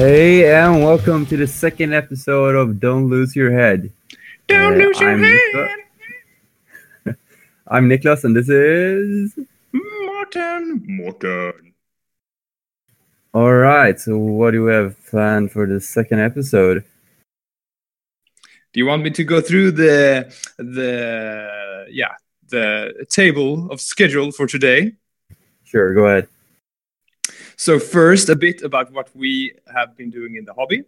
Hey, and welcome to the second episode of Don't Lose Your Head. Don't Uh, lose your I'm head. Niklas. I'm Niklas, and this is. Morten. Morten. All right, so what do we have planned for the second episode? Do you want me to go through the the yeah the table of schedule for today? Sure, go ahead. So first, a bit about what we have been doing in the hobby,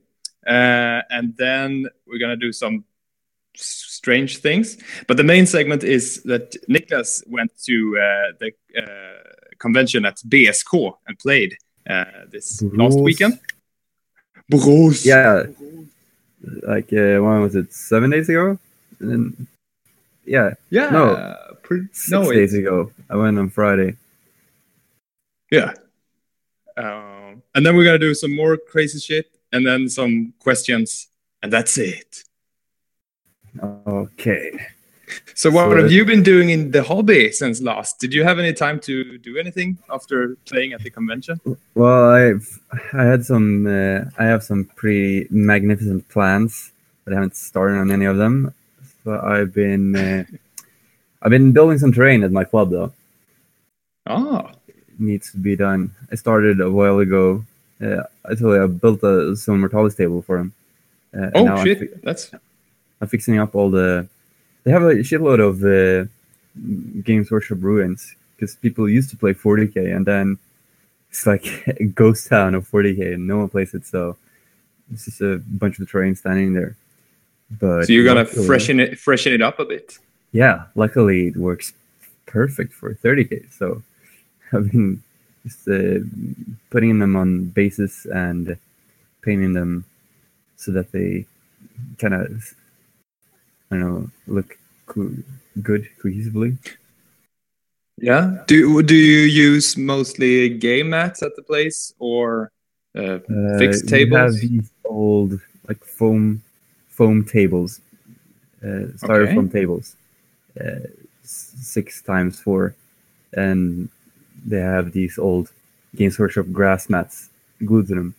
uh, and then we're gonna do some strange things. But the main segment is that Niklas went to uh, the uh, convention at BSK and played uh, this last weekend. Borås. Yeah, like uh, when was it? Seven days ago? And then, yeah, Yeah. No. Pre- six no, it- days ago. I went on Friday. Yeah. Um, and then we're gonna do some more crazy shit, and then some questions, and that's it. Okay. So, what So have you been doing in the hobby since last? Did you have any time to do anything after playing at the convention? Well, I've I had some uh, I have some pretty magnificent plans, but I haven't started on any of them. So I've been uh, I've been building some terrain at my club though. It needs to be done. I started a while ago. Uh, I told I built a Zone Mortalis table for him. Uh, oh I'm, shit, fi- that's I'm fixing up all the. They have a shitload of uh, Games Workshop ruins because people used to play 40k and then it's like a ghost town of 40k and no one plays it. So it's just a bunch of terrain standing there. But so you're gonna luckily- freshen it, freshen it up a bit. Yeah, luckily it works perfect for 30k. So I've been just uh, putting them on bases and painting them so that they kind of, I don't know, look co- good cohesively. Yeah. Do do you use mostly game mats at the place or uh, Uh, Fixed we have tables? these old like foam foam tables, uh, styrofoam tables, uh, six times four, and they have these old Games Workshop grass mats glued to them,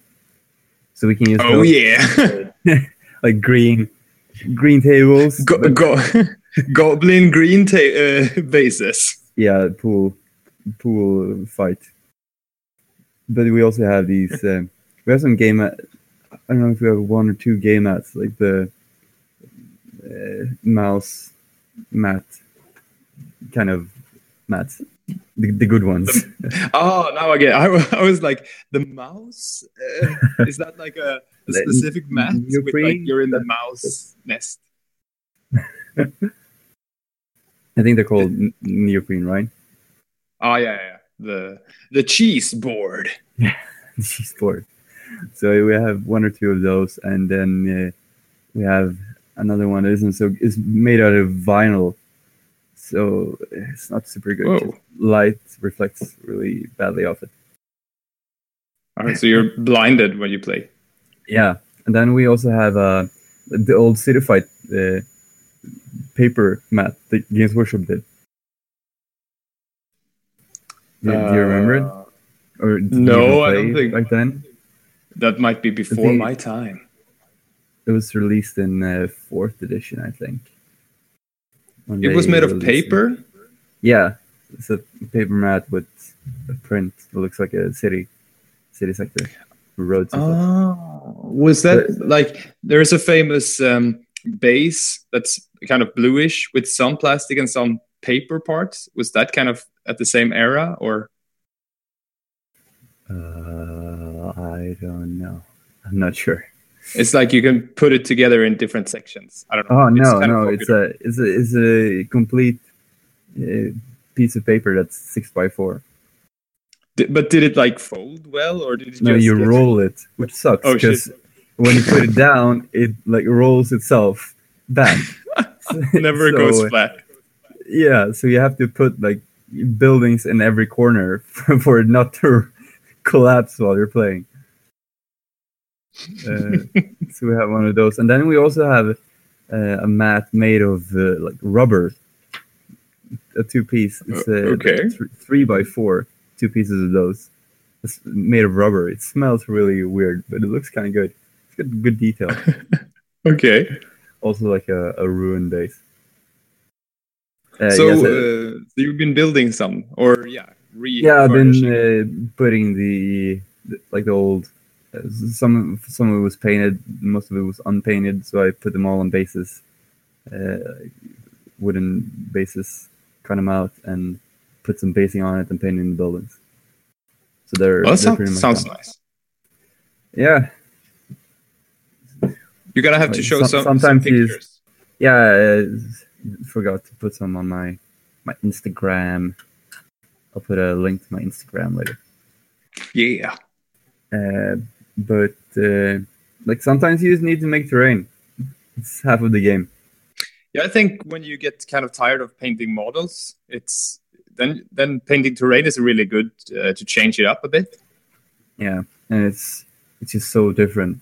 so we can use Oh those, yeah. like green green tables. go, but- go, goblin green ta- uh, bases. yeah, pool pool fight. But we also have these. Um, we have some game. Mat, I don't know if we have one or two game mats, like the uh, mouse mat kind of mats, the, the good ones. Oh, now I get. I, I was like the mouse. Uh, is that like a, a specific mat with like you're in the mouse nest? I think they're called n- neoprene, right? Oh yeah, yeah. yeah. The the cheese board. She's bored. So we have one or two of those, and then uh, we have another one that isn't so. It's made out of vinyl, so it's not super good. Whoa. Light reflects really badly off it. All right, so you're blinded when you play. Yeah, and then we also have uh, the old City Fight uh, paper mat that Games Workshop did. Do, do you remember it? Uh, Or no, I don't think- back then. That might be before my time. It was released in uh, fourth edition, I think. It was made of released it. paper. Yeah, it's a paper mat with a print that looks like a city, city sector, roads. And stuff. Oh, was that like there's a famous um, base that's kind of bluish with some plastic and some paper parts? Was that kind of at the same era or? Uh, I don't know. I'm not sure. It's like you can put it together in different sections. I don't know. Oh no, kind no, it's a it's a it's a complete uh, piece of paper that's six by four. Di- but did it like fold well, or did it No, just you roll it, which sucks Oh, because when you put it down, it like rolls itself back. Never So, goes flat. Yeah, so you have to put like buildings in every corner for it not to collapse while you're playing. Uh, so we have one of those, and then we also have uh, a mat made of uh, like rubber, a two piece. It's uh, okay. th- three by four, two pieces of those, it's made of rubber. It smells really weird, but it looks kind of good. It's got good detail. Okay. also like a, a ruin base. Uh, so, yes, uh, uh, so you've been building some, or yeah, re yeah, I've been uh, putting the, the like the old. Some some of it was painted, most of it was unpainted. So I put them all on bases, uh, wooden bases, cut them out, and put some basing on it and painting the buildings. So they're, Well, that they're pretty sounds, much sounds nice. Yeah, You're gonna have to show some- some, some sometimes he's- pictures. yeah. I forgot to put some on my my Instagram. I'll put a link to my Instagram later. Yeah. Uh, but uh, like sometimes you just need to make terrain. It's half of the game. Yeah, I think when you get kind of tired of painting models, it's then then painting terrain is really good uh, to change it up a bit. Yeah, and it's it's just so different.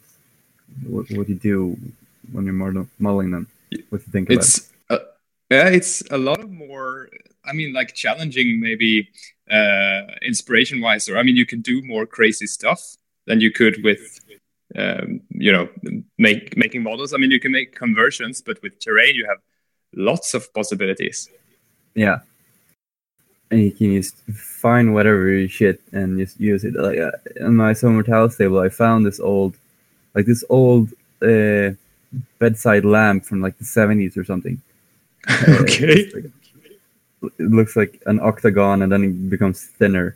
What, what you do when you're model, modeling them, what you think about. It's uh, yeah, it's a lot more. I mean, like challenging, maybe uh, inspiration wise, or I mean, you can do more crazy stuff than you could with. Um, you know, make making models. I mean, you can make conversions, but with terrain, you have lots of possibilities. Yeah, and you can just find whatever shit and just use it. Like uh, in my summer towel stable, I found this old, like this old uh, bedside lamp from like the seventies or something. Uh, okay. like- it looks like an octagon, and then it becomes thinner.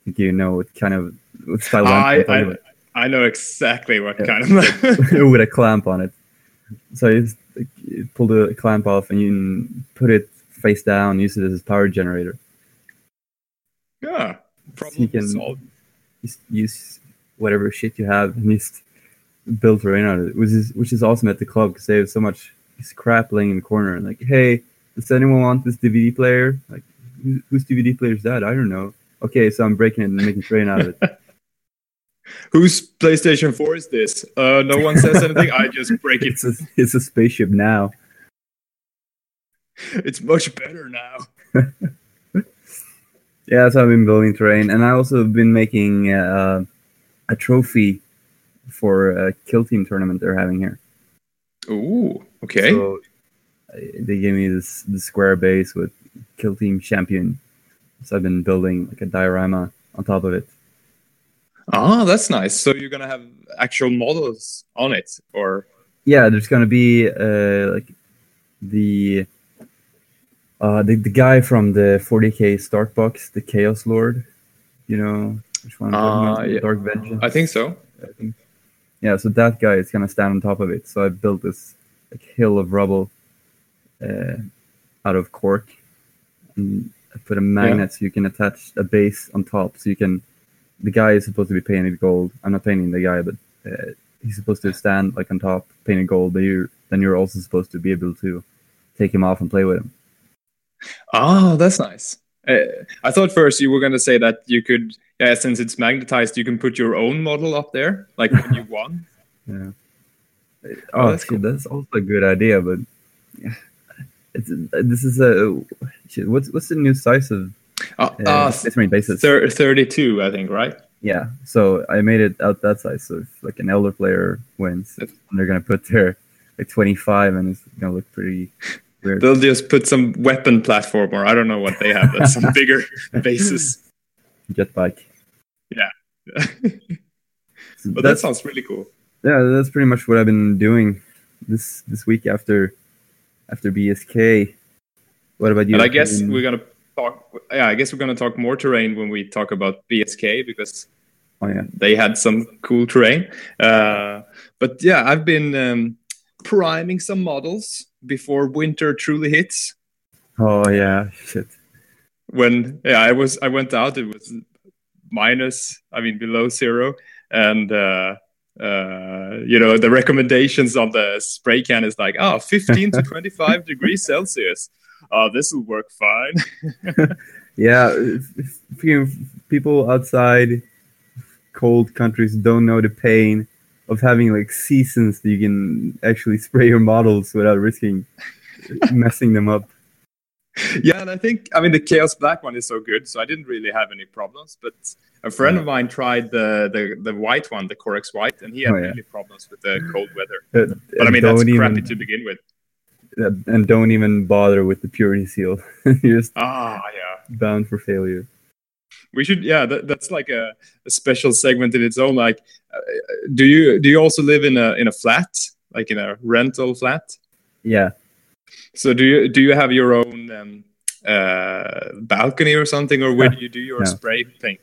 I think you know what kind of what style lamp I, I'm I, know exactly what Yeah. kind of. with a clamp on it. So you you pull the clamp off and you put it face down, use it as a power generator. yeah, you can- solved. Just use whatever shit you have and just build terrain out of it, which is which is awesome at the club because they have so much crap laying in the corner. And like, hey, does anyone want this DVD player? Like, whose DVD player is that? I don't know. Okay, so I'm breaking it and making terrain out of it. Whose PlayStation 4 is this? Uh, no one says anything. I just break it. It's a, it's a spaceship now. It's much better now. Yeah, so I've been building terrain, and I also have been making uh, a trophy for a kill team tournament they're having here. Ooh, okay. So uh, they gave me this, this square base with kill team champion. So I've been building like a diorama on top of it. ah, that's nice. So you're gonna have actual models on it, or Yeah, there's gonna be uh, like the uh, the the guy from the 40k start box, the Chaos Lord. You know which one? About? yeah. Dark Vengeance. I think so. I think. Yeah, so that guy is gonna stand on top of it. So I built this like hill of rubble uh, out of cork, and I put a magnet so you can attach a base on top. So you can. The guy is supposed to be painted gold. I'm not painting the guy, but uh, he's supposed to stand like on top, painted gold. But you then you're also supposed to be able to take him off and play with him. Ah, that's nice. Uh, I thought first you were gonna say that you could, yeah, since it's magnetized, you can put your own model up there, like when you won. Yeah. Oh, Oh, that's shit, cool. that's also a good idea, but yeah, it's this is a what's what's the new size of Uh, uh, uh, bases? thir- 32, I think, right? Yeah, so I made it out that size. So if like an Eldar player wins, they're gonna put their like 25, and it's gonna look pretty weird. They'll just put some weapon platform, or I don't know what they have. That's some bigger bases. Jet bike. Yeah. But that sounds really cool. yeah, that's pretty much what I've been doing this this week after after BSK. What about you? And I guess we're gonna talk. Yeah, I guess we're gonna talk more terrain when we talk about BSK because oh yeah, they had some cool terrain. Uh, but yeah, I've been um, priming some models before winter truly hits. oh yeah, shit. When yeah, I was I went out. It was minus. I mean below zero, and uh, uh, you know the recommendations on the spray can is like oh 15 to 25 degrees Celsius. Oh, this will work fine. Yeah, if- if people outside cold countries don't know the pain of having like seasons that you can actually spray your models without risking messing them up. yeah, and I think I mean the Chaos Black one is so good, so I didn't really have any problems. But a friend of mine tried the the, the white one, the Corax White, and he had Oh, yeah. really problems with the cold weather. Uh, But I mean that's don't crappy to begin with. uh, and don't even bother with the purity seal. You're just Ah, yeah. bound for failure. We should, yeah. That, that's like a, a special segment in its own. Like, uh, do you do you also live in a in a flat, like in a rental flat? Yeah, So do you do you have your own um, uh, balcony or something, or where do you do your No. spray paint?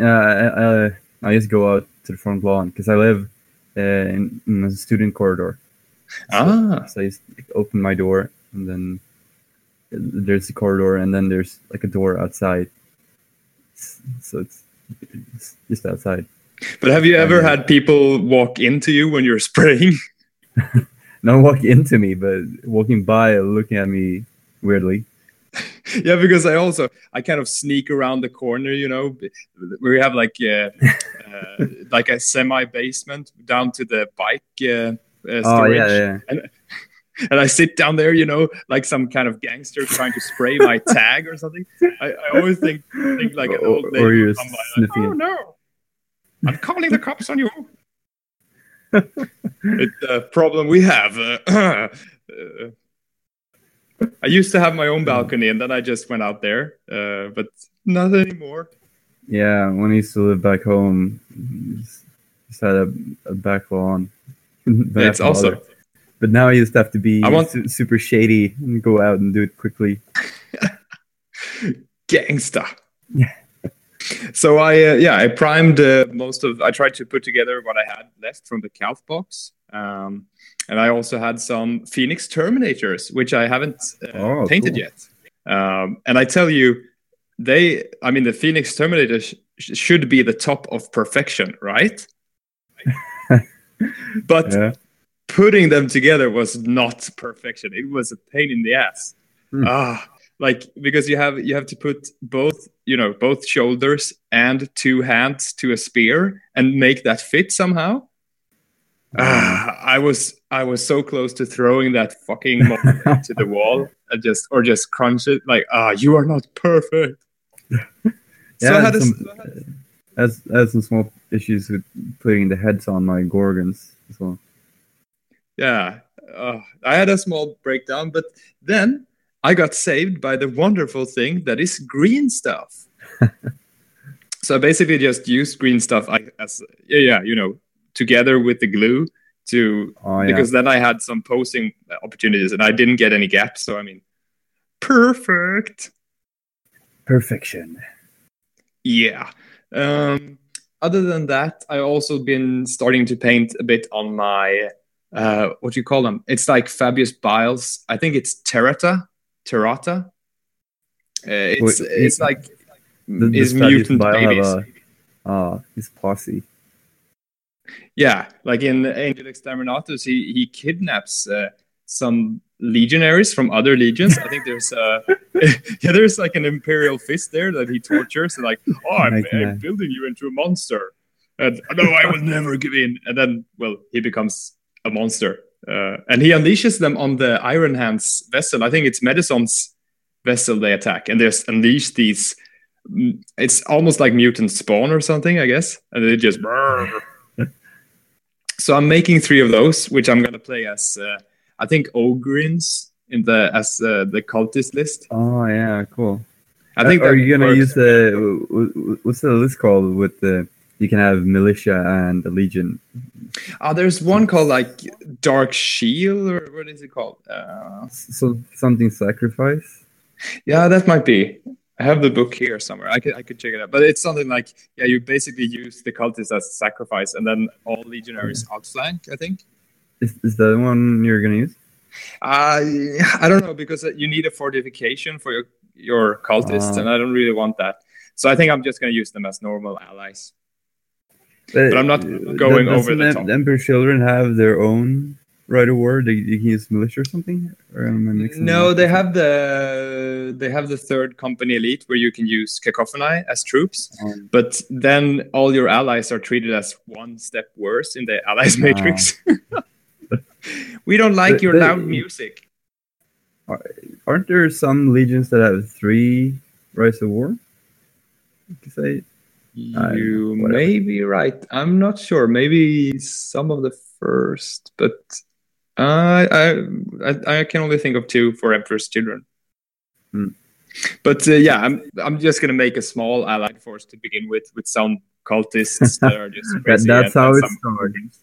Uh, I, I, I just go out to the front lawn because I live uh, in, in a student corridor. Ah, So I just like, open my door, and then there's the corridor, and then there's like a door outside. So it's, it's just outside. but have you ever Yeah. had people walk into you when you're spraying? Not walking into me, but walking by, looking at me weirdly. yeah, because I also I kind of sneak around the corner, you know, we have like uh, uh, like a semi basement down to the bike uh, uh, Oh storage. yeah, yeah. and I sit down there, you know, like some kind of gangster trying to spray my tag or something. I, I always think think like an Or- old or lady you're would like, oh it." no, I'm calling the cops on you. it's a problem we have. I used to have my own balcony, and then I just went out there, uh, but not anymore. Yeah, when I used to live back home, just, just had a, a back lawn. But it's also other- But now you just have to be I want- su- super shady and go out and do it quickly. gangsta. Yeah. So I uh, yeah I primed uh, most of I tried to put together what I had left from the Calth box, um, and I also had some Phoenix Terminators which I haven't uh, Oh, painted cool. yet. Um, and I tell you, they I mean the Phoenix Terminator sh- should be the top of perfection, right? but Yeah. putting them together was not perfection. It was a pain in the ass. Hmm. Ah, like because you have you have to put both you know both shoulders and two hands to a spear and make that fit somehow. Ah, I was I was so close to throwing that fucking to the wall and just or just crunch it like ah you are not perfect. Yeah, so I had a, some, I had, I had some small issues with putting the heads on my gorgons as well. yeah, uh, I had a small breakdown, but then I got saved by the wonderful thing that is green stuff. so I basically just used green stuff I, as yeah, yeah, you know, together with the glue to Oh yeah, because then I had some posing opportunities and I didn't get any gaps. So I mean, perfect. perfection. Yeah. Um, other than that, I also been starting to paint a bit on my uh, what do you call them? It's like Fabius Bile's. I think it's Terata. Terata. Uh, it's Wait, it's it- like The, is the Fabius mutant have babies. a- Ah, his posse. Yeah, like in Angel Exterminatus, he he kidnaps uh, some legionaries from other legions. I think there's uh yeah, there's like an imperial fist there that he tortures and like, oh, I'm, I'm building you into a monster, and no, I will never give in. And then, well, he becomes a monster, uh, and he unleashes them on the Iron Hands vessel. I think it's Meduson's vessel they attack, and they unleash these. mm, It's almost like mutant spawn or something, I guess, and they just. So I'm making three of those, which I'm gonna play as uh, I think Ogryns in the as uh, the cultist list. Oh yeah, cool. I think. Uh, are you gonna works. use the wh- wh- what's the list called with the you can have militia and legion. Ah, there's one called like Dark Shield or what is it called? Uh, So something sacrifice. yeah, that might be. I have the book here somewhere. I could I could check it out. But it's something like yeah, you basically use the cultists as sacrifice, and then all legionaries outflank. I think. Is, is that the one you're gonna use? Uh, I don't know because you need a fortification for your your cultists, Ah. and I don't really want that. So I think I'm just gonna use them as normal allies. But I'm not going over the top. Emperor children have their own rite of war. They, you can use militia or something. Or am I mixing No, they have the they have the third company elite where you can use Kakophoni as troops, Um, but then all your allies are treated as one step worse in the allies matrix. we don't like But your they- loud music. Aren't there some legions that have three Rites of War? You could say You may be right. I'm not sure. Maybe some of the first, but I I I, I can only think of two for Emperor's Children. Hmm. But uh, yeah, I'm I'm just gonna make a small allied force to begin with, with some cultists that are just that, that's how it starts.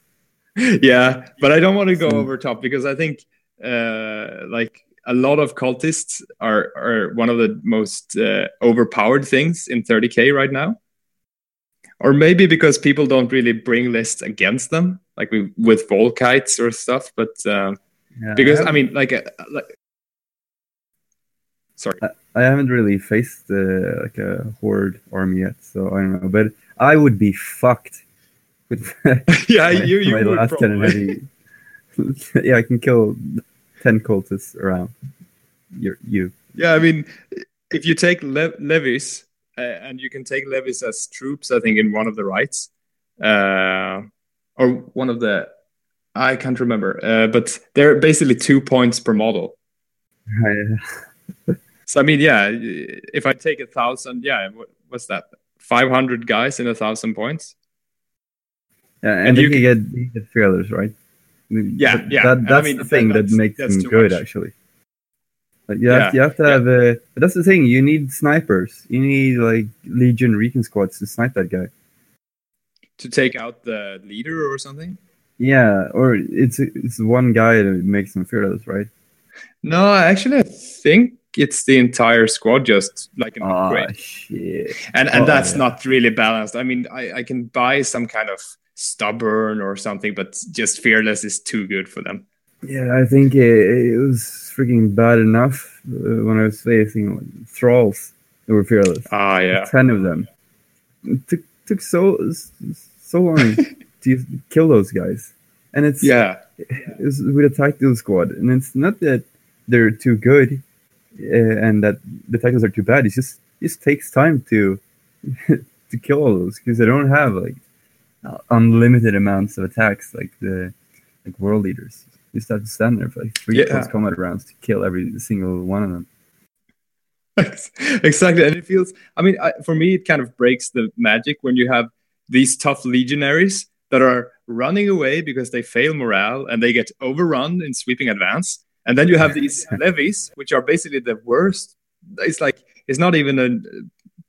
yeah, but I don't want to go over top because I think uh, like a lot of cultists are are one of the most uh, overpowered things in 30k right now. Or maybe because people don't really bring lists against them, like with, with Volkites or stuff. But uh, Yeah, because I, I mean, like, uh, like, sorry, I haven't really faced uh, like a horde army yet, so I don't know. But I would be fucked with yeah, my, you you my would last probably. yeah, I can kill ten cultists around. You, you. Yeah, I mean, if you take le- levies, uh, and you can take levies as troops, I think in one of the rites, uh, or one of the, I can't remember, uh, but they're basically two points per model. So I mean, yeah, if I take a thousand, yeah, what's that? Five hundred guys in a thousand points. Yeah, and, And you can get, you get fearless, right? Yeah, That- yeah. That, And I that's mean, the thing that that's- makes them good, much. actually. Like you have, Yeah, you have to yeah. have a. But that's the thing. You need snipers. You need like Legion Recon squads to snipe that guy. To take out the leader or something. Yeah, or it's it's one guy that makes them fearless, right? No, actually, I think it's the entire squad, just like an Ah, upgrade. shit. and and Oh, that's yeah. not really balanced. I mean, I, I can buy some kind of stubborn or something, but just fearless is too good for them. Yeah, I think it, it was freaking bad enough uh, when I was facing like, thralls that were fearless. Ah, yeah, Ten of them. It took took so so long to kill those guys, and it's yeah, it's with a tactical squad, and it's not that they're too good uh, and that the tacticals are too bad. It's just it just takes time to to kill all those because they don't have like unlimited amounts of attacks like the like World Eaters. You just have to stand there for like three Yeah. close combat rounds to kill every single one of them. exactly. And it feels. I mean, I, for me, it kind of breaks the magic when you have these tough legionaries that are running away because they fail morale and they get overrun in sweeping advance, and then you have these levies, which are basically the worst. It's like it's not even a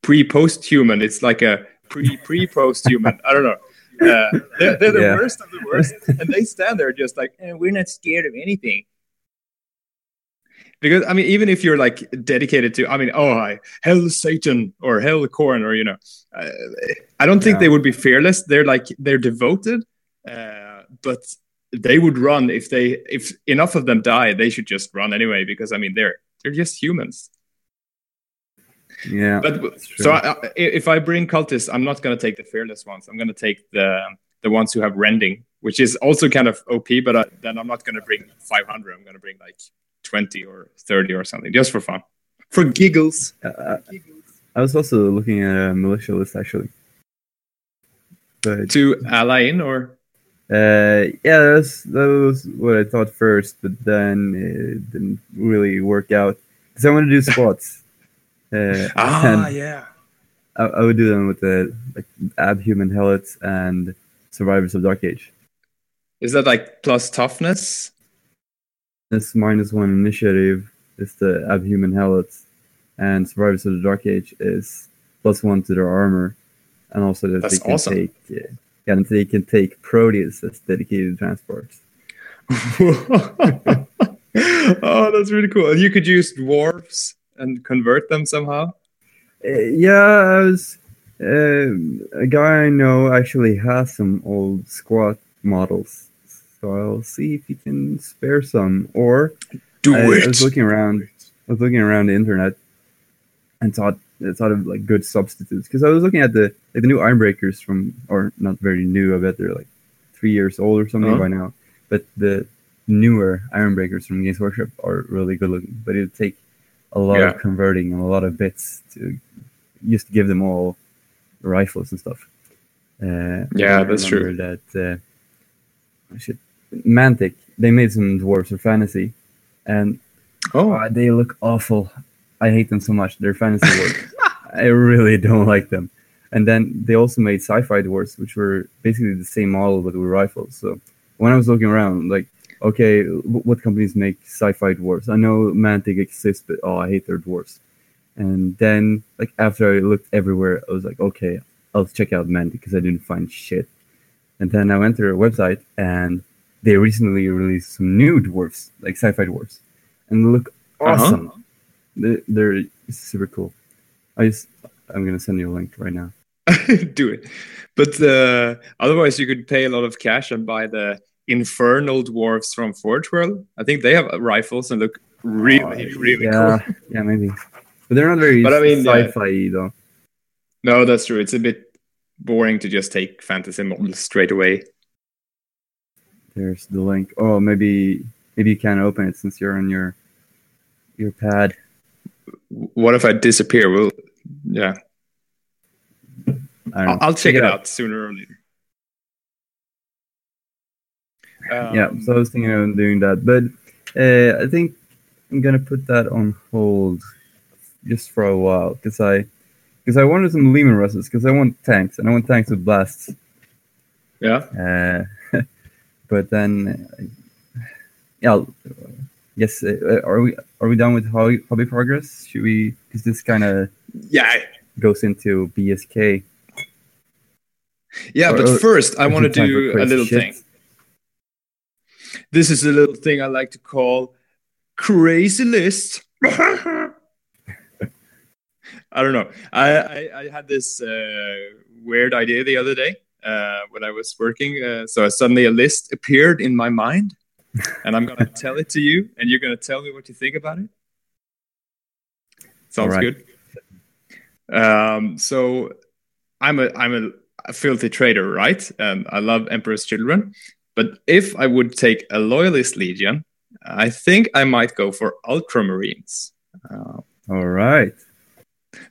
pre post human. It's like a pre pre post human. I don't know. Uh, they're, they're the Yeah. worst of the worst, and they stand there just like, eh, we're not scared of anything. Because I mean, even if you're like dedicated to, I mean, oh, I hell Satan or hell Khorne or you know, uh, I don't think Yeah. they would be fearless. They're like they're devoted, uh, but they would run if they if enough of them die. They should just run anyway because I mean they're they're just humans. Yeah, But so I, I- if I bring cultists, I'm not going to take the fearless ones. I'm going to take the the ones who have rending, which is also kind of OP. But I, then I'm not going to bring 500. I'm going to bring like 20 or 30 or something, just for fun, for giggles. Uh, I was also looking at a militia list actually, but To ally in or Uh, yeah, that's, that was what I thought first, but then it didn't really work out because I want to do squats. Uh, ah yeah. I, I would do them with the like abhuman helots and survivors of Dark Age. Is that like plus toughness? This minus one initiative is the abhuman helots, and survivors of the Dark Age is plus one to their armor, and also that That's they can awesome. take yeah, and they can take Proteus as dedicated transports. oh, that's really cool. You could use dwarves and convert them somehow. Uh, yeah, I was. Uh, a guy I know actually has some old squat models, so I'll see if he can spare some. Or Do I, I was looking around. I was looking around the internet and thought thought of like good substitutes because I was looking at the like the new Ironbreakers from, or not very new. I bet they're like three years old or something Uh-huh. by now. But the newer Ironbreakers from Games Workshop are really good looking. But it would take a lot Yeah. of converting and a lot of bits to just give them all rifles and stuff. Uh, Yeah, I that's true. That uh, shit, Mantic they made some dwarves for fantasy, and Oh, Uh, they look awful. I hate them so much. They're fantasy wars. I really don't like them. And then they also made sci-fi dwarfs, which were basically the same model but with rifles. So when I was looking around, like, okay, what companies make sci-fi dwarfs? I know Mantic exists, but oh, I hate their dwarfs. And then, like, after I looked everywhere, I was like, okay, I'll check out Mantic because I didn't find shit. And then I went to their website, and they recently released some new dwarfs, like sci-fi dwarfs, and they look Uh-huh. awesome. They're, they're super cool. I just, I'm gonna send you a link right now. do it. But uh, otherwise, you could pay a lot of cash and buy the infernal dwarves from Forge World. I think they have rifles and look really, really yeah, cool. yeah, maybe. But they're not very But I mean, sci-fi though. No, that's true. It's a bit boring to just take fantasy models straight away. There's the link. Oh, maybe maybe you can't open it since you're on your your pad. What if I disappear? Well, yeah, I i'll know. Check it out sooner or later. yeah, Um, so I was thinking of doing that, but uh, I think I'm gonna put that on hold just for a while because I because I wanted some Leman Russes because I want tanks and I want tanks with blasts. yeah. Uh, but then, yeah, yes. Uh, are we are we done with hobby, hobby progress? Should we? Because this kind of Yeah, goes into BSK. yeah. Or- But first, I want to it time for do a little shit? thing. This is a little thing I like to call crazy list. I don't know. I, I, I had this uh, weird idea the other day when I was working. Uh, so suddenly a list appeared in my mind, and I'm gonna tell it to you, and you're gonna tell me what you think about it. Sounds Alright. good. Um, so I'm a I'm a, a filthy trader, right? And I love Emperor's Children. But if I would take a Loyalist Legion, I think I might go for Ultramarines. Uh, All right.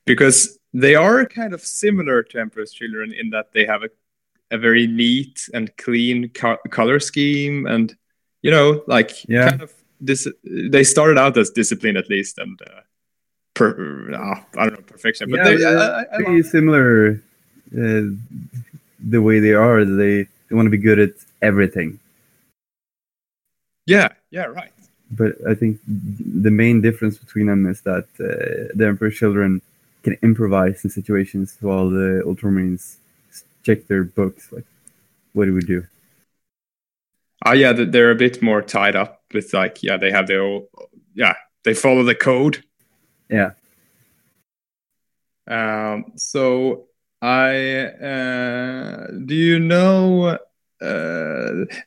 because they are kind of similar to Emperor's Children in that they have a, a very neat and clean co- color scheme, and you know, like Yeah. kind of this. They started out as discipline at least, and uh, per, ah, I don't know perfection, but yeah, they, they're I, I, I pretty similar. Uh, the way they are, they they want to be good at everything. yeah, yeah, right. But I think the main difference between them is that uh, the Emperor's Children can improvise in situations while the Ultramarines check their books. Like, what do we do? Ah, yeah, th- they're a bit more tied up with like, yeah, they have their, own, yeah, they follow the code. Yeah. Um, so I uh, do you know uh,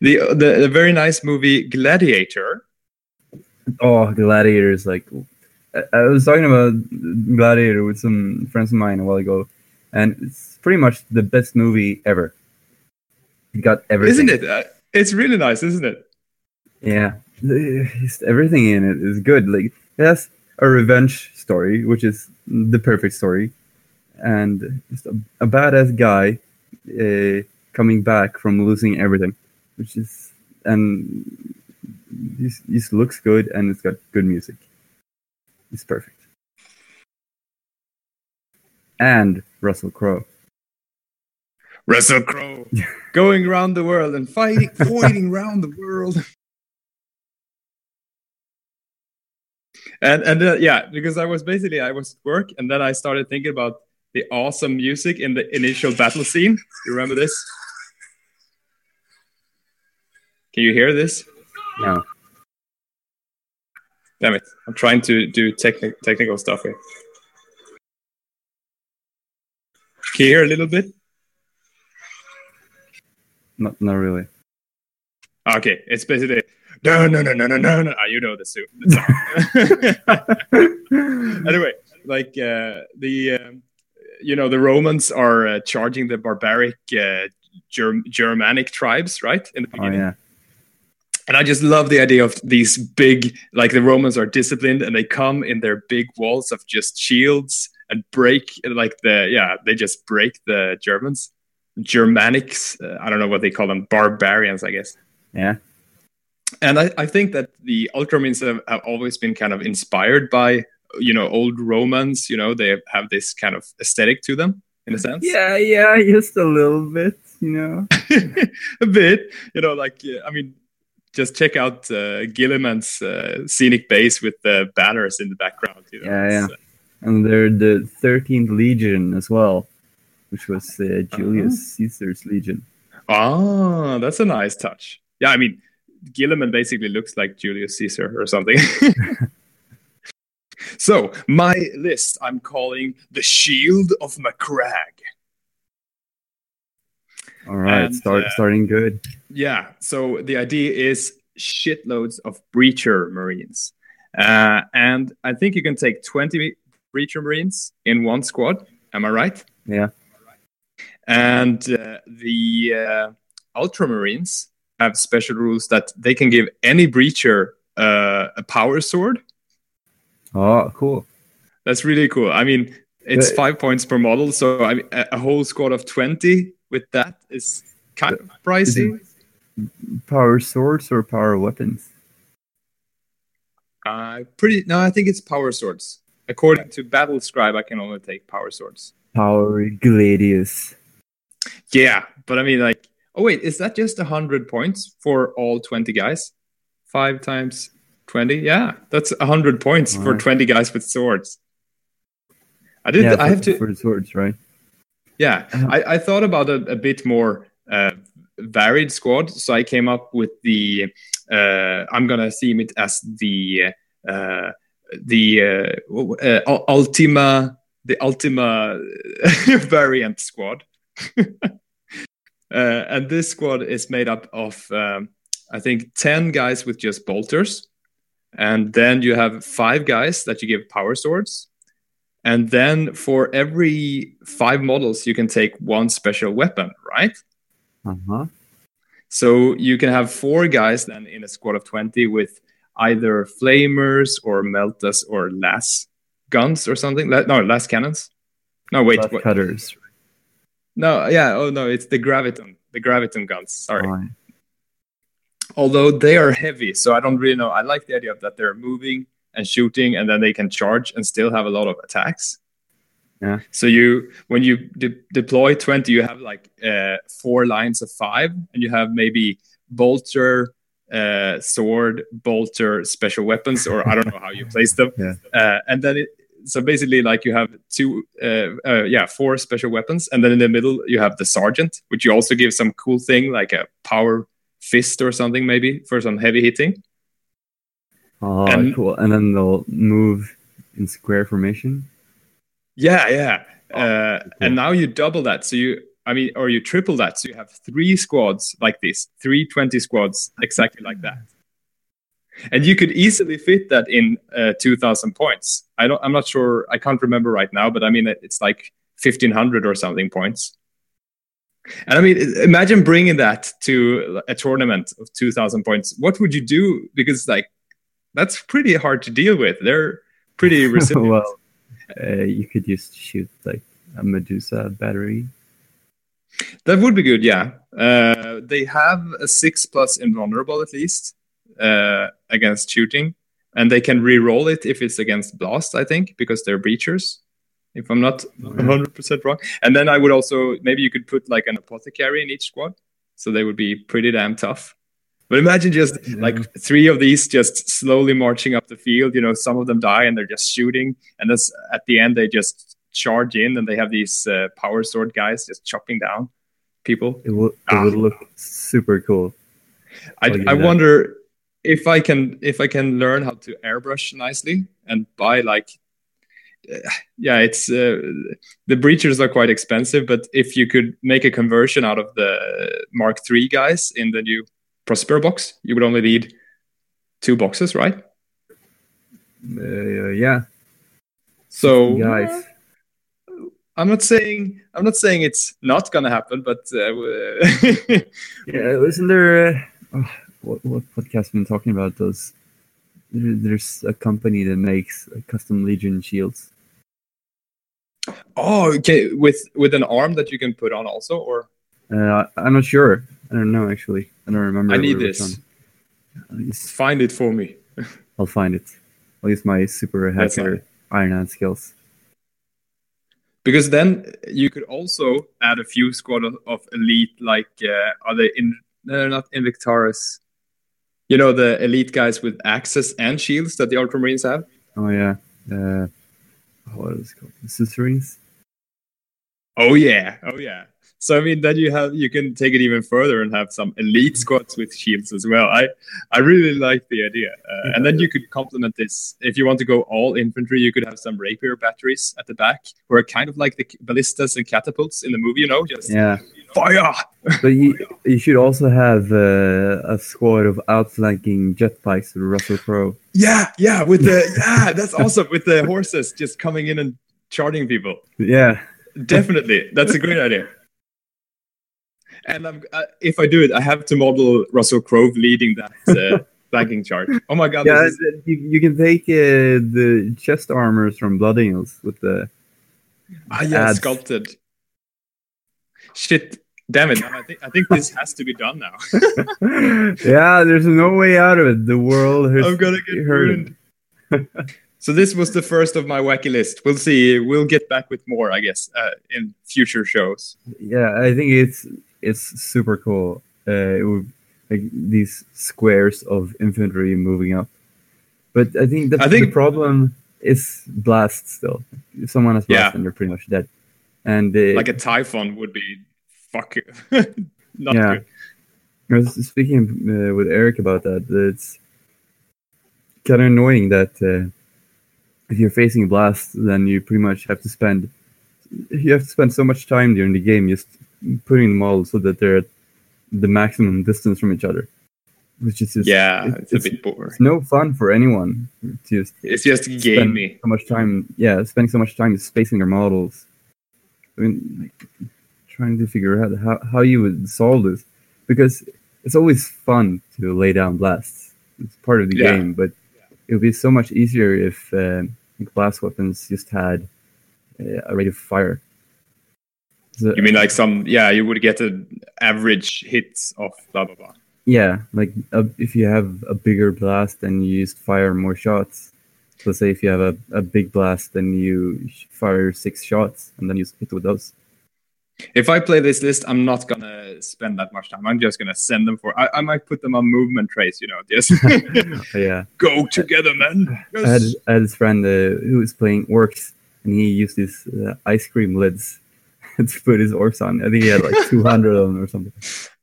the, the the very nice movie Gladiator? Oh, Gladiator is Like, I, I was talking about Gladiator with some friends of mine a while ago, and it's pretty much the best movie ever. It got everything. Isn't it? Uh, it's really nice, isn't it? Yeah, just everything in it is good. Like it has a revenge story, which is the perfect story, and just a, a badass guy uh, coming back from losing everything, which is and this this looks good and it's got good music. It's perfect. And Russell Crowe. Russell Crowe going around the world and fighting, fighting around the world. And and uh, yeah, because I was basically I was at work and then I started thinking about the awesome music in the initial battle scene. You remember this? Can you hear this? No. Damn it! I'm trying to do techni- technical stuff here. Can you hear a little bit? Not not really. Okay, it's basically no, no, no, no, no, no, no. Ah, you know the suit. anyway, like uh, the um, you know the Romans are uh, charging the barbaric uh, Germ- Germanic tribes, right? In the Oh beginning, yeah. and I just love the idea of these big, like the Romans are disciplined and they come in their big walls of just shields and break, like the yeah, they just break the Germans. Germanics, uh, I don't know what they call them, barbarians, I guess. Yeah. and I, I think that the Ultramarines have, have always been kind of inspired by you know old Romans. You know they have this kind of aesthetic to them in a sense. Yeah, yeah, just a little bit. You know, a bit. You know, like I mean, just check out uh, Guilliman's uh, scenic base with the banners in the background. You know? Yeah, yeah. Uh, and they're the 13th Legion as well, which was uh, Julius uh-huh. Caesar's Legion. Ah, that's a nice touch. Yeah, I mean, Guilliman basically looks like Julius Caesar or something. so, my list I'm calling the Shield of Macragge. All right, and, start uh, starting good. Yeah, so the idea is shitloads of breacher marines, uh, and I think you can take twenty breacher marines in one squad. Am I right? Yeah. And uh, the uh, ultramarines have special rules that they can give any breacher uh, a power sword. Oh, cool! That's really cool. I mean, it's but, five points per model, so I mean, a whole squad of twenty with that is kind of pricey. Power swords or power weapons? Uh, pretty. No, I think it's power swords. According to Battle Scribe, I can only take power swords. Power gladius. Yeah, but I mean, like, oh wait, is that just hundred points for all twenty guys? Five times twenty? Yeah, that's hundred points for twenty guys with swords. I did. Yeah, I have to for the swords, right? Yeah, uh-huh. I, I thought about a, a bit more uh, varied squad, so I came up with the. Uh, I'm gonna theme it as the uh, the uh, uh, Ultima the Ultima variant squad. Uh, and this squad is made up of um, I think ten guys with just bolters, and then you have five guys that you give power swords, and then for every five models, you can take one special weapon, right? Uh-huh. So you can have four guys then in a squad of 20 with either flamers or meltas or las guns or something. No, las cannons. No, wait. Las cutters. No, yeah. Oh, no, it's the graviton. The graviton guns. Sorry. Although they are heavy, so I don't really know. I like the idea of that they're moving and shooting, and then they can charge and still have a lot of attacks. Yeah. So you, when you de- deploy twenty, you have like uh, four lines of five, and you have maybe bolter, uh, sword, bolter, special weapons, or I don't know how you place them. Yeah. Uh, and then it, so basically, like you have two, uh, uh, yeah, four special weapons, and then in the middle you have the sergeant, which you also give some cool thing like a power fist or something, maybe for some heavy hitting. Oh, and, cool. And then they'll move in square formation. Yeah, yeah. Oh, uh, cool. And now you double that. So you, I mean, or you triple that. So you have three squads like this, three 20 squads exactly like that. And you could easily fit that in uh, 2000 points. I don't, I'm not sure, I can't remember right now, but I mean, it's like 1500 or something points. And I mean, imagine bringing that to a tournament of 2000 points. What would you do? Because, like, that's pretty hard to deal with. They're pretty resilient. well, uh, you could just shoot like a Medusa battery. That would be good. Yeah, uh, they have a six plus invulnerable at least uh, against shooting, and they can re-roll it if it's against blast. I think because they're breachers. If I'm not 100 percent wrong, and then I would also maybe you could put like an apothecary in each squad, so they would be pretty damn tough. But imagine just yeah. like three of these just slowly marching up the field. You know, some of them die and they're just shooting, and then at the end they just charge in and they have these uh, power sword guys just chopping down people. It would it ah. would look super cool. I, I wonder if I can if I can learn how to airbrush nicely and buy like uh, yeah it's uh, the breachers are quite expensive but if you could make a conversion out of the mark 3 guys in the new Prospero box, you would only need two boxes, right? Uh, yeah. So guys, I'm not saying I'm not saying it's not gonna happen, but uh, yeah, isn't there? Uh, oh, what what podcast been talking about those? There's a company that makes custom Legion shields. Oh, okay, with with an arm that you can put on also, or uh, I'm not sure. I don't know actually. I don't remember. I need this. I'll, Find it for me. I'll find it. I'll use my super hacker Iron Hand skills. Because then you could also add a few squad of, of elite, like uh, are they in? No, not Invictarus. You know the elite guys with axes and shields that the Ultramarines have. Oh yeah. Uh, what is it called? The? Oh yeah, oh yeah. So I mean, then you have you can take it even further and have some elite squads with shields as well. I I really like the idea, uh, and then you could complement this if you want to go all infantry. You could have some rapier batteries at the back, who are kind of like the ballistas and catapults in the movie. You know, just Yeah. fire. But you, you should also have uh, a squad of outflanking jetbikes with Russell Crowe. Yeah, yeah, with the yeah, that's awesome with the horses just coming in and charging people. Yeah. Definitely, that's a great idea. And I'm, uh, if I do it, I have to model Russell Crowe leading that uh, flanking charge. Oh my god! Yeah, is- you, you can take uh, the chest armors from Blood Angels with the. ah, yeah, ads. sculpted. Shit, damn it! I think I think this has to be done now. yeah, there's no way out of it. The world has I'm gonna get ruined. so this was the first of my wacky list. We'll see. We'll get back with more, I guess, uh, in future shows. Yeah, I think it's it's super cool. Uh, it would like these squares of infantry moving up, but I think the, I think- the problem is blast still. If someone has blast, Yeah. then they're pretty much dead. And uh, Like a Typhon would be fuck not Yeah. good. I was speaking uh, with Eric about that. that It's kind of annoying that uh, if you're facing blast, then you pretty much have to spend you have to spend so much time during the game just putting them all so that they're at the maximum distance from each other, which is just Yeah, it- it's a bit boring. it's no fun for anyone to just It's just gamey. so much time. Yeah, spending so much time spacing your models. I mean, like, trying to figure out how, how you would solve this because it's always fun to lay down blasts. It's part of the Yeah. game, but it would be so much easier if uh, blast weapons just had uh, a rate of fire. So- You mean like some? Yeah, you would get an average hits of blah blah blah. Yeah, like uh, if you have a bigger blast, then you just fire more shots. So say if you have a, a big blast, then you fire six shots, and then you hit with those. If I play this list, I'm not gonna spend that much time. I'm just gonna send them for. I, I might put them on movement trace. You know, just yeah, go together, man. I had, Yes. I had this friend uh, who was playing works, and he used these uh, ice cream lids to put his orcs on. I think he had like 200 of them or something.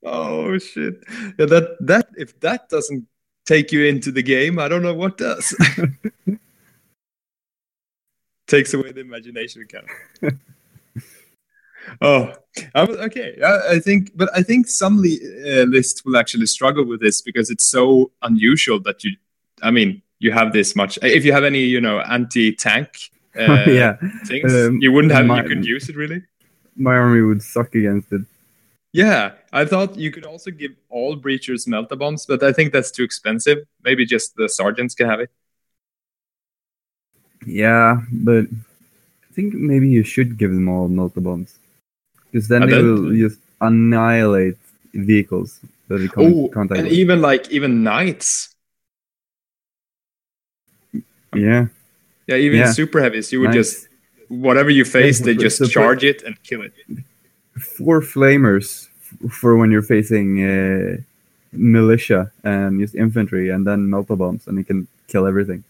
Oh shit! Yeah, that that if that doesn't take you into the game, I don't know what does. Takes away the imagination, kind of. oh, I was, okay. I, I think, but I think some li- uh, lists will actually struggle with this because it's so unusual that you. I mean, you have this much. If you have any, you know, anti-tank uh, yeah, things, Um, you wouldn't have. my- you couldn't use it really. My army would suck against it. Yeah, I thought you could also give all breachers melta bombs, but I think that's too expensive. Maybe just the sergeants can have it. Yeah, but I think maybe you should give them all melta bombs, because then And they will just annihilate vehicles that they come Oh, in contact and with. even like even knights. yeah, Yeah, even Yeah. super heavies, you would nice. just whatever you face, they just so charge it and kill it. four flamers for when you're facing uh, militia and just infantry, and then melta bombs, and you can kill everything.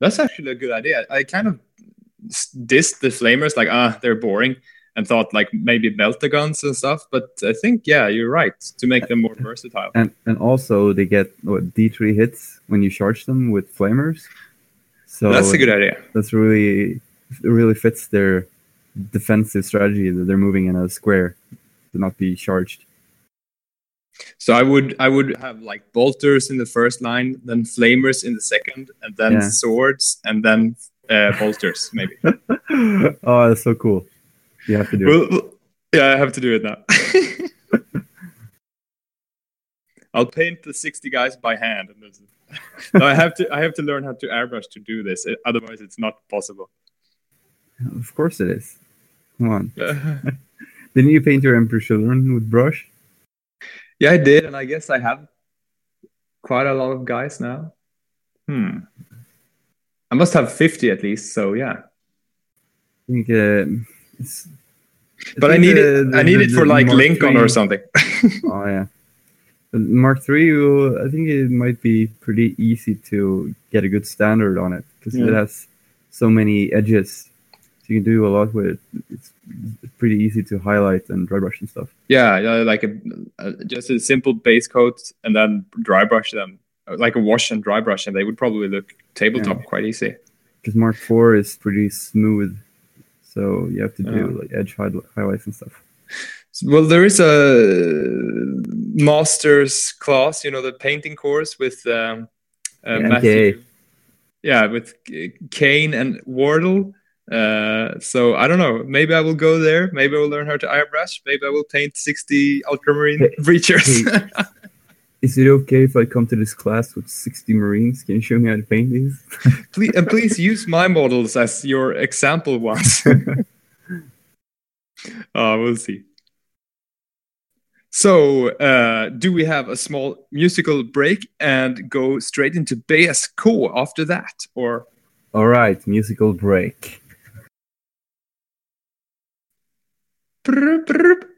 That's actually a good idea. I kind of dissed the flamers, like ah, they're boring, and thought like maybe melta guns and stuff. But I think yeah, you're right to make them more versatile. And and also they get what D three hits when you charge them with flamers. So That's a good idea. That's really really fits their defensive strategy that they're moving in a square to not be charged. So I would I would have like bolters in the first line, then flamers in the second, and then Yeah. swords, and then uh, bolters maybe. oh, that's so cool. You have to do it. well, well, yeah, I have to do it now. I'll paint the sixty guys by hand, and no, I have to I have to learn how to airbrush to do this. Otherwise, it's not possible. Of course it is. Come on. Didn't you paint your Emperor children with brush? yeah, I did, and I guess I have quite a lot of guys now. Hmm. I must have 50 at least, so yeah. I think, uh, it's, But I need the- it. the- I need the- it for like Mark Lincoln III or something. Oh yeah, Mark Three. I think it might be pretty easy to get a good standard on it because it has so many edges. You can do a lot with it. It's, it's pretty easy to highlight and dry brush and stuff. yeah, yeah, like a, a just a simple base coat and then dry brush them, like a wash and dry brush, and they would probably look tabletop Yeah. quite easy. Because Mark Four is pretty smooth, so you have to do Yeah. like edge high- highlights and stuff. Well, there is a master's class, you know, the painting course with um, uh, Yeah, Matthew. Yeah, with Kane and Wardle. Uh, so I don't know. Maybe I will go there. Maybe I will learn how to airbrush. Maybe I will paint 60 ultramarine Hey, breachers. hey. Is it okay if I come to this class with 60 Marines? Can you show me how to paint these? please, and please use my models as your example ones. uh, we'll see. So, uh, do we have a small musical break and go straight into BSK after that? Or All right, musical break. prr, prr, prr.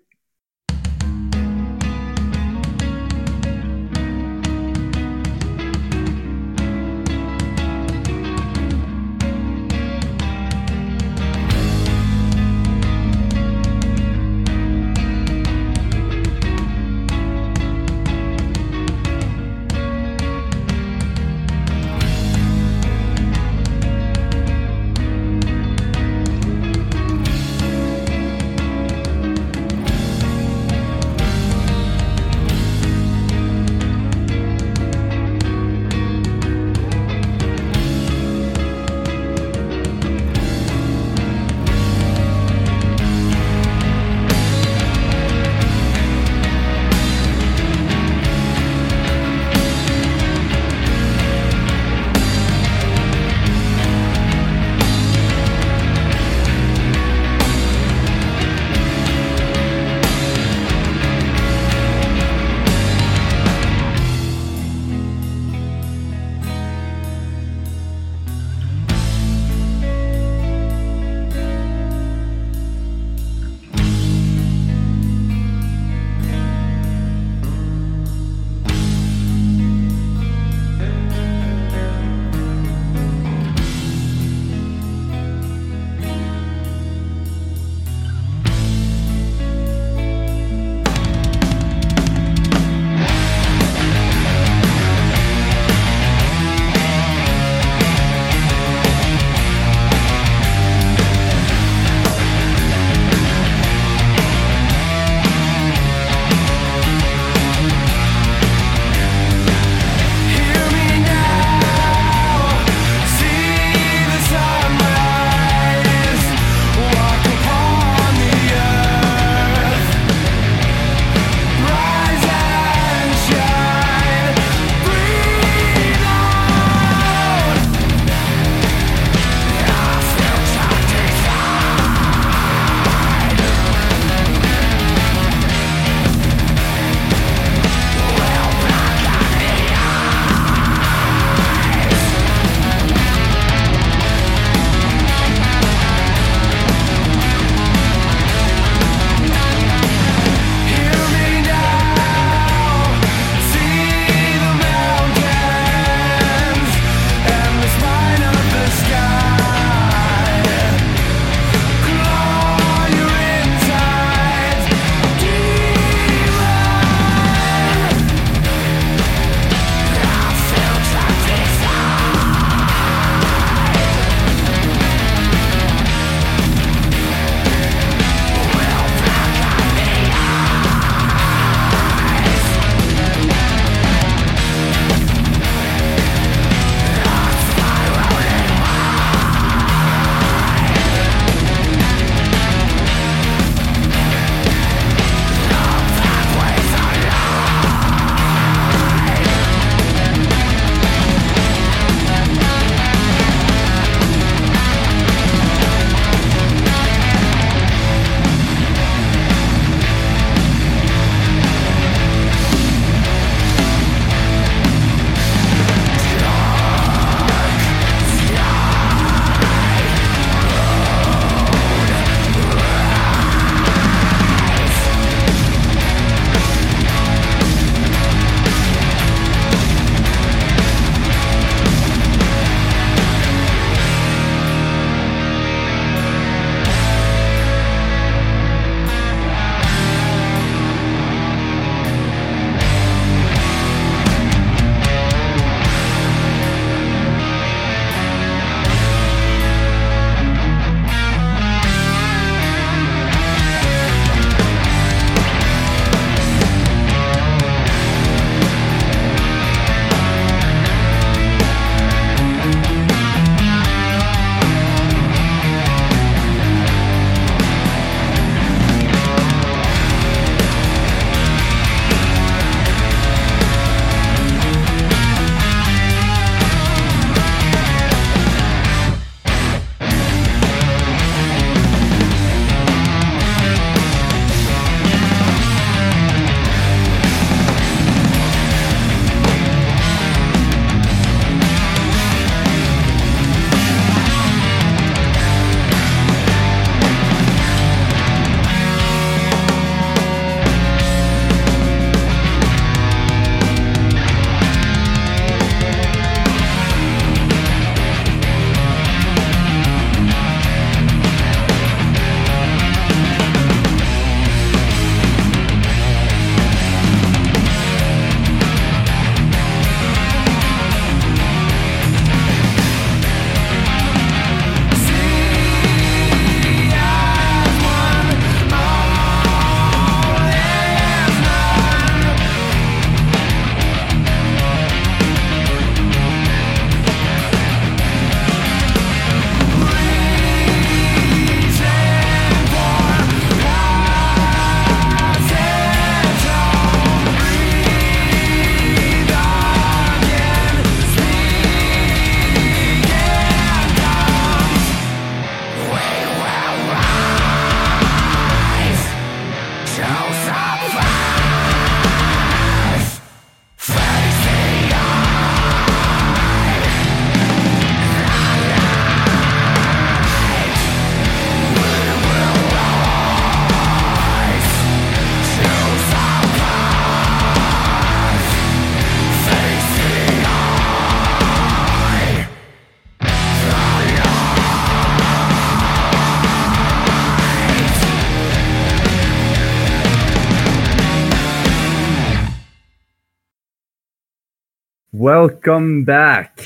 Welcome back.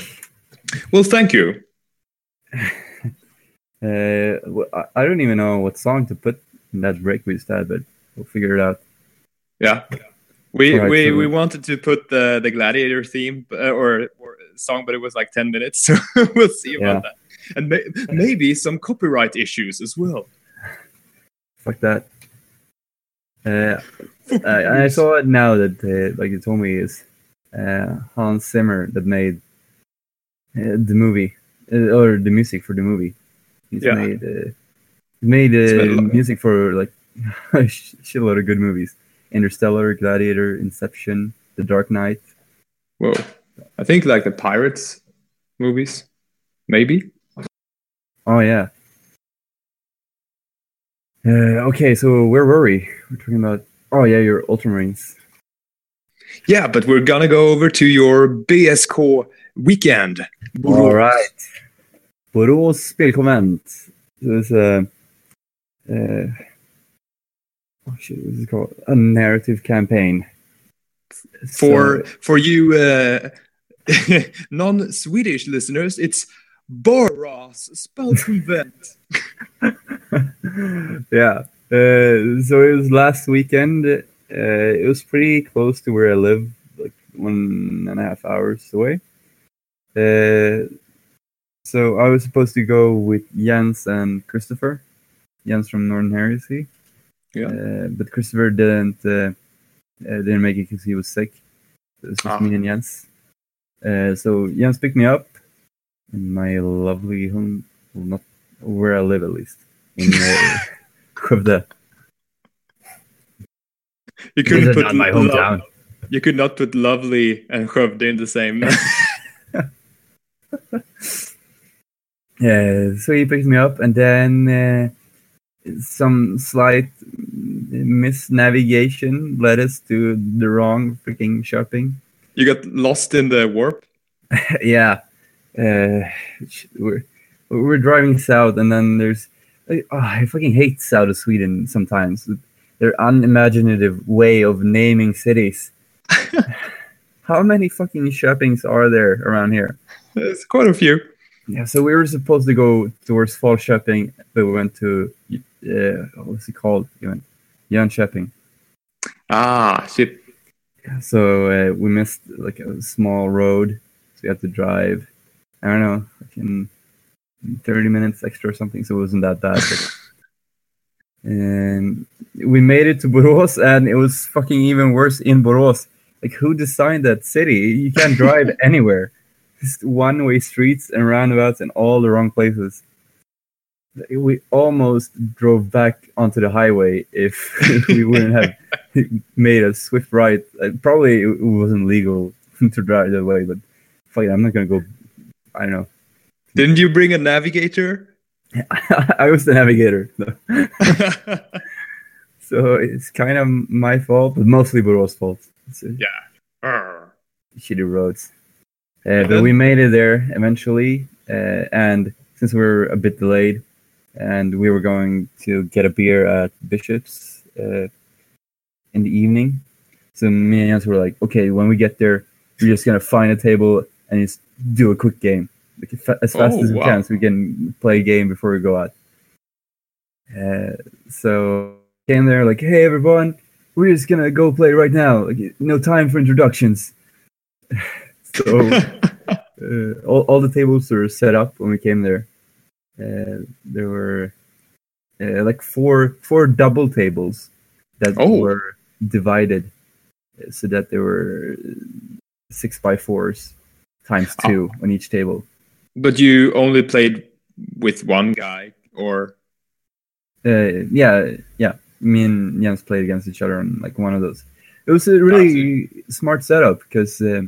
Well, thank you. Uh, I- don't even know what song to put in that break we just had, but we'll figure it out. Yeah, we Alright, we, so- we wanted to put the the gladiator theme uh, or, or song, but it was like ten minutes, so we'll see about that. And may, maybe some copyright issues as well. Fuck that. Uh, I, I saw it now that, uh, like you told me, is uh, Hans Zimmer that made uh, the movie uh, or the music for the movie. He's Yeah. made uh, made uh, music for like a shitload of good movies: Interstellar, Gladiator, Inception, The Dark Knight. Whoa, I think like the pirates movies, maybe. Oh yeah. Uh, okay, so where were we? We're talking about. Oh yeah, your Ultramarines. Yeah, but we're gonna go over to your BSK weekend. All right. Borås spelkonvent. It's a, uh, oh shit, what is it called? A narrative campaign. For So- for you uh, non-Swedish listeners, it's Borås spelkonvent. yeah. Uh, so it was last weekend. Uh, it was pretty close to where I live, like one and a half hours away. Uh, so I was supposed to go with Jens and Christopher. Jens from Northern Heresy. Yeah. Uh, but Christopher didn't uh, uh, didn't make it because he was sick. It was just Ah. me and Jens. Uh, so Jens picked me up in my lovely home, well, not where I live at least, in uh, Skövde. You couldn't put my lo- hometown. you could not put lovely and Skövde in the same. Yeah, so he picked me up, and then uh, some slight misnavigation led us to the wrong freaking shopping. you got lost in the warp. yeah, uh, we're we're driving south, and then there's oh, I fucking hate south of Sweden sometimes. Their unimaginative way of naming cities. How many fucking shoppings are there around here? There's quite a few. Yeah, so we were supposed to go towards Falköping, but we went to uh, what's it called? We went Jönköping. Ah, shit. So uh, we missed like a small road, so we had to drive. I don't know, like in thirty minutes extra or something. So it wasn't that bad. But, and we made it to Borås, and it was fucking even worse in Borås. Like, who designed that city? You can't drive anywhere. Just one-way streets and roundabouts in all the wrong places. We almost drove back onto the highway if we wouldn't have made a swift right. Uh, probably it wasn't legal to drive that way, but fuck it, I'm not gonna go. I don't know. Didn't you bring a navigator? I was the navigator, so it's kind of my fault, but mostly Borås' fault. It's, uh, Arr. shitty roads. Uh, but we made it there eventually, uh, and since we were a bit delayed, and we were going to get a beer at Bishop's uh, in the evening, so me and Jens were like, "Okay, when we get there, we're just gonna find a table and just do a quick game, as fast Oh, as we wow. can, so we can play a game before we go out." Uh, so came there like, "Hey, everyone, we're just gonna go play right now. Like, no time for introductions." so uh, all, all the tables were set up when we came there. Uh, there were uh, like four four double tables that Oh. were divided uh, so that there were six by fours times Oh. two on each table. But you only played with one guy, or Uh, yeah, yeah. me and Jens played against each other on like one of those. It was a really smart setup because uh,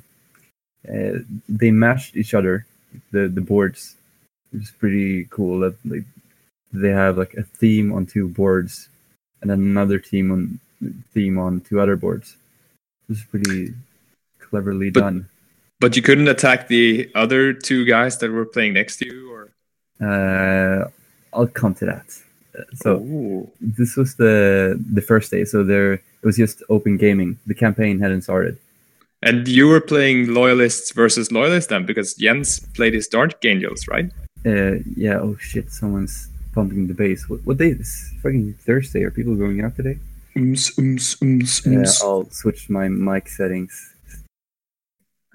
uh, they matched each other, the the boards. It was pretty cool that like they have like a theme on two boards, and then another team on theme on two other boards. It was pretty cleverly But- done. But you couldn't attack the other two guys that were playing next to you, or Uh, I'll come to that. Uh, So Ooh. this was the the first day. So there it was just open gaming. The campaign hadn't started. And you were playing loyalists versus loyalists then, because Jens played his Dark Angels, right? Uh, yeah. Oh shit! Someone's pumping the bass. What, what day is? Fucking Thursday. Are people going out today? Ums, ums, ums, Uh, ums. I'll switch my mic settings.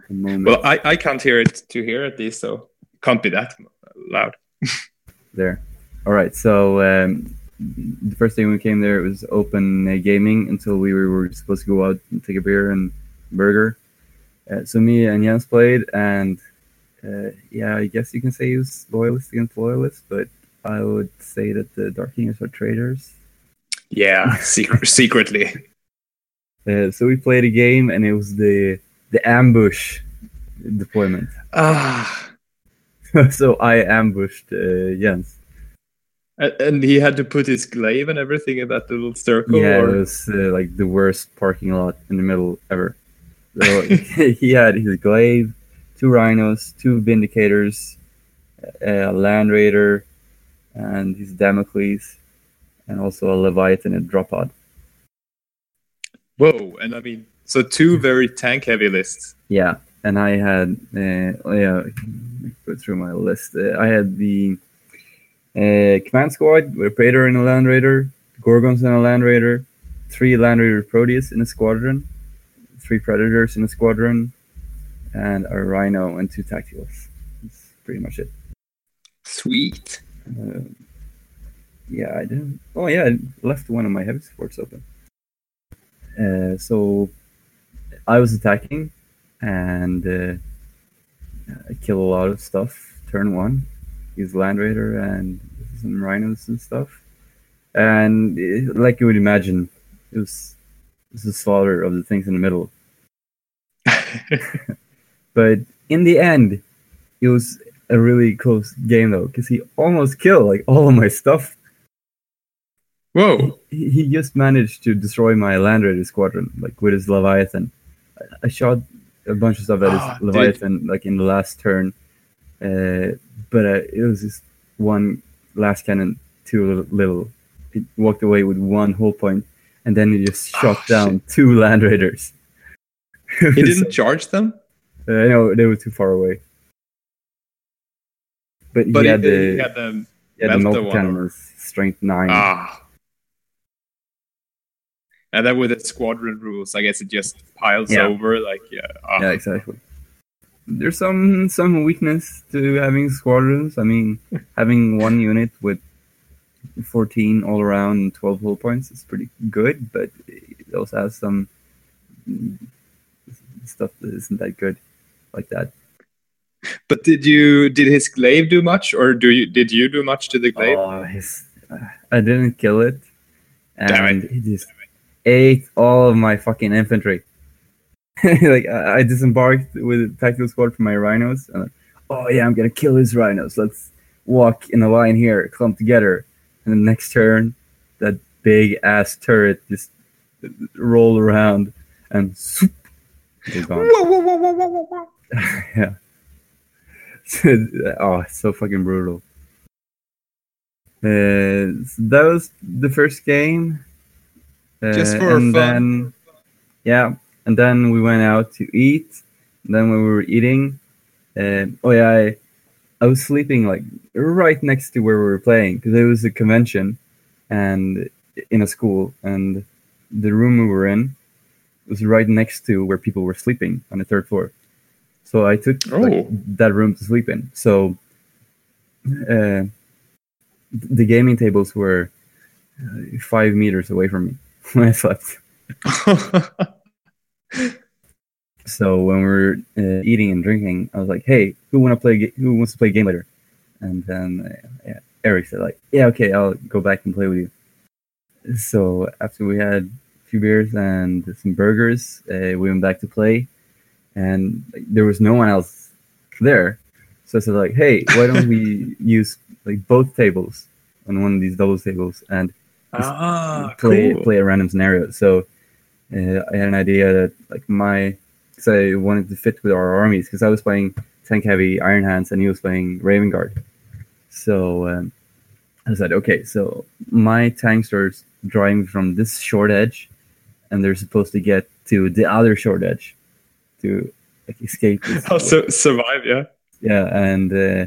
Moment. Well, I, I can't hear it to here at least, so can't be that loud. there. All right. So um, the first thing we came there, it was open uh, gaming until we were, were supposed to go out and take a beer and burger. Uh, so me and Jens played, and uh, yeah, I guess you can say he was loyalist against loyalist, but I would say that the Dark Kingers are traitors. Yeah, secret, secretly. Uh, so we played a game, and it was the the ambush deployment. Ah, so I ambushed uh, Jens. and, and he had to put his glaive and everything in that little circle. Yeah, or- it was uh, like the worst parking lot in the middle ever. So he had his glaive, two rhinos, two vindicators, a land raider, and his Damocles, and also a leviathan and drop pod. Whoa, and I mean, so two very tank heavy lists. Yeah, and I had uh, oh yeah, go through my list. Uh, I had the uh, command squad with a Praetor and a Land Raider, Gorgons and a Land Raider, three Land Raider Proteus in a squadron, three Predators in a squadron, and a Rhino and two Tacticals. That's pretty much it. Sweet. Uh, yeah, I didn't. Oh yeah, I left one of my heavy supports open. Uh, so I was attacking, and uh, I kill a lot of stuff. Turn one, use Land Raider and some rhinos and stuff. And it, like you would imagine, it was it was a slaughter of the things in the middle. But in the end, it was a really close game though, because he almost killed like all of my stuff. Whoa. He, he just managed to destroy my Land Raider squadron, like with his Leviathan. I, shot a bunch of stuff at his Ah, dude. Leviathan, like in the last turn, uh, but uh, it was just one lascannon too little. It walked away with one whole point, and then he just shot Ah, down two Land Raiders. He didn't charge them? Uh, know they were too far away. But, But he had the, he had the. he had the multi cannons, strength nine. Ah. And then with the squadron rules, I guess it just piles Yeah. over. Like, yeah. ah. Yeah, exactly. There's some some weakness to having squadrons. I mean, having one unit with 14 all around and 12 hull points is pretty good, but it also has some stuff that isn't that good, like that. But did you did his glaive do much, or do you did you do much to the glaive? Oh, his, I didn't kill it, Damn and he just ate all of my fucking infantry. like I I disembarked with a tactical squad for my rhinos, and like, oh yeah, I'm gonna kill his rhinos. Let's walk in a line here, clump together. And the next turn, that big ass turret just rolled around and swoop, gone. Yeah. oh, so fucking brutal. Uh, so that was the first game. Uh, Just for and fun. Then, yeah, and then we went out to eat. And then when we were eating, uh, oh yeah, I, I was sleeping like right next to where we were playing because it was a convention, and in a school, and the room we were in was right next to where people were sleeping on the third floor. So I took like, Oh. that room to sleep in. So uh, the gaming tables were uh, five meters away from me I slept. So when we were uh, eating and drinking, I was like, "Hey, who want to play? Who wants to play a game later?" And then uh, yeah, Eric said, "Like, yeah, okay, I'll go back and play with you." so after we had a few beers and some burgers, uh, we went back to play, and like, there was no one else there. So I said like, "Hey, why don't we use like both tables on one of these doubles tables and Ah, play cool. play a random scenario?" So uh, I had an idea that like my because I wanted to fit with our armies because I was playing tank heavy Iron Hands and he was playing Raven Guard. So um, I said, okay, so my tanks are driving from this short edge, and they're supposed to get to the other short edge to like escape. This, I'll survive, yeah. yeah, and uh,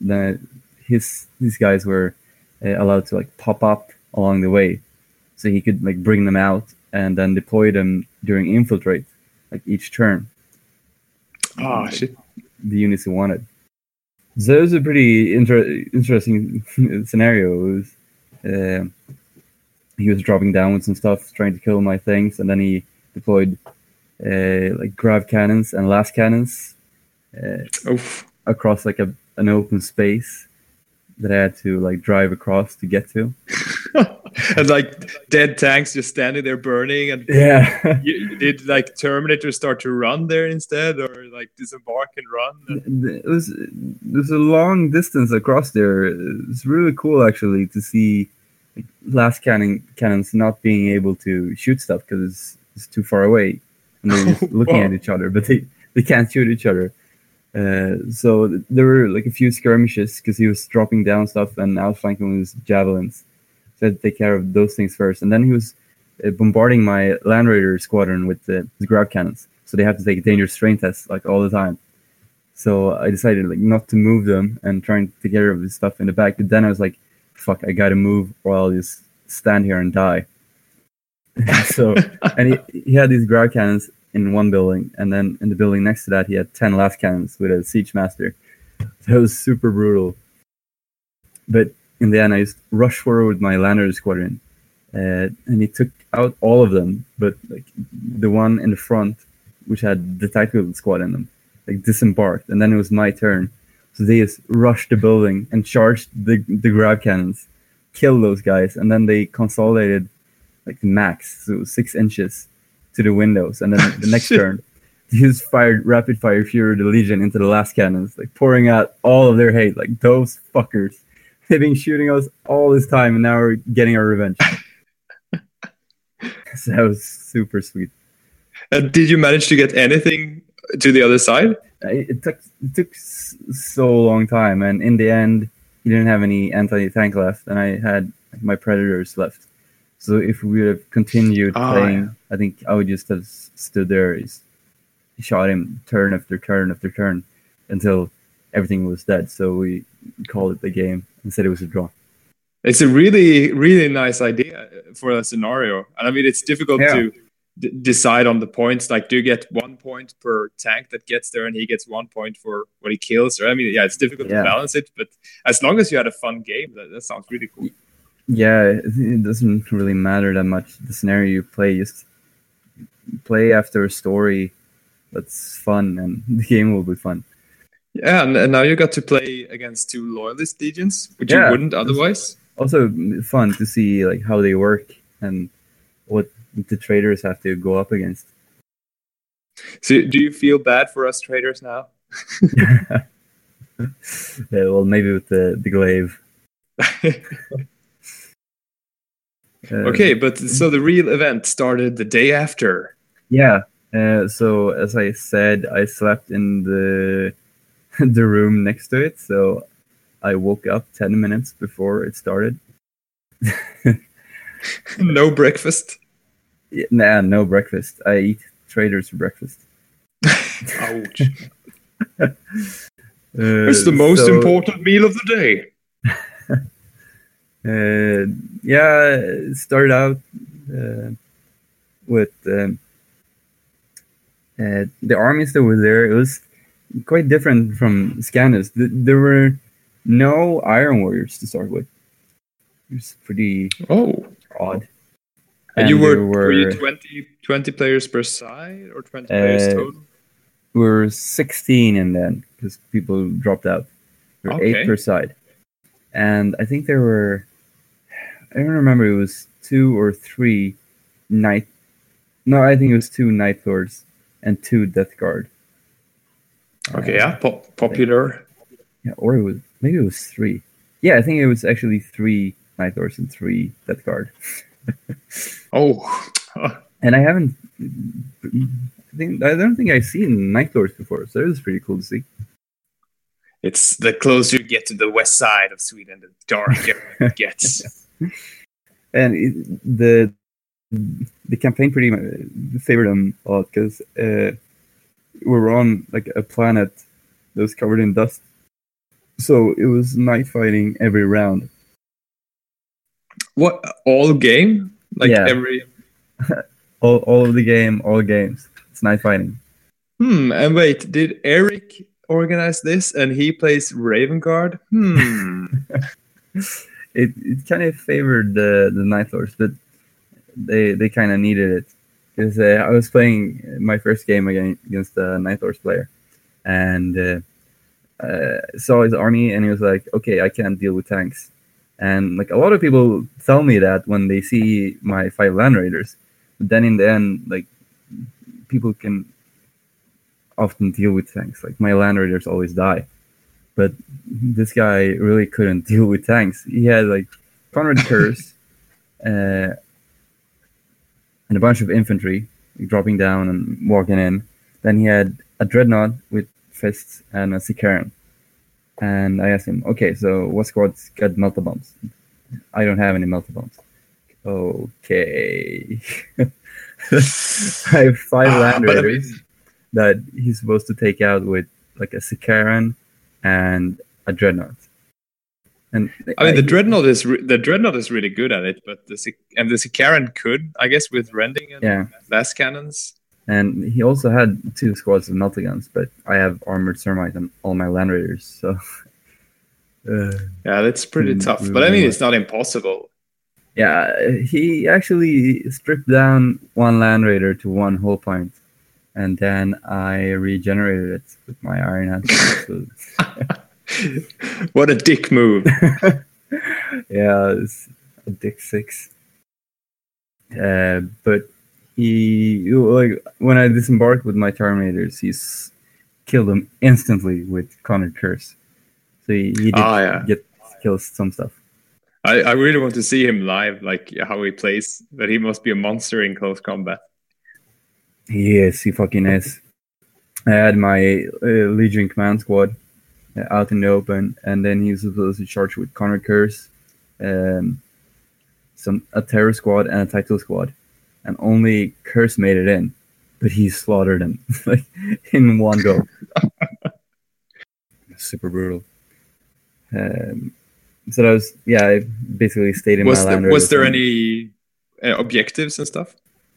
then his these guys were allowed to like pop up along the way, so he could like bring them out and then deploy them during infiltrate, like each turn. Ah, shit. the units he wanted. So it was a pretty inter- interesting scenario. Was, uh, he was dropping down with some stuff, trying to kill my things, and then he deployed uh, like grav cannons and lascannons uh, across like a, an open space that I had to like drive across to get to. and like dead tanks just standing there burning and Yeah. you, did like Terminator start to run there instead or like disembark and run? it was it was a long distance across there. It's really cool actually to see like, lascannon cannons not being able to shoot stuff because it's, it's too far away, and they're just looking Wow. at each other, but they they can't shoot each other. Uh, so there were like a few skirmishes because he was dropping down stuff and outflanking with his javelins. So I had to take care of those things first, and then he was uh, bombarding my Land Raider squadron with the, his grav cannons. So they have to take dangerous terrain tests like all the time. So I decided like not to move them and trying to take care of his stuff in the back. But then I was like, "Fuck, I gotta move, or I'll just stand here and die." so and he, he had these grav cannons in one building, and then in the building next to that, he had ten lascannons with a siege master. It was super brutal. But in the end, I just rushed forward with my Lander squadron, uh, and he took out all of them. But like the one in the front, which had the tactical squad in them, like disembarked, and then it was my turn. So they just rushed the building and charged the the grav cannons, killed those guys, and then they consolidated like max, so six inches to the windows, and then the next turn, they just fired rapid fire Fury of the Legion into the lascannons, like pouring out all of their hate, like those fuckers. They've been shooting us all this time, and now we're getting our revenge. so that was super sweet. And did you manage to get anything to the other side? it it took it took so long time, and in the end, he didn't have any anti tank left, and I had my predators left. So if we would have continued Ah, playing, I think I would just have stood there, shot him turn after turn after turn until everything was dead. So we called it the game and said it was a draw. It's a really, really nice idea for a scenario. And I mean, it's difficult Yeah. to d- decide on the points. Like, do you get one point per tank that gets there, and he gets one point for what he kills? Or I mean, yeah, it's difficult Yeah. to balance it. But as long as you had a fun game, that, that sounds really cool. Yeah, it it doesn't really matter that much the scenario you play. Just play after a story that's fun, and the game will be fun. Yeah, and, and now you got to play against two loyalist legions, which you wouldn't otherwise. also fun to see like how they work and what the traders have to go up against. So, do you feel bad for us traders now? Yeah, well, maybe with the the glaive. Uh, okay, but so the real event started the day after. Yeah. Uh, so as I said, I slept in the the room next to it. So I woke up ten minutes before it started. no breakfast. Yeah, Nah, no breakfast. I eat traders for breakfast. Ouch. Uh, It's the most so- important meal of the day. Uh, yeah, it started out uh, with um, uh, the armies that were there. It was quite different from Scandus. Th- there were no Iron Warriors to start with. It was pretty Oh. odd. And, you there were, were, you 20, 20 players per side or 20 players total? we were 16 and then because people dropped out. There were Okay. eight per side. And I think there were I don't remember. It was two or three night. No, I think it was two Night Lords and two Death Guard. Okay, uh, yeah, po- popular. Yeah, or it was maybe it was three. Yeah, I think it was actually three Night Lords and three Death Guard. Oh, And I haven't. I think I don't think I've seen Night Lords before, so it was pretty cool to see. it's the closer you get to the west side of Sweden, the darker it gets. and it, the the campaign pretty much favored them a lot because uh, we were on like a planet that was covered in dust, so it was night fighting every round. What all game? Like Yeah. every. All, all of the game, all games, it's night fighting. Hmm. And wait, did Eric organize this and he plays Raven Guard? Hmm. It it kind of favored the the Night Lords, but they they kind of needed it because uh, I was playing my first game again against the Night Lords player, and uh, uh, saw his army, and he was like, "Okay, I can't deal with tanks." And like a lot of people tell me that when they see my five land raiders, but then in the end, like people can often deal with tanks. Like my land raiders always die, but this guy really couldn't deal with tanks. He had like Konrad Curze, uh, and a bunch of infantry dropping down and walking in. Then he had a dreadnought with fists and a Sicaran. And I asked him, okay, so what squad's got melta bombs? I don't have any melta bombs. Okay. I have five Ah, land raiders that he's supposed to take out with like a Sicaran and a dreadnought. And I mean, the dreadnought is re- the dreadnought is really good at it, but the and the Sicaran could, I guess, with rending and yeah, lascannons. and he also had two squads of Meltaguns, but I have armored Ceramite on all my land raiders, so uh, Yeah, that's pretty Hmm, tough. really But I mean, well. it's not impossible. yeah, he actually stripped down one land raider to one hull point, and then I regenerated it with my Iron Hand. what a dick move. yeah, it's a dick six. Uh, but he like when I disembarked with my Terminators, he's killed them instantly with Konrad Curze. So he, he did Ah, yeah. get kills some stuff. I, I really want to see him live, like how he plays. But he must be a monster in close combat. He is. He fucking is. I had my uh, Legion Command Squad uh, out in the open, and then he was supposed to charge with Konrad Curze, um, some a Terror Squad, and a Title Squad, and only Curse made it in, but he slaughtered him like in one go. Super brutal. Um, so that was yeah. I basically stayed in Was my there, was there any uh, objectives and stuff?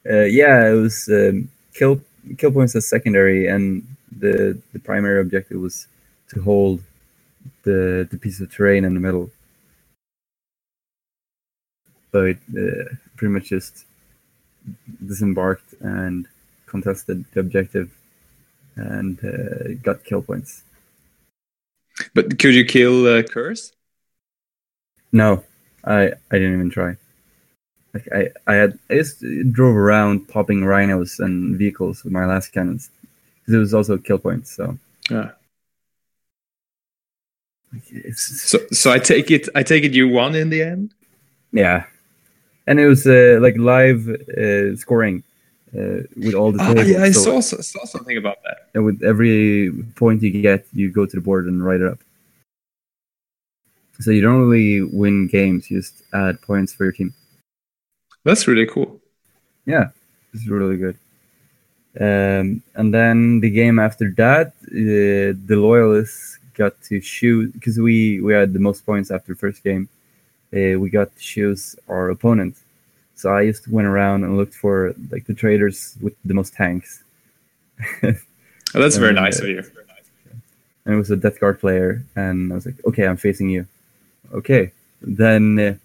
uh, yeah, it was um, kill kill points as secondary, and the the primary objective was to hold the the piece of terrain in the middle. So it uh, pretty much just disembarked and contested the objective, and uh, got kill points. But could you kill uh, Curze? No, I I didn't even try. Like I I had I just drove around popping rhinos and vehicles with my lascannons because it was also a kill points. So Yeah. So so I take it I take it you won in the end. yeah, and it was uh, like live uh, scoring uh, with all the tables. yeah, I so saw saw something about that. and with every point you get, you go to the board and write it up. So you don't really win games; you just add points for your team. That's really cool. Yeah, it's really good. Um, and then the game after that, uh, the loyalists got to choose because we we had the most points after first game. Uh, we got to choose our opponent. So I just went around and looked for like the traders with the most tanks, Oh, that's very Uh, nice of you. and it was a Death Guard player. And I was like, okay, I'm facing you. Okay, then uh,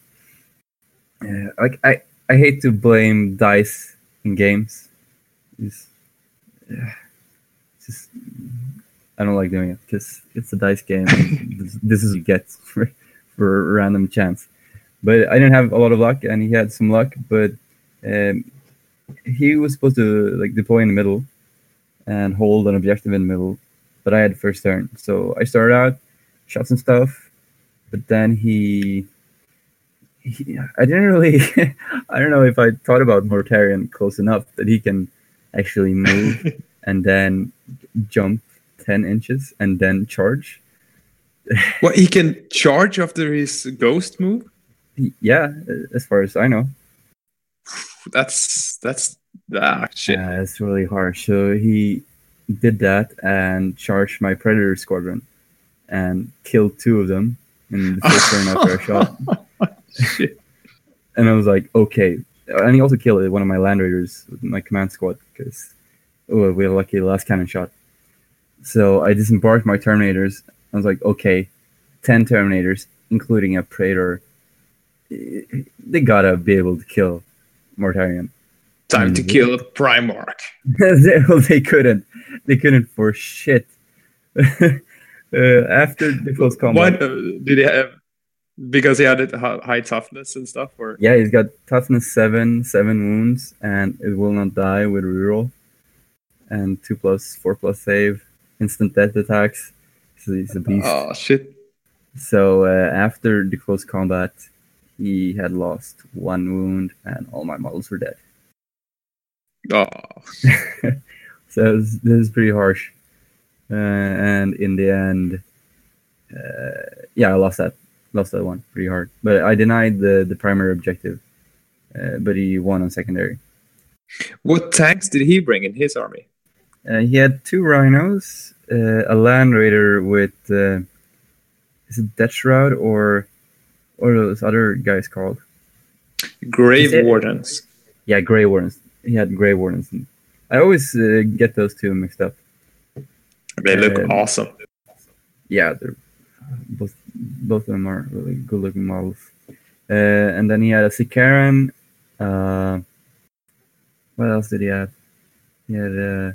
uh, like I I hate to blame dice in games. It's, it's just I don't like doing it because it's a dice game. this, this is what you get for, for a random chance. but I didn't have a lot of luck, and he had some luck. But um, he was supposed to like deploy in the middle and hold an objective in the middle, but I had first turn, so I started out, shot some stuff, but then he. He I didn't really. I don't know if I thought about Mortarion close enough that he can actually move and then jump 10 inches and then charge. Well, he can charge after his ghost move. Yeah, as far as I know. That's that's ah shit. Yeah, it's really harsh. So he did that and charged my predator squadron and killed two of them in the first turn after I shot. And I was like, okay. And he also killed one of my land raiders with my command squad because oh, we were lucky the lascannon shot. So I disembarked my Terminators. I was like, okay, 10 Terminators, including a Praetor. They gotta be able to kill Mortarion. Time to Mhm. kill a Primarch. they, well, they couldn't. They couldn't for shit. uh, after the close combat. What uh, did he have? Because he had it high toughness and stuff, or Yeah, he's got toughness seven, seven wounds, and it will not die with reroll. And two plus, four plus save, instant death attacks. So he's a beast. oh shit. So uh, after the close combat, he had lost one wound, and all my models were dead. Oh, So it was, this is pretty harsh. Uh, and in the end, uh, yeah, I lost that, lost that one pretty hard. But I denied the the primary objective. Uh, but he won on secondary. what tanks did he bring in his army? Uh, he had two rhinos, uh, a land raider with uh, is it Death Shroud or what are those other guys called? Grave it- Wardens. Yeah, Grave Wardens. He had Grave Wardens. I always uh, get those two mixed up. They look Um, awesome. Yeah, they're both both of them are really good looking models. Uh, and then he had a Sicaran. Uh, what else did he have? He had uh,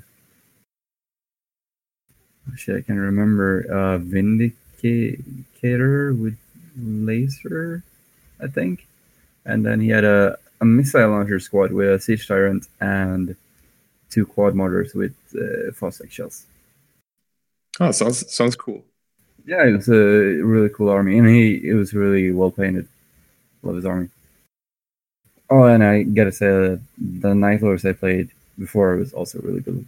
oh I can't remember. Uh, Vindicator with laser, I think. And then he had a, a missile launcher squad with a siege tyrant and two quad mortars with uh, Phosphex shells. Oh, sounds sounds cool. Yeah, it was a really cool army, and he it was really well painted. Love his army. Oh, and I gotta say that the Night Lords I played before was also really good.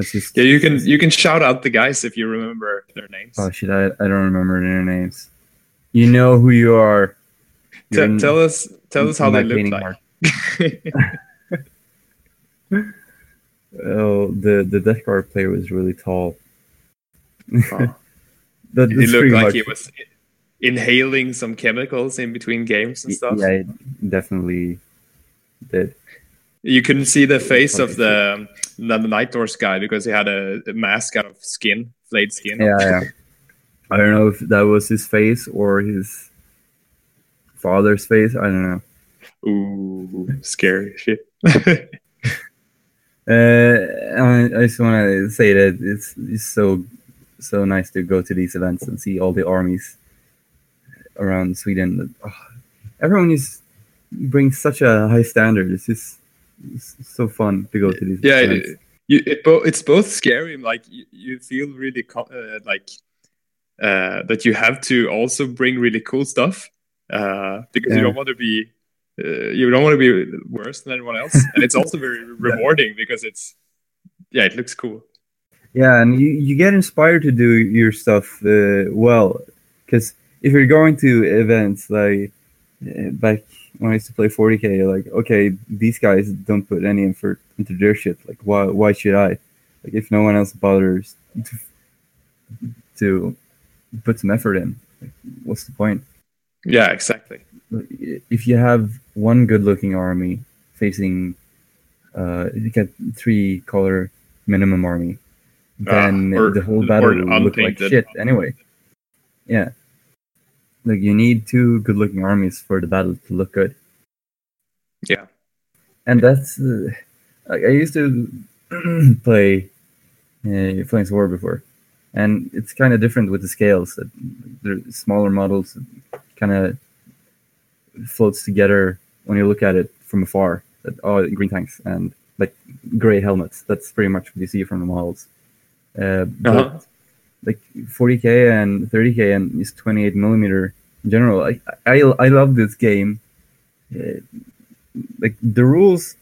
Just Yeah, you can you can shout out the guys if you remember their names. oh shit, I, I don't remember their names. You know who you are. You're in- tell us tell us how they look like. Oh, the the Death Guard player was really tall. Oh. That, he that's looked like much- he was inhaling some chemicals in between games and stuff. Yeah, it definitely did. You couldn't see the face of the the Night Lords guy because he had a, a mask out of skin, flayed skin. Yeah, yeah. I don't know if that was his face or his father's face. I don't know. Ooh, scary shit. Uh, I, I just want to say that it's, it's so so nice to go to these events and see all the armies around Sweden. Oh, everyone is brings such a high standard. It's just it's so fun to go to these yeah, events. it, you, it bo- it's both scary like you, you feel really co- uh, like uh, that you have to also bring really cool stuff uh, because you don't want to be uh, you don't want to be worse than anyone else, and it's also very rewarding because it's yeah, it looks cool. Yeah, and you, you get inspired to do your stuff uh, well. Because if you're going to events like uh, back when I used to play 40k, you're like, okay, these guys don't put any effort into their shit. Like, why, why should I? Like, if no one else bothers to, to put some effort in, like, what's the point? Yeah, exactly. If you have one good looking army facing, uh, you get three color minimum army, then Ah, or- the whole or battle will look like shit anyway. Yeah. Like you need two good looking armies for the battle to look good. Yeah. And that's uh, I I used to play uh, Flames of War before, and it's kind of different with the scales. That they're smaller models kind of floats together when you look at it from afar. That oh, green tanks and like gray helmets. That's pretty much what you see from the models. Uh, but Uh-huh. like 40k and 30k and is 28 millimeter in general. I I, I love this game. Uh, like the rules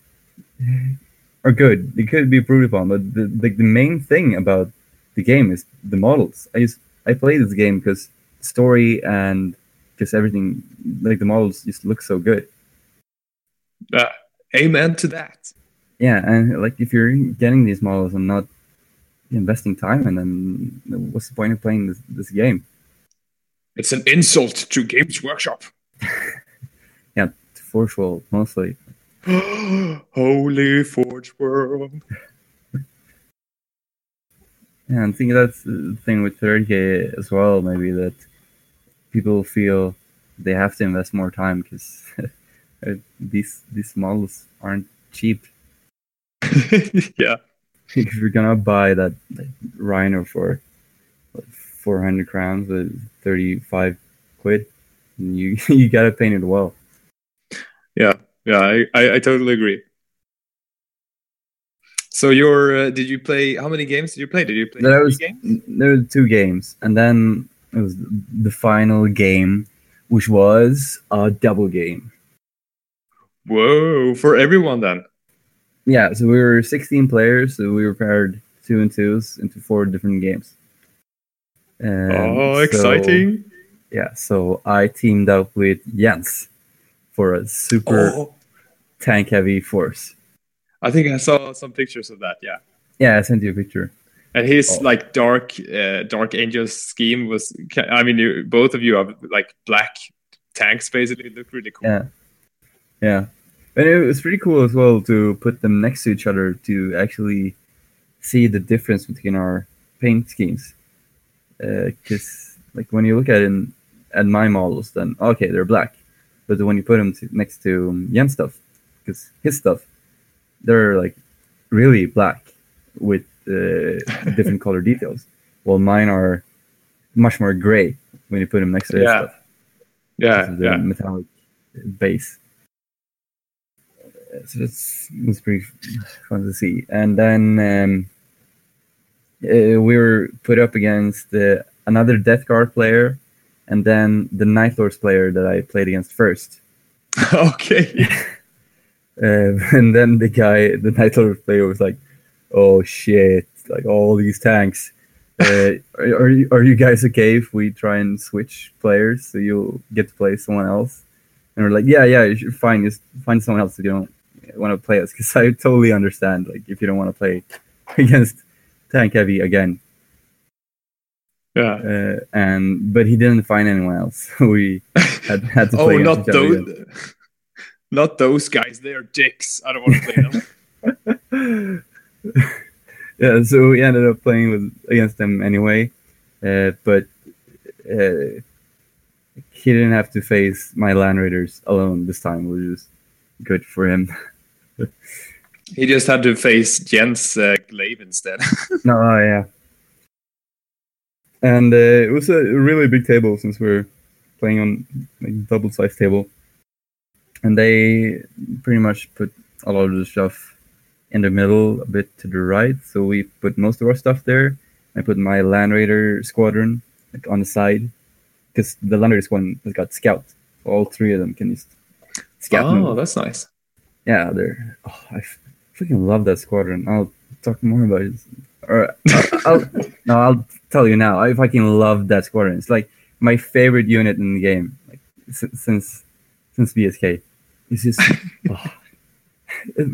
are good. They could be improved upon, but the like the main thing about the game is the models. I just I play this game because story and just everything like the models just look so good. Uh, amen to that. Yeah, and like if you're getting these models and not investing time and then what's the point of playing this, this game? It's an insult to Games Workshop. Yeah, to Forge World mostly. Holy Forge World. Yeah, I think that's the thing with 30k as well. Maybe that people feel they have to invest more time because these these models aren't cheap. yeah. If you're gonna buy that like, Rhino for like, 400 crowns with 35 quid, you you gotta paint it well. Yeah. Yeah. I, I, I totally agree. So your uh, did you play how many games did you play? Did you play There three was games? there were two games, and then it was the final game, which was a double game. Whoa, for everyone then. Yeah, so we were 16 players, so we were paired two and twos into four different games. And oh, so- exciting. yeah, so I teamed up with Jens for a super Oh, tank heavy force. I think I saw some pictures of that. Yeah. Yeah, I sent you a picture. And his Oh. like dark, uh, dark angel scheme was. I mean, you, both of you have like black tanks. Basically, Look really cool. Yeah. Yeah. And it was pretty cool as well to put them next to each other to actually see the difference between our paint schemes. Because, like, when you look at in, at my models, then okay, they're black. But when you put them to, next to um, Jens stuff, because his stuff, they're like really black with uh, different color details. While mine are much more gray when you put them next to his Yeah. stuff. Yeah, yeah. metallic base. So that's was pretty fun to see. And then um, uh, we were put up against uh, another Death Guard player, and then the Night Lords player that I played against first. okay. Uh, and then the guy, the Night Lords player, was like, "Oh shit! Like all these tanks." Uh, are, are you are you guys okay if we try and switch players so you'll get to play someone else? And we're like, yeah, yeah, you should find just find someone else if you don't want to play us because I totally understand like if you don't want to play against tank heavy again. Yeah. Uh, and but he didn't find anyone else. we had had to play. Oh, not again. those. Not those guys. They are dicks. I don't want to play them. yeah, so we ended up playing with against them anyway, uh, but uh, he didn't have to face my land raiders alone this time, which was good for him. He just had to face Jens uh, Glaive instead. no, oh, yeah, and uh, it was a really big table since we're playing on like double size table, and they pretty much put a lot of the stuff in the middle, a bit to the right. So we put most of our stuff there. I put my Land Raider squadron like on the side because the Land Raider squadron has got scout. All three of them can just scout. oh, that's nice. Yeah, they're. Oh, I freaking love that squadron. I'll talk more about it. Or I'll, I'll, no, I'll tell you now. I fucking love that squadron. It's like my favorite unit in the game, like since since BSK. It's just. oh.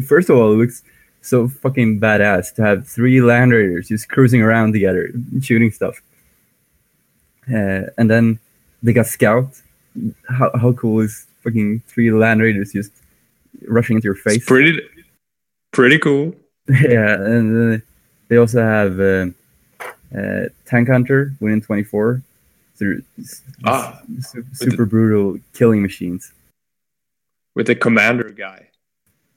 First of all, it looks so fucking badass to have three land raiders just cruising around together, shooting stuff. Uh, and then they got scout. How how cool is fucking three land raiders just rushing into your face? It's pretty, pretty cool. yeah, and uh, they also have uh, uh, Tank Hunter winning 24. through Ah, su- super brutal killing machines. with the commander guy.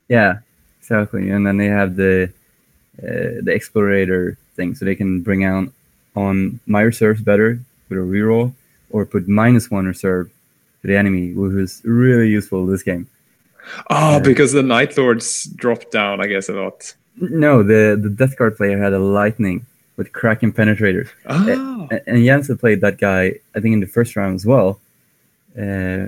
Yeah, exactly. And then they have the uh, the explorator thing, so they can bring out on my reserves better with a reroll, or put minus one reserve to the enemy, which is really useful in this game. Oh, Yeah. because the Night Lords dropped down, I guess, a lot. No, the the Death Guard player had a lightning with Kraken penetrators, Oh. A- and Jens played that guy, I think, in the first round as well. Uh,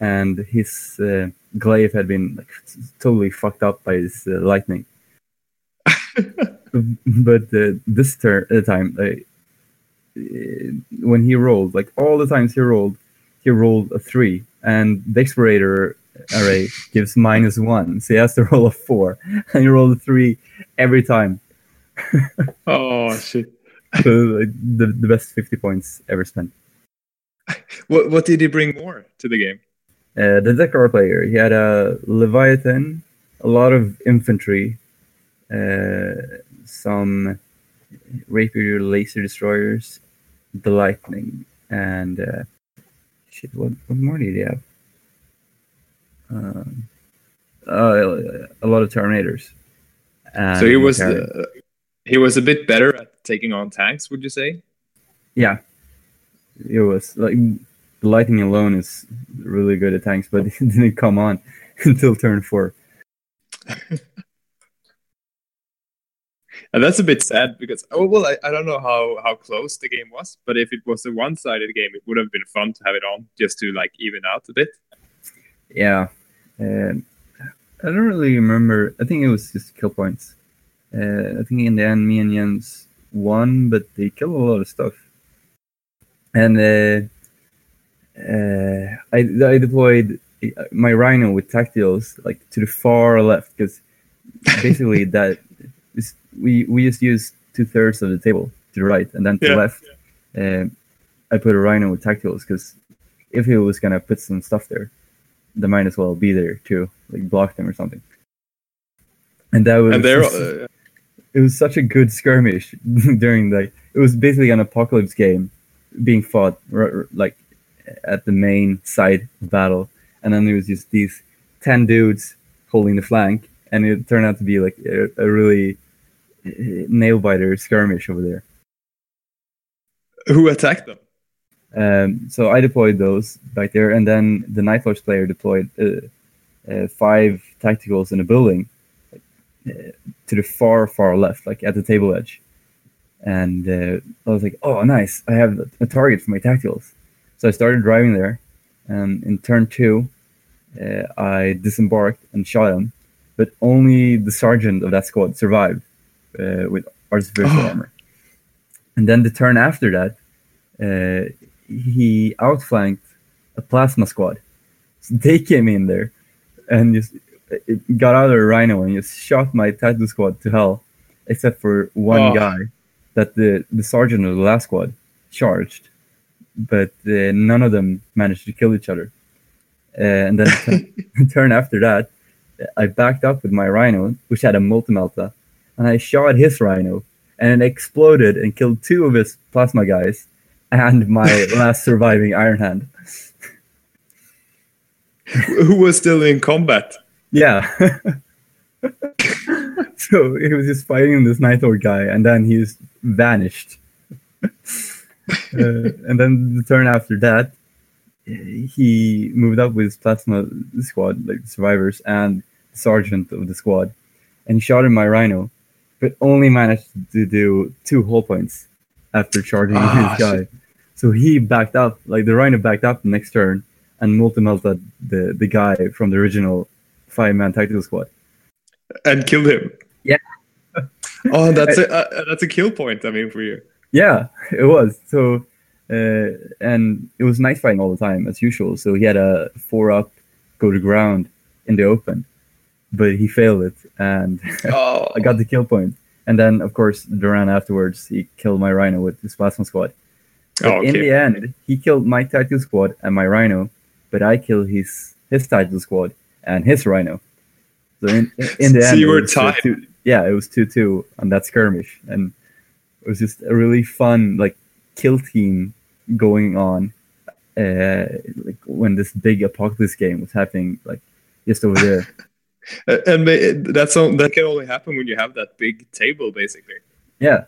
and his uh, glaive had been like, totally fucked up by his uh, lightning. but uh, this turn, uh, time, uh, uh, when he rolled, like all the times he rolled, he rolled a three, and the explorator array gives minus one, so he has to roll a four, and he rolled a three every time. oh, shit. So like, the the best fifty points ever spent. What, what did he bring more to the game? Uh, the Dekar player, he had a Leviathan, a lot of infantry, uh, some rapier laser destroyers, the lightning, and uh, shit. What what more did he have? Um, uh, a lot of Terminators. So he was Macari. uh, he was a bit better at taking on tanks, would you say? yeah, it was like the lightning alone is really good at tanks, but it didn't come on until turn four. And that's a bit sad because oh well, I, I don't know how how close the game was, but if it was a one sided game, it would have been fun to have it on just to like even out a bit. Yeah, and I don't really remember. I think it was just kill points. Uh, I think in the end, me and Jens won, but they killed a lot of stuff. And uh, uh, I I deployed my Rhino with tactiles like to the far left because basically that is we we just use two thirds of the table to the right and then to Yeah. the left. Um, I put a Rhino with tactiles because if he was gonna put some stuff there, they might as well be there too, like block them or something. And that was And they're uh, it was such a good skirmish during the it was basically an apocalypse game being fought like at the main side battle and then there was just these 10 dudes holding the flank and it turned out to be like a, a really uh, nail biter skirmish over there who attacked them? Um, so I deployed those back there, and then the Night Lords player deployed uh, uh, five tacticals in a building uh, to the far, far left, like at the table edge. And uh, I was like, "Oh, nice! I have a target for my tacticals." So I started driving there, and in turn two, uh, I disembarked and shot him, but only the sergeant of that squad survived uh, with artificial armor. And then the turn after that, uh, he outflanked a plasma squad. So they came in there and just it got out of a rhino and just shot my tattoo squad to hell, except for one Oh. guy that the, the sergeant of the last squad charged, but uh, none of them managed to kill each other. Uh, and then the turn after that, I backed up with my rhino, which had a multi-melta, and I shot his rhino, and it exploded and killed two of his plasma guys and my last surviving Iron Hand. who was still in combat? Yeah. so he was just fighting this Night Lord guy, and then he just vanished. uh, and then the turn after that, he moved up with his plasma squad, like the survivors, and the sergeant of the squad, and he shot at my rhino, but only managed to do two hull points after charging Ah, his guy. So he backed up, like the rhino backed up the next turn, and multi-melted the, the guy from the original five-man tactical squad. and killed him. Yeah. oh, that's a uh, that's a kill point. I mean, for you. Yeah, it was. So, uh, and it was nice fighting all the time as usual. So he had a four up, go to ground in the open, but he failed it, and Oh, I got the kill point. And then, of course, round afterwards, he killed my rhino with his plasma squad. But Oh, in the end, he killed my title squad and my rhino, but I killed his his tactical squad and his rhino. So in, in the So end, you were tied. two- yeah, it was two two on that skirmish, and it was just a really fun like kill team going on, uh, like when this big apocalypse game was happening, like just over there. And that's all, that can only happen when you have that big table, basically. yeah,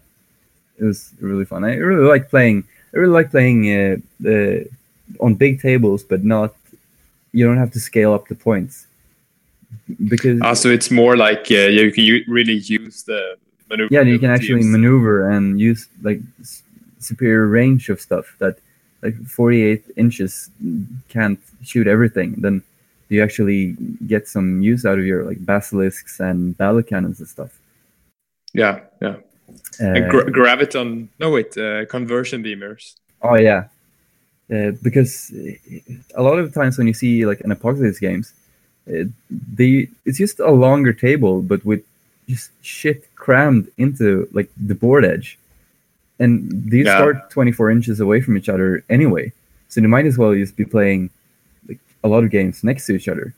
it was really fun. I really like playing. I really like playing uh, the on big tables, but not. You don't have to scale up the points because Ah, so it's more like uh, you can really use the maneuver. yeah, you can actually use- maneuver and use like superior range of stuff that like 48 inches can't shoot everything. Then you actually get some use out of your like basilisks and battle cannons and stuff. Yeah, yeah. Uh, gra- graviton. No, wait. Uh, conversion beamers. Oh yeah, uh, because a lot of times when you see like an apocalypse games, uh, they it's just a longer table, but with just shit crammed into like the board edge, and these Yeah. start 24 inches away from each other anyway. So you might as well just be playing like a lot of games next to each other.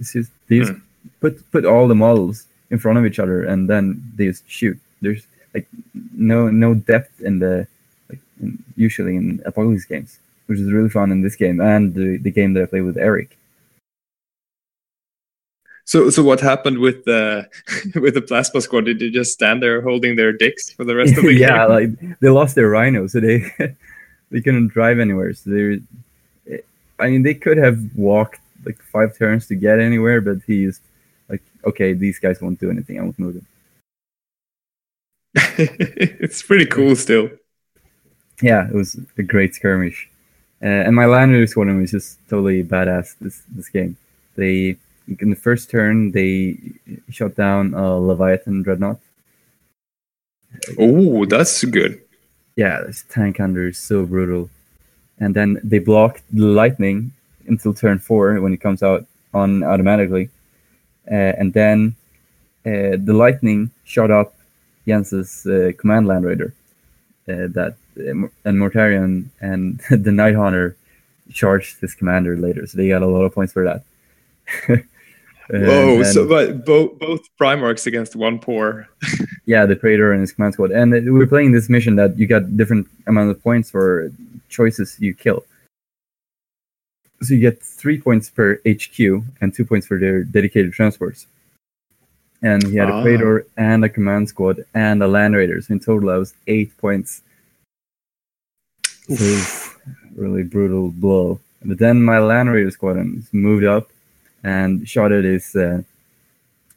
It's just they just put put all the models in front of each other and then they just shoot. There's like no no depth in the like in, usually in apocalypse games, which is really fun in this game and the, the game that I play with Eric. So, so what happened with the with the plasma squad? Did they just stand there holding their dicks for the rest of the yeah, game? Yeah, like they lost their rhino, so they they couldn't drive anywhere. So they, I mean, they could have walked like five turns to get anywhere, but he's like, okay, these guys won't do anything. I won't move them. it's pretty cool still. Yeah, it was a great skirmish, uh, and my Lander squadron was just totally badass. This this game, they in the first turn they shot down a Leviathan dreadnought. Oh, that's good. yeah, this tank hunter is so brutal. And then they blocked the lightning until turn four when it comes out on automatically. Uh, and then uh, the lightning shot up Jens's uh, command land raider. Uh, that uh, and Mortarion and the Night Hunter charged his commander later, so they got a lot of points for that. Whoa! then- So, but both both Primarchs against one poor. yeah, the Praetor and his command squad. And we were playing this mission that you got different amount of points for choices you kill. So you get three points per HQ and two points for their dedicated transports. And he had Ah. a Praetor and a command squad and a Land Raider. So in total, that was eight points. So it was a really brutal blow. But then my Land Raider squadron moved up and shot at his uh,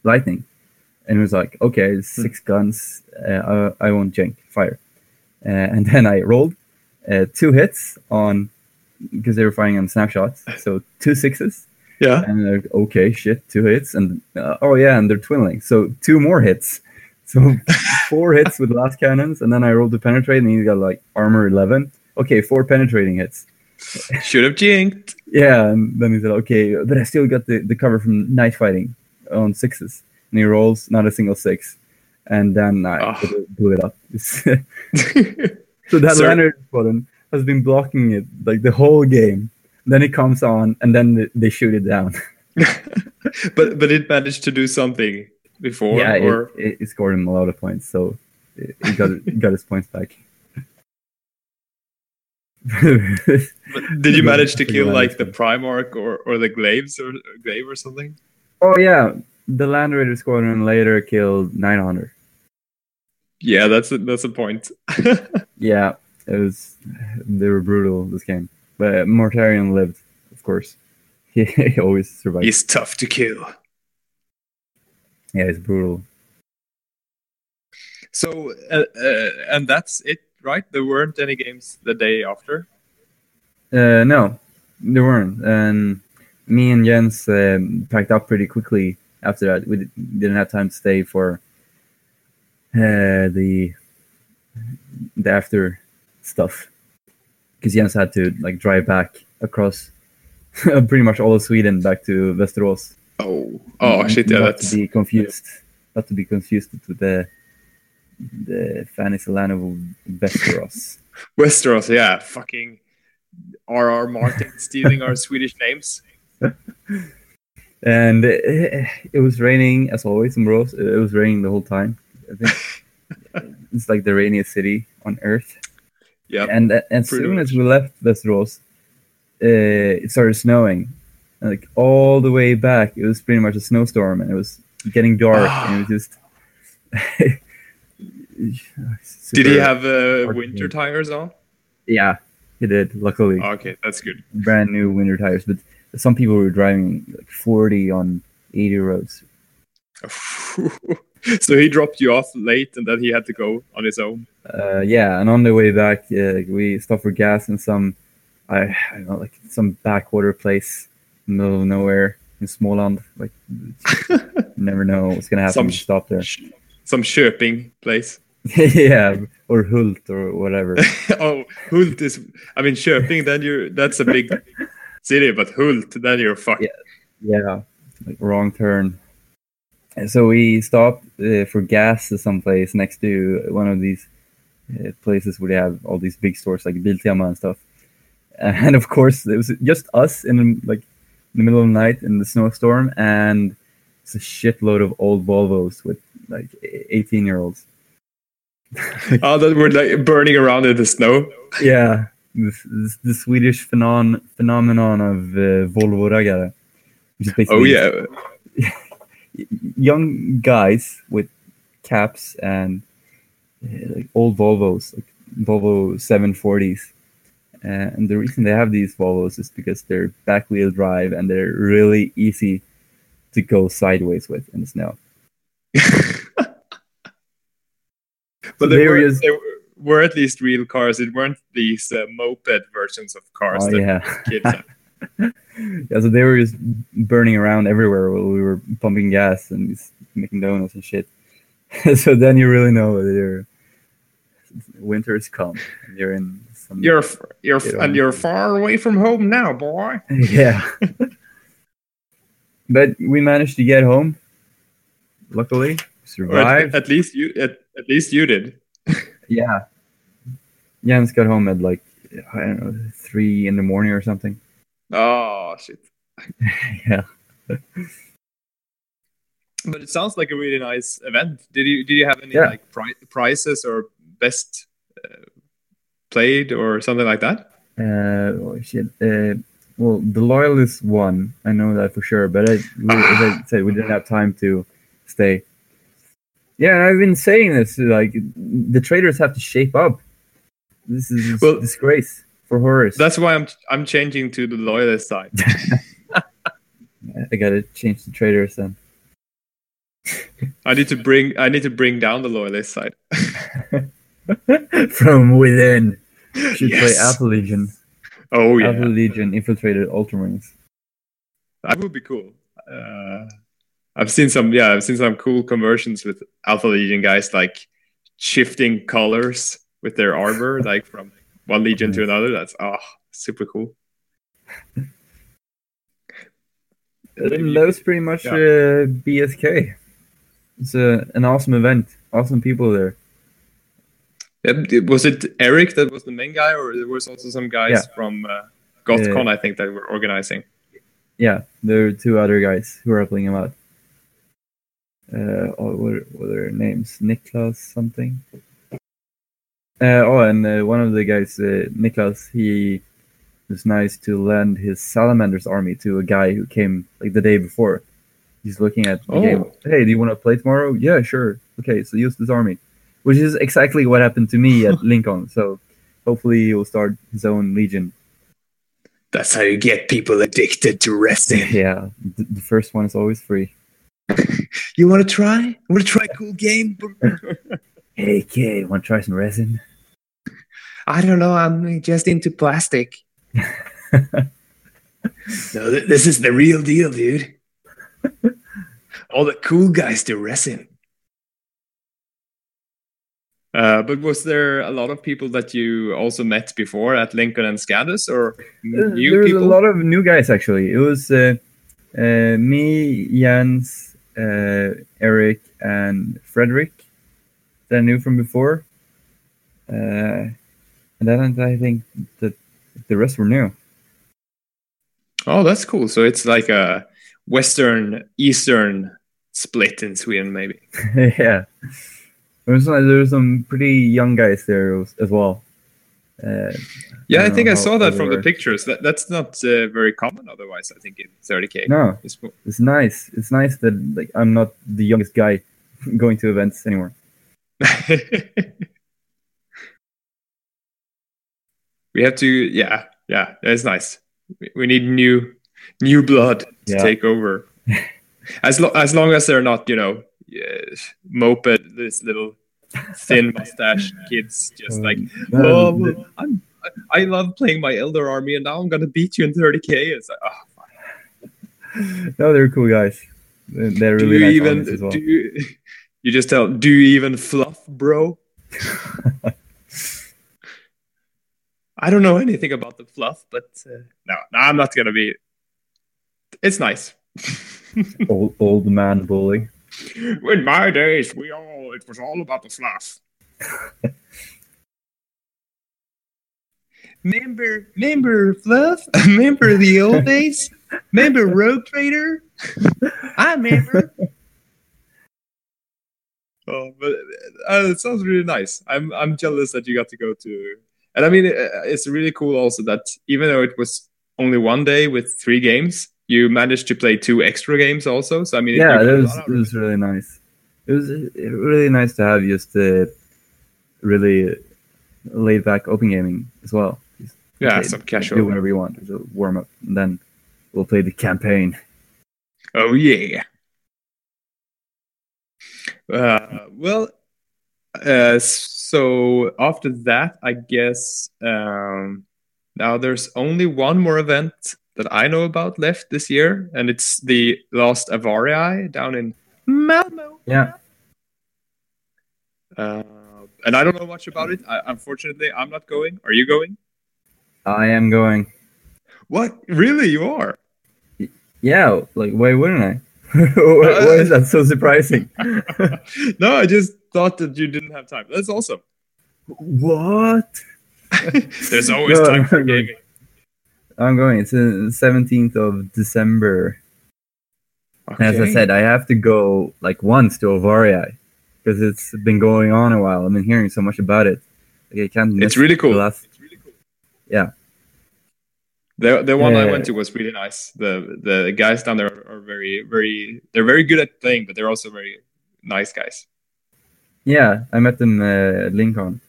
lightning and it was like, okay, six guns. Uh, I, I won't jink, fire. Uh, and then I rolled uh, two hits on because they were firing on snapshots, so two sixes. Yeah. And like, okay, shit, two hits, and uh, oh yeah, and they're twinning, so two more hits. So four hits with lascannons, and then I rolled to penetrate, and he got like armor eleven. Okay, four penetrating hits. Should have jinked. Yeah, and then he said, okay, but I still got the, the cover from night fighting on sixes. And he rolls not a single six. And then I Ah. blew it up. so that Sir- Leonard squadron has been blocking it like the whole game. Then it comes on, and then they- they shoot it down. but but it managed to do something before. yeah, or it, it, scored him a lot of points, so it, it got it got his points back. did you manage to kill like the Primarch or or the Glaives or or Glaive or something? oh yeah, the Land Raider squadron later killed 900. Yeah, that's a, that's a point. Yeah, it was. They were brutal this game, but Mortarion lived, of course. He, he always survived. He's tough to kill. Yeah, it's brutal. So uh, uh, and that's it, right? There weren't any games the day after. Uh, no, there weren't. And me and Jens um, packed up pretty quickly after that. We didn't have time to stay for uh, the the after stuff because Jens had to like drive back across pretty much all of Sweden back to Västerås. Oh, oh shit! Yeah, not that's to be confused. Not to be confused with the the fantasy land of Västerås. Westeros. Yeah, fucking R.R. Martin stealing our Swedish names. and it, it was raining as always in Borås. It was raining the whole time. I think it's like the rainiest city on earth. Yeah. And uh, as soon much. as we left Västerås, uh, it started snowing. And, like all the way back, it was pretty much a snowstorm, and it was getting dark, and it was just. Did he have uh, winter tires on? Yeah, he did. Luckily, Okay, that's good. brand new winter tires. But some people were driving like 40 on 80 roads. so he dropped you off late, and then he had to go on his own. Uh, yeah, and on the way back, uh, we stopped for gas in some, I, I don't know, like some backwater place in the middle of nowhere in Småland. Like, never know what's gonna happen. Some you stop there. Sh- Some Köping place. yeah, or Hult or whatever. oh, Hult is. I mean, Köping. Then you're. That's a big city, but Hult. Then you're fucked. Yeah. yeah, like wrong turn. And so we stopped uh, for gas at some place next to one of these uh, places where they have all these big stores like Biltema and stuff. And of course, it was just us in like in the middle of the night in the snowstorm, and it's a shitload of old Volvos with like 18 year olds. Oh, that were like burning around in the snow. Yeah, this, this, the Swedish phenon, phenomenon of uh, Volvo raggare. Oh yeah. Young guys with caps and uh, like old Volvos, like Volvo 740s. Uh, and the reason they have these Volvos is because they're back wheel drive and they're really easy to go sideways with in the snow. But they there were, is- they were- at least real cars. It weren't these uh, moped versions of cars Oh, that yeah. kids have. Yeah, so they were just burning around everywhere while we were pumping gas and making donuts and shit. so then you really know that you're winter's come and you're in some You're you're f- Yeah. and you're far away from home now, boy. yeah. but we managed to get home. Luckily, Or at, survived. at least you at, at least you did. yeah. Jens got home at like I don't know three in the morning or something. Oh shit! yeah. But it sounds like a really nice event. Did you did you have any Yeah. like pri- prizes or best uh, played or something like that? Uh, oh, shit. Uh, well, the loyalists won. I know that for sure. But I, we, as I said, we didn't have time to stay. Yeah, and I've been saying this. Like, the traders have to shape up. This is a Well- disgrace for Horus. That's why I'm I'm changing to the loyalist side. I gotta change the traders then. I need to bring I need to bring down the loyalist side. From within. Should play Yes. Alpha Legion. Oh yeah, Alpha Legion infiltrated Ultramarines. that would be cool. Uh, I've seen some yeah I've seen some cool conversions with Alpha Legion guys like shifting colors with their armor like from one legion to another. That's oh super cool. That was pretty much Yeah. uh, BSK. It's a, an awesome event. Awesome people there. Was it Eric that was the main guy, or there was also some guys Yeah. from uh, GothCon, I think, that were organizing? Yeah, there are two other guys who are helping him out. Uh, oh, what, what are their names? Niklas something. Uh, oh, and uh, one of the guys, uh, Niklas, he was nice to lend his Salamanders army to a guy who came like the day before. He's looking at the Oh. game. Hey, do you want to play tomorrow? Yeah, sure. Okay, so use this army, which is exactly what happened to me at LinCon. So hopefully he will start his own legion. That's how you get people addicted to wrestling. Yeah, the, the first one is always free. You want to try? Want to try a cool game? Hey kid, want to try some resin? I don't know. I'm just into plastic. no, th- this is the real deal, dude. All the cool guys do resin. Uh, but was there a lot of people that you also met before at LinCon and Scandus, or There new was people? a lot of new guys actually. It was uh, uh, me, Jens, uh, Eric, and Frederick that I knew from before. Uh, and then I think that the rest were new. Oh, that's cool. So it's like a Western Eastern split in Sweden, maybe. yeah, there was, some, there was some pretty young guys there as, well. Uh, Yeah, I, don't think I saw that from the pictures. That that's not uh, very common. Otherwise, I think in 30k. no, It's it's nice. It's nice that like I'm not the youngest guy going to events anymore. we have to. Yeah, yeah, it's nice. We- need new new blood to Yeah. take over. as lo- as long as they're not, you know, uh, moped, this little thin mustache kids, just like, Um, oh, I'm, I love playing my Eldar Army, and now I'm gonna beat you in 30k. It's like, oh, no, they're cool guys. They're they're do really you nice even as well. do you, you just tell? Do you even fluff, bro? I don't know anything about the fluff, but uh, no, no, I'm not gonna be. It's nice. Old old man bully. In my days, we all it was all about the fluff. remember, remember fluff? remember the old days? Remember Rogue Trader? I remember. Oh, but uh, it sounds really nice. I'm I'm jealous that you got to go to, and I mean uh, it's really cool also that even though it was only one day with three games, you managed to play two extra games also. So I mean, Yeah, you got that a was it was really nice. It was really nice to have just uh, really laid back open gaming as well. Just Yeah, play- some Do casual. whatever you want. Just a warm up, and then we'll play the campaign. Oh yeah. Uh, well, uh, so after that, I guess um, now there's only one more event that I know about left this year, and it's the last Avarii down in Malmo. Yeah. Uh, and I don't know much about it. I, unfortunately, I'm not going. Are you going? I am going. What? Really? You are? Yeah, like why wouldn't I? why, is uh, that so surprising? no, I just thought that you didn't have time. That's awesome. what? There's always No, time for I'm going. gaming. I'm going. It's the seventeenth of December. And as I said, I have to go like once to Avarii because it's been going on a while. I've been hearing so much about it. Like, I can't miss it's really cool. last. The the one I went to was really nice. The the guys down there are very very they're very good at playing, but they're also very nice guys. Yeah, I met them uh, at LinCon.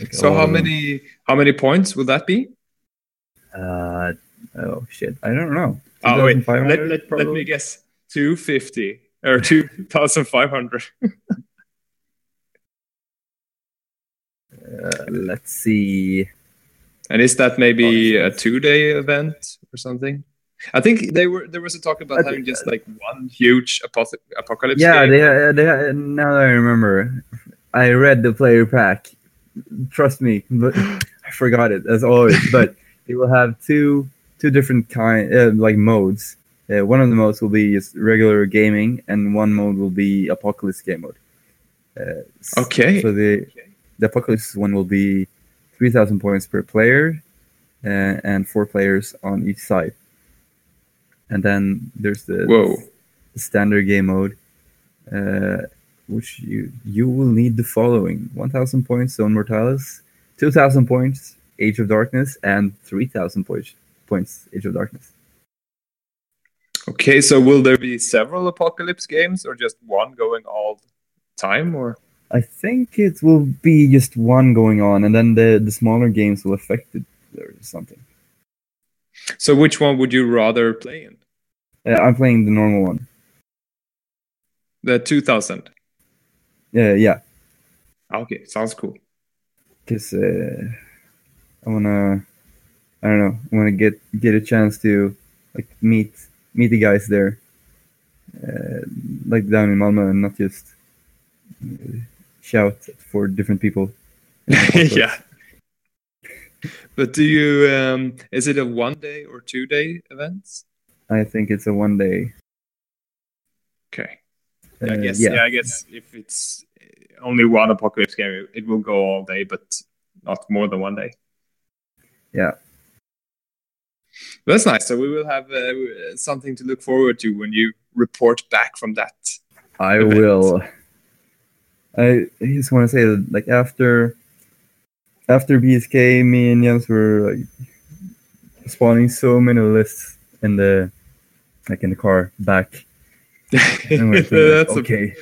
Like, So lot how many how many points would that be? Uh, oh shit, I don't know. Oh wait, let, let, let me guess. Two fifty or two thousand five hundred. Uh, let's see. And is that maybe a two day event or something? I think they were there was a talk about having just like one huge apocalypse. Yeah, game. they, uh, they now that I remember, I read the player pack. Trust me, but I forgot it as always. but it will have two two different kind uh, like modes. Uh, one of the modes will be just regular gaming, and one mode will be apocalypse game mode. Uh, Okay. So the the apocalypse one will be three thousand points per player, uh, and four players on each side. And then there's the Whoa. the standard game mode, uh, which you you will need the following: 1,000 points Zone Mortalis, 2,000 points Age of Darkness, and 3,000 points points Age of Darkness. Okay, so will there be several apocalypse games or just one going all the time or I think it will be just one going on, and then the the smaller games will affect it or something. so which one would you rather play in? Uh, I'm playing the normal one. The 2000. Yeah, yeah, Okay, sounds cool. because uh, I wanna, I don't know, I wanna get get a chance to like meet meet the guys there, uh, like down in Malmö, and not just uh, shout for different people. yeah. But do you um is it a one day or two day events? I think it's a one day. Okay. Uh, I guess yeah. I guess if it's only one apocalypse game it will go all day but not more than one day. Yeah. That's nice. So we will have uh, something to look forward to when you report back from that. I event. will. I just want to say that, like after after BSK, me and Jens were like spawning so many lists in the like in the car back. And we're thinking, like, That's a- okay,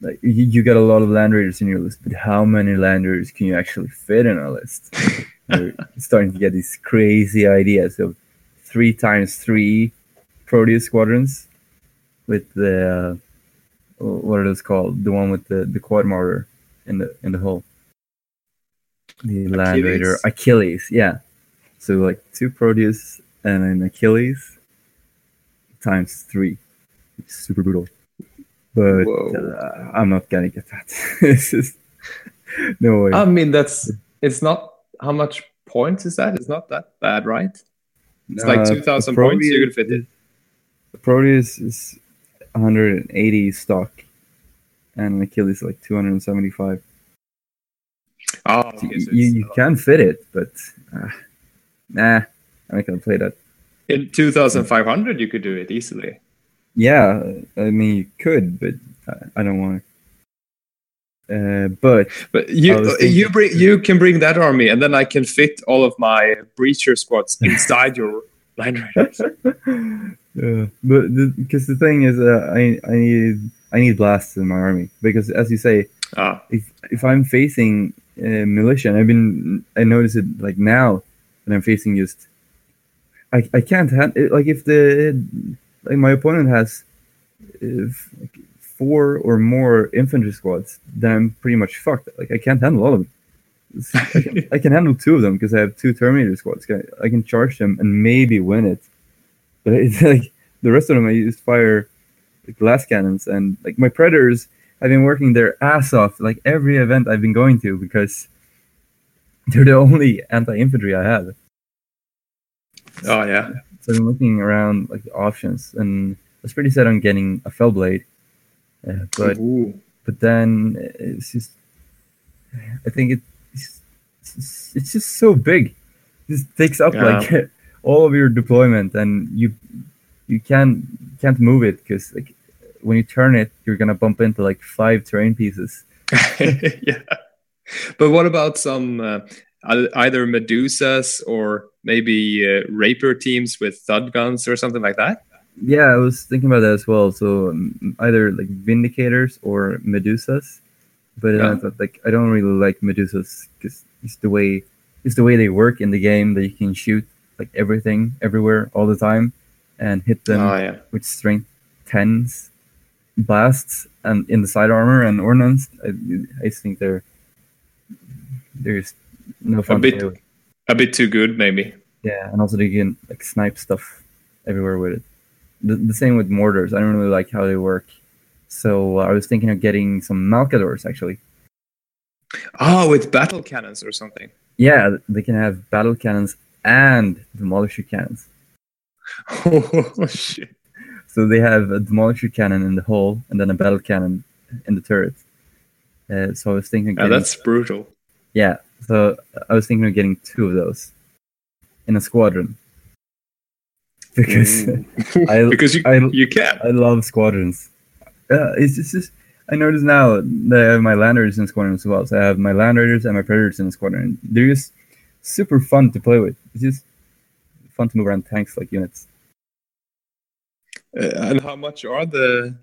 like you, you got a lot of land raiders in your list, but how many land raiders can you actually fit in a list? You're starting to get these crazy ideas of three times three Proteus squadrons with the uh, what are those called? The one with the the quad mortar in the in the hull. The land raider Achilles. Achilles, yeah. So like two Proteus and an Achilles times three. It's super brutal. But uh, I'm not gonna get that. it's just no way. I mean, that's it's not how much points is that? It's not that bad, right? It's like Uh, 2,000 points, you could fit it. The Proteus is 180 stock, and an Achilles is like 275. Oh, So you, you can fit it, but uh, nah, I'm not gonna play that. in 2,500 you could do it easily. Yeah, I mean you could, but I, I don't want to. Uh, but But you thinking- you bring you can bring that army, and then I can fit all of my breacher squads inside your line raiders. Yeah, but because the, thing is, uh, I I need I need blasts in my army because as you say, Ah, if if I'm facing uh, militia, and I've been I notice it like now when I'm facing just I I can't hand like if the like my opponent has if, like, four or more infantry squads, then I'm pretty much fucked. Like I can't handle all of them. I can, I can handle two of them because I have two Terminator squads. I can charge them and maybe win it, but it's like the rest of them I just fire like lascannons and like my predators I've been working their ass off like every event I've been going to because they're the only anti-infantry I have. oh yeah. So I've been looking around like the options, and I was pretty set on getting a Fellblade, uh, but Ooh. but then it's just I think it, it's it's it's just so big. It just takes up Yeah. like all of your deployment, and you you can't can't move it because like when you turn it, you're gonna bump into like five terrain pieces. yeah. But what about some uh, either Medusas or maybe uh, Rapier teams with thud guns or something like that? Yeah, I was thinking about that as well. So um, either like Vindicators or Medusas, but uh, Yeah. I thought, like I don't really like Medusas because it's the way it's the way they work in the game that you can shoot like everything everywhere all the time and hit them oh yeah. with strength tens blasts and in the side armor and ordnance. I, I think they're there's no fun. to bit- A bit too good, maybe. Yeah, and also they can like snipe stuff everywhere with it. The, the same with mortars. I don't really like how they work. So uh, I was thinking of getting some Malcadors actually. Oh, with battle cannons or something. Yeah, they can have battle cannons and demolisher cannons. Oh shit. So they have a demolisher cannon in the hull and then a battle cannon in the turret. Uh, so I was thinking, of Yeah, that's brutal. yeah. So I was thinking of getting two of those in a squadron because Mm. I- because you I- you can. I love squadrons. Uh, it's just, just I notice now that I have my land raiders in squadron as well. So I have my land raiders and my predators in the squadron. They're just super fun to play with. It's just fun to move around tanks like units. Uh, and how much are the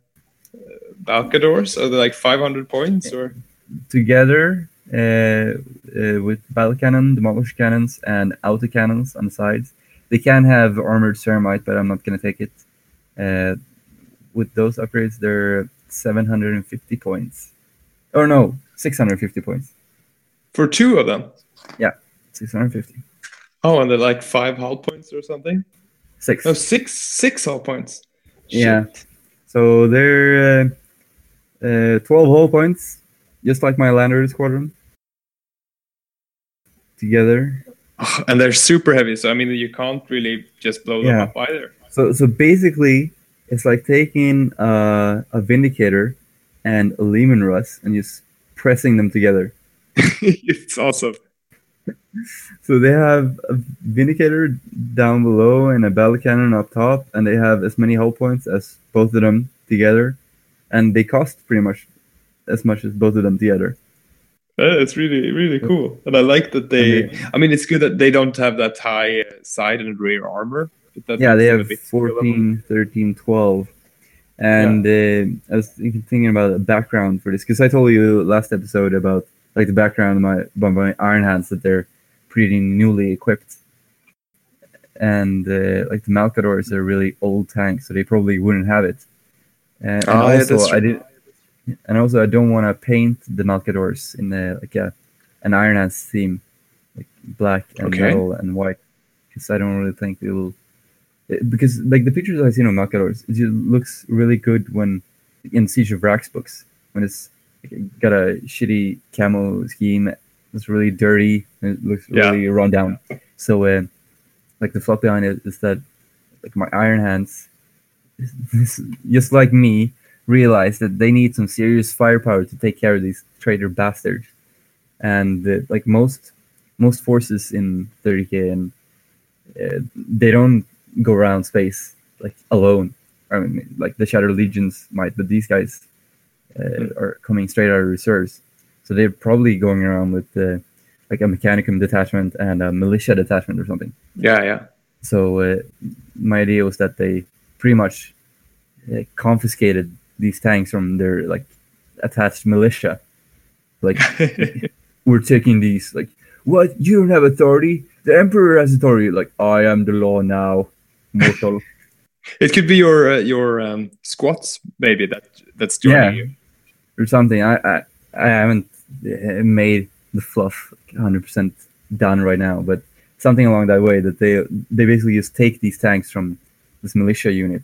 uh, Malcadors? Are they like 500 points or? Together uh, uh, with battle cannon, demolish cannons, and auto cannons on the sides. They can have armored ceramite, but I'm not going to take it. Uh, with those upgrades, they're 750 points. Or no, 650 points. For two of them. 650. Oh, and they're like five hull points or something. Six. No, six six hull points. Yeah. So they're uh, uh, 12 hull points, just like my Lander squadron. Together. Oh, and they're super heavy, so I mean you can't really just blow them Yeah. up either. So so basically, it's like taking uh, a Vindicator and a Leman Russ and just pressing them together. it's awesome. So they have a Vindicator down below and a Battle Cannon up top, and they have as many hull points as both of them together, and they cost pretty much as much as both of them together. Uh, It's really really cool, and I like that they. I mean, it's good that they don't have that high uh, side and rear armor. yeah, they have bit 14, 13, 12. And uh, I was thinking, thinking about a background for this because I told you last episode about like the background of my by Iron Hands that they're pretty newly equipped, and uh, like the Malcadors are really old tanks, so they probably wouldn't have it. Uh, and Oh, also, that's I did, and also I don't want to paint the Malcadors in the like a an Iron Hands theme, like black and Okay. metal and white, because I don't really think it will. because like the pictures I've seen of Malcadors, it just looks really good when in Siege of Vraks books when it's got a shitty camo scheme. It's really dirty. And it looks Yeah. really run down. So, uh, like the thought behind it is that like my Iron Hands, just like me, realize that they need some serious firepower to take care of these traitor bastards. And uh, like most most forces in 30k, and uh, they don't go around space like alone. I mean, like the Shadow Legions might, but these guys uh, are coming straight out of reserves, so they're probably going around with uh, like a Mechanicum detachment and a militia detachment or something. Yeah, yeah. So uh, my idea was that they pretty much uh, confiscated these tanks from their like attached militia. Like we're taking these. Like what? You don't have authority. The emperor has authority. Like I am the law now, mortal. It could be your uh, your um, squats maybe that that's joining Yeah. you. or something. I I, I haven't uh, made the fluff 100 percent done right now, but something along that way that they they basically just take these tanks from this militia unit,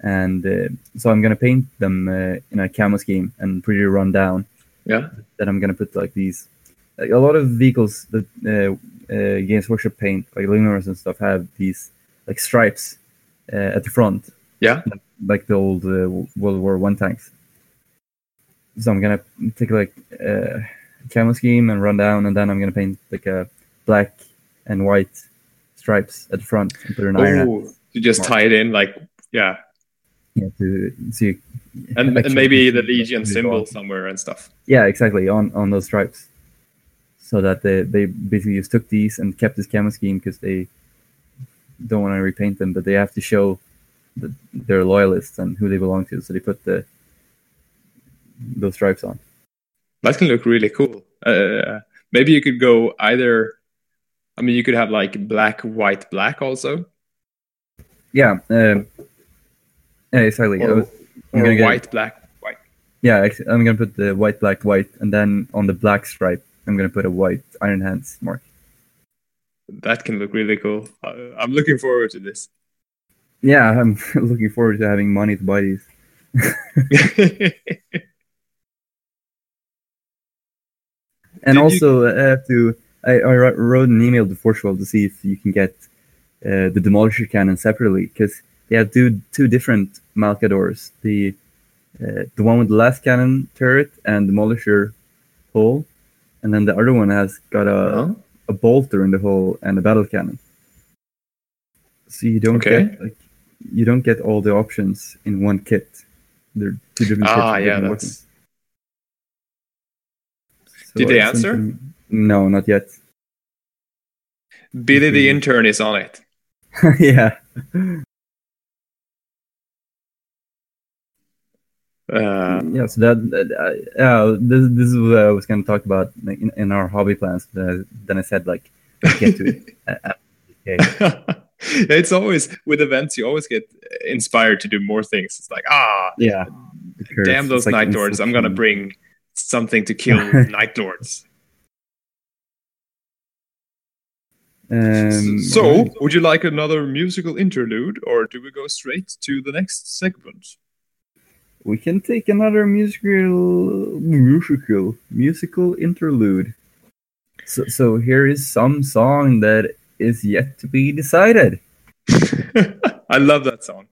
and uh, so I'm gonna paint them uh, in a camo scheme and pretty run down. Yeah. That I'm gonna put like these. Like a lot of vehicles that uh, uh, Games Workshop paint, like Luminous and stuff, have these like stripes uh, at the front Yeah. like the old uh, World War One tanks. So I'm gonna take like uh, camo scheme and run down, and then I'm gonna paint like a black and white stripes at the front and put an iron hat. Oh, you just tie it in like yeah, Yeah, to see. and, actually and maybe the Legion symbol somewhere and stuff. Yeah, exactly on on those stripes. So that they they basically just took these and kept this camo scheme because they don't want to repaint them, but they have to show that they're loyalists and who they belong to. So they put the those stripes on. That can look really cool. Uh, maybe you could go either. I mean, you could have like black, white, black also, Yeah, um, yeah, exactly. Or, was- or gonna get- white, black, white. yeah, I'm gonna put the white, black, white, and then on the black stripe, I'm gonna put a white Iron Hands mark. That can look really cool. I'm looking forward to this. Yeah, I'm looking forward to having money to buy these. And Did you- also, I have to. I, I wrote an email to Forge World to see if you can get uh, the Demolisher cannon separately because they have two two different Malcadors. The uh, the one with the lascannon turret and Demolisher hole, and then the other one has got a Huh? A bolter in the hole and a battle cannon. So you don't Okay. get like you don't get all the options in one kit. They're two different kits. Ah, yeah, that's. weapons. Did they answer? them- No, not yet. Billy the intern is on it. yeah. Uh, yeah. So that, uh, uh, this, this is what I was going to talk about in, in our hobby plans. Then I, then I said like get to it. Uh, uh, okay. it's always with events you always get inspired to do more things. It's like ah, Yeah. Damn those like night lords! I'm gonna bring something to kill night lords. Um, so, right. would you like another musical interlude, or do we go straight to the next segment? We can take another musical musical musical interlude. So, so here is some song that is yet to be decided. I love that song.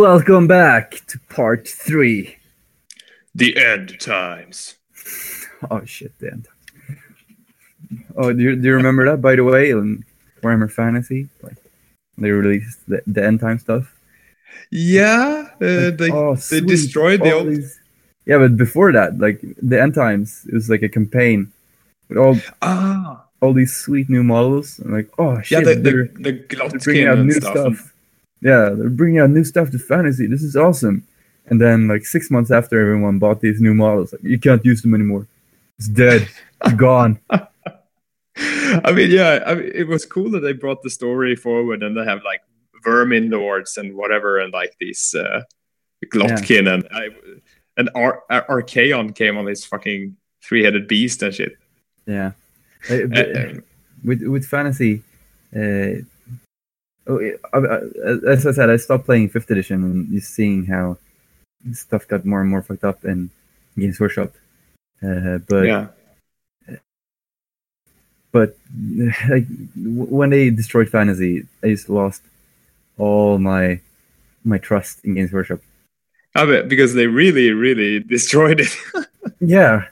Welcome back to part three. The end times. Oh shit, the end. Oh, do you, do you remember that? By the way, in Warhammer Fantasy, like they released the, the end time stuff. Yeah, uh, Like, they oh, they destroyed the old. these- Yeah, but before that, like the end times, it was like a campaign with all Ah, all these sweet new models. And like, oh yeah, shit, the they're, the, the bringing out new stuff. stuff. Yeah, they're bringing out new stuff to fantasy. This is awesome. And then, like six months after everyone bought these new models, like you can't use them anymore. It's dead. Gone. I mean, yeah, I mean, it was cool that they brought the story forward and they have like vermin lords and whatever, and like these uh, Glottkin and I, and Ar- Ar- Archaon came on this fucking three-headed beast and shit. Yeah. Uh, with with fantasy, uh, yeah, as I said, I stopped playing fifth edition and just seeing how stuff got more and more fucked up in Games Workshop. Uh, but yeah, but like when they destroyed fantasy, I just lost all my my trust in Games Workshop. I bet because they really, really destroyed it. Yeah,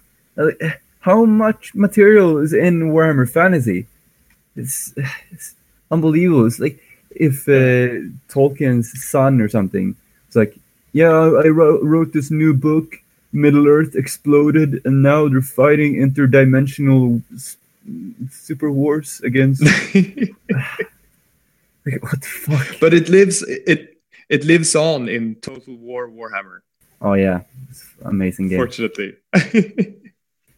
how much material is in Warhammer Fantasy? It's, it's unbelievable. It's like if uh, Tolkien's son or something. It's like, yeah, I wrote, wrote this new book. Middle Earth exploded, and now they're fighting interdimensional super wars against. like, what the fuck? but it lives, it it lives on in Total War Warhammer. Oh yeah, it's amazing game. Fortunately.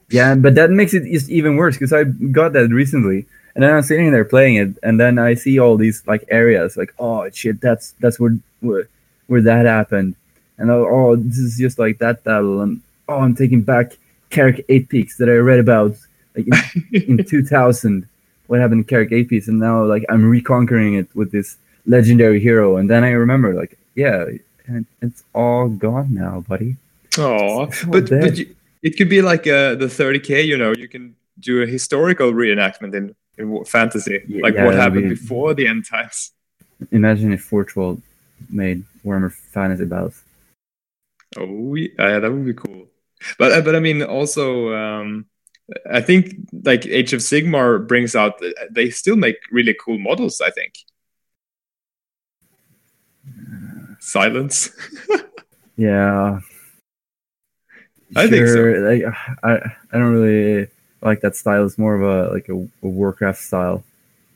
Yeah, but that makes it just even worse because I got that recently, and then I'm sitting there playing it, and then I see all these like areas, like oh shit, that's that's where where, where that happened, and oh, this is just like that battle, and oh I'm taking back Karak Eight Peaks that I read about like in, in 2000, what happened to Karak Eight Peaks, and now like I'm reconquering it with this legendary hero, and then I remember like yeah, and it's all gone now, buddy. Oh, but dead. but you, it could be like uh, the 30k. You know, you can do a historical reenactment in, in fantasy, Yeah, like yeah, what happened be- before the end times. Imagine if Forge made Warhammer Fantasy battles. Oh, yeah, that would be cool. But uh, but I mean, also, um, I think like Age of Sigmar brings out. They still make really cool models. I think. Silence. Yeah. I think so. Like, I I don't really like that style. It's more of a like a, a Warcraft style.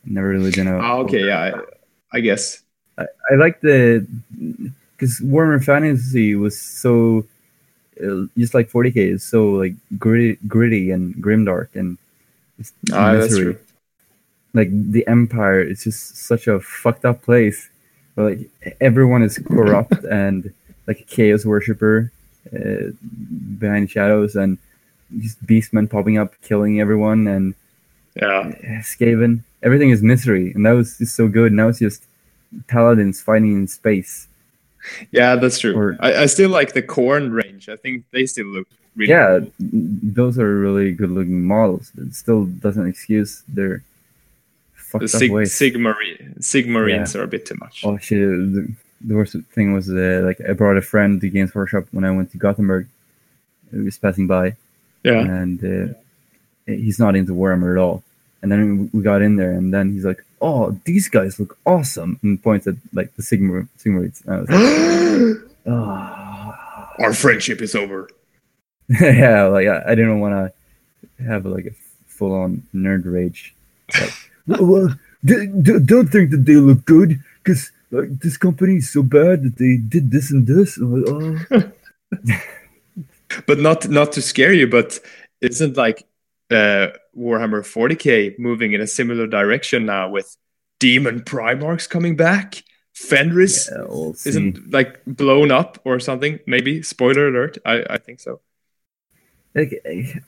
Never really been a. Ah, okay, yeah, I, I guess. I like the because Warhammer Fantasy was so uh, just like 40k is so like gritty, gritty and grimdark and it's Ah, that's misery. true. Like the Empire is just such a fucked up place. But like everyone is corrupt and like a chaos worshipper uh, behind shadows and just beastmen popping up, killing everyone and Yeah, Skaven. Everything is misery, and that was just so good. Now it's just paladins fighting in space. yeah, that's true. Or- I, I still like the Khorne range. I think they still look really. yeah, cool. those are really good looking models. It still doesn't excuse their fucked the up Sig- ways. Sigmarine Sigmarines are a bit too much. oh shit! The, the worst thing was uh, like I brought a friend to Games Workshop when I went to Gothenburg. He was passing by, yeah, and uh, he's not into Warhammer at all. And then we got in there, and then he's like, "Oh, these guys look awesome!" and points at like the Sigmar Sigmarites. And I was like, "Oh." our friendship is over. yeah, like I, I didn't want to have like a full on nerd rage. Like, well, well, d- d- don't think that they look good because like this company is so bad that they did this and this. I'm like, oh. but not not to scare you, but isn't like uh, Warhammer 40k moving in a similar direction now with Demon Primarchs coming back? Fenris Yeah, we'll isn't like blown up or something. Maybe spoiler alert. I, I think so.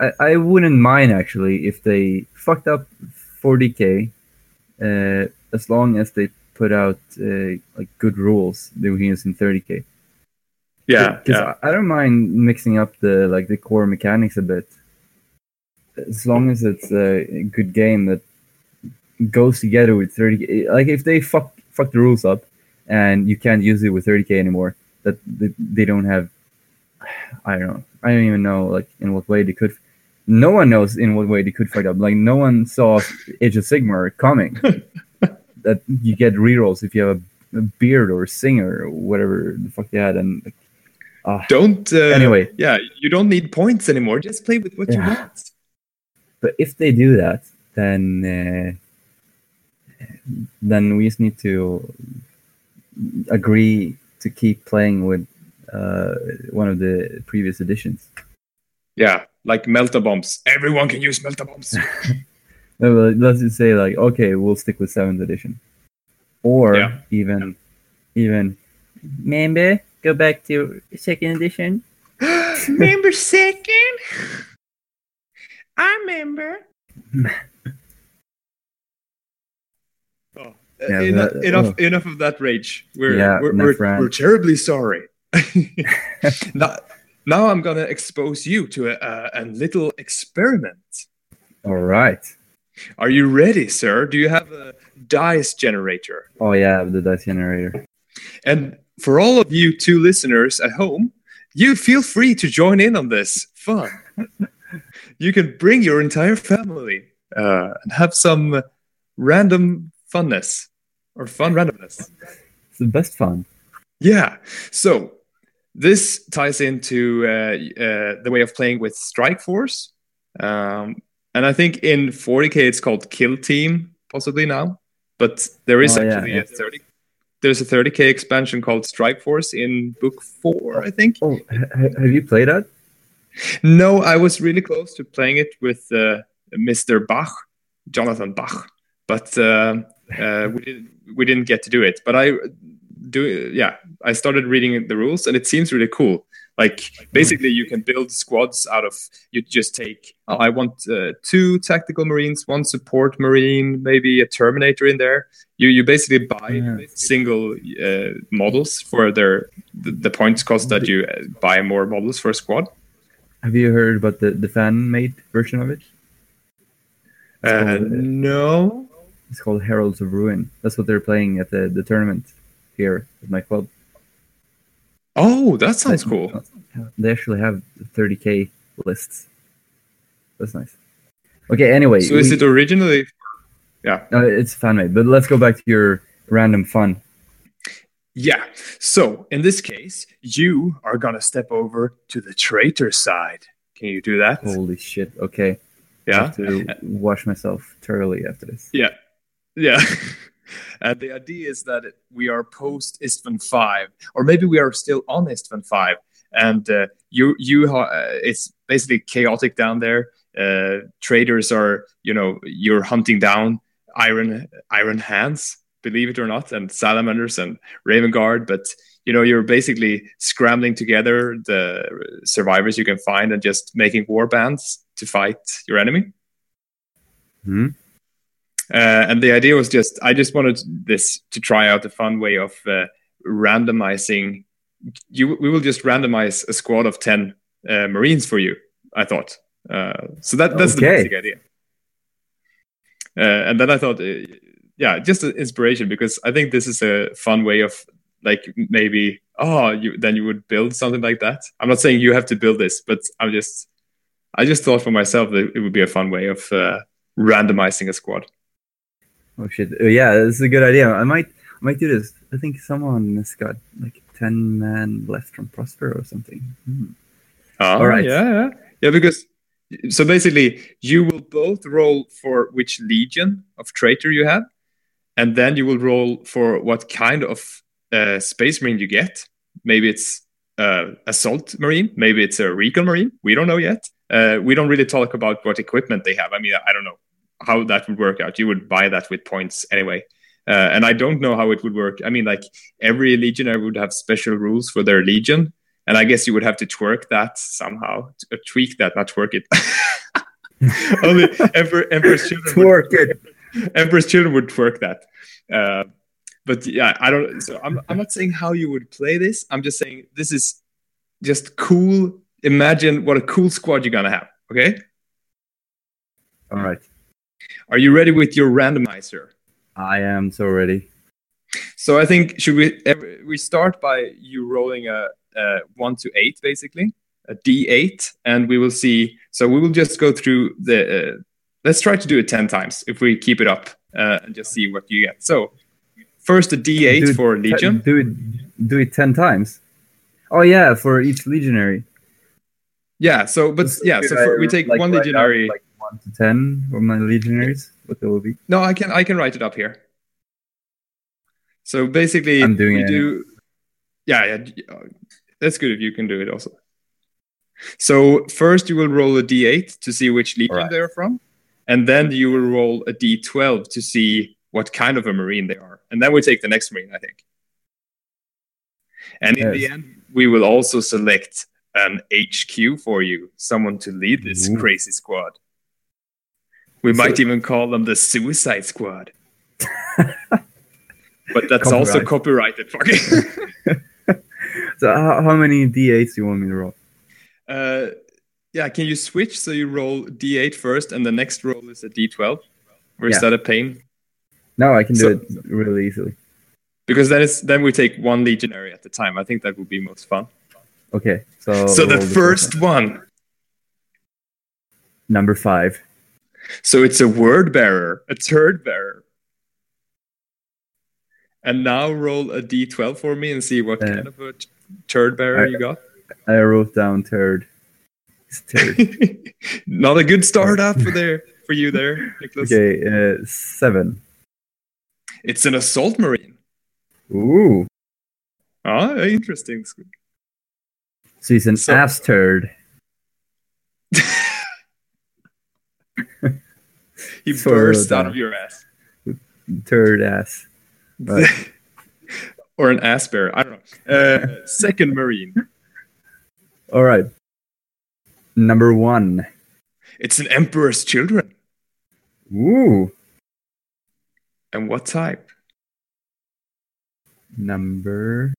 I, I wouldn't mind actually if they fucked up 40k, uh, as long as they put out uh, like good rules they we can use in 30k. Yeah, because yeah. I, don't mind mixing up the like the core mechanics a bit, as long as it's a good game that goes together with 30. Like if they fuck fuck the rules up and you can't use it with 30k anymore. That they, they don't have. I don't know. I don't even know like in what way they could. No one knows in what way they could fight up. Like no one saw Age of Sigmar coming. that you get rerolls if you have a, a beard or a singer or whatever the fuck they had, and like, ah, Don't. Uh, Anyway. yeah, you don't need points anymore. Just play with what you Yeah. want. But if they do that, then uh, then we just need to agree to keep playing with uh, one of the previous editions. Yeah, like melta bombs. Everyone can use melta bombs. No, Let's just say like, okay, we'll stick with seventh edition, or Yeah. even even remember go back to second edition. remember second? I remember. oh, Yeah, enough, that- enough, oh. enough of that rage. We're Yeah, we're, we're, we're terribly sorry. now, now I'm gonna expose you to a, a, a little experiment. All right. Are you ready, sir? Do you have a dice generator? Oh yeah, the dice generator. And for all of you two listeners at home, you feel free to join in on this fun. you can bring your entire family uh, and have some random funness or fun randomness. It's the best fun. Yeah. So this ties into uh, uh, the way of playing with Strike Force. Um, and I think in 40k it's called Kill Team, possibly now. But there is Oh, yeah, actually yeah. a 30. There's a 30k expansion called Strike Force in book four, I think. Oh, ha- ha- have you played that? No, I was really close to playing it with uh, Mr. Bach, Jonathan Bach, but uh, uh, we didn't we didn't get to do it. But I do, yeah, I started reading the rules, and it seems really cool. Like basically, you can build squads out of you just take. oh, I want uh, two tactical marines, one support marine, maybe a terminator in there. You you basically buy Yeah. single uh, models for their the, the points cost that you uh, buy more models for a squad. Have you heard about the, the fan made version of it? Uh, called, uh, no. It's called Heralds of Ruin. That's what they're playing at the, the tournament here at my club. Oh, that sounds cool. They actually have 30k lists. That's nice. Okay, anyway. So is we- it originally? Yeah. Uh, it's fan made, but let's go back to your random fun. Yeah. So in this case, you are gonna step over to the traitor side. Can you do that? Holy shit. Okay. I yeah. have to wash myself thoroughly after this. Yeah. Yeah. and the idea is that we are post Istvan 5, or maybe we are still on Istvan 5. And uh, you, you, ha- uh, it's basically chaotic down there. Uh, traders are, you know, you're hunting down iron, iron hands, believe it or not, and salamanders and raven guard. But you know, you're basically scrambling together the survivors you can find and just making war bands to fight your enemy. Hmm? Uh, and the idea was just I just wanted this to try out a fun way of uh, randomizing. You we will just randomize a squad of ten uh, Marines for you. I thought uh, so. That that's the basic idea. Uh, and then I thought, uh, yeah, just an inspiration because I think this is a fun way of like maybe oh you then you would build something like that. I'm not saying you have to build this, but I'm just I just thought for myself that it would be a fun way of uh, randomizing a squad. Oh shit! Uh, yeah, this is a good idea. I might, I might do this. I think someone has got like ten men left from Prosper or something. Hmm. Oh, All right. Yeah, yeah, yeah. Because so basically, you will both roll for which legion of traitor you have, and then you will roll for what kind of uh, space marine you get. Maybe it's uh, assault marine. Maybe it's a recon marine. We don't know yet. Uh, we don't really talk about what equipment they have. I mean, I don't know how that would work out. You would buy that with points anyway. Uh, and I don't know how it would work. I mean, like every legionary would have special rules for their legion, and I guess you would have to twerk that somehow, t- uh, tweak that, not twerk it. Only Emperor, Emperor's children, would, Twerk it. Emperor's children would twerk that. Uh, but yeah, I don't. So I'm, I'm not saying how you would play this. I'm just saying this is just cool. Imagine what a cool squad you're gonna have. Okay, All right, are you ready with your randomizer? I am so ready. So I think should we we start by you rolling a, a one to eight, basically a D eight, and we will see. So we will just go through the. Uh, let's try to do it ten times if we keep it up uh, and just see what you get. So first a D eight Do for te- Legion. Do it. Do it ten times. Oh yeah, for each legionary. Yeah. So but yeah. So for, we take Like, one legionary. like one to ten for my legionaries. What they will be. No, I can I can write it up here. So basically, I'm doing we it do. Yeah, yeah, uh, that's good if you can do it also. So first, you will roll a d8 to see which legion Alright. they're from, and then you will roll a d12 to see what kind of a marine they are, and then we take the next marine, I think. And in the end, we will also select an HQ for you, someone to lead this Ooh. crazy squad. We might even call them the Suicide Squad. but that's also copyrighted. Fucking. So how, how many d8s do you want me to roll? uh, yeah, can you switch so you roll d8 first and the next roll is a d12? Or is Yeah. that a pain? No, I can do So- it really easily. Because then it's then we take one legionary at a time. I think that would be most fun. Okay, so so the first one. one. number five. So it's a word bearer, a turd bearer. And now roll a d12 for me and see what Uh, kind of a t- turd bearer I- you got. I wrote down. It's third. Not a good start up for there for you there, Nicholas. okay, uh, seven. It's an assault marine. Ooh, Ah, interesting. so he's an So- ass turd. he So bursts that- out of your ass. Turd ass. Right. or an ass bear. I don't know. Uh, second marine. All right. Number one. It's an emperor's children. Ooh. And what type? Number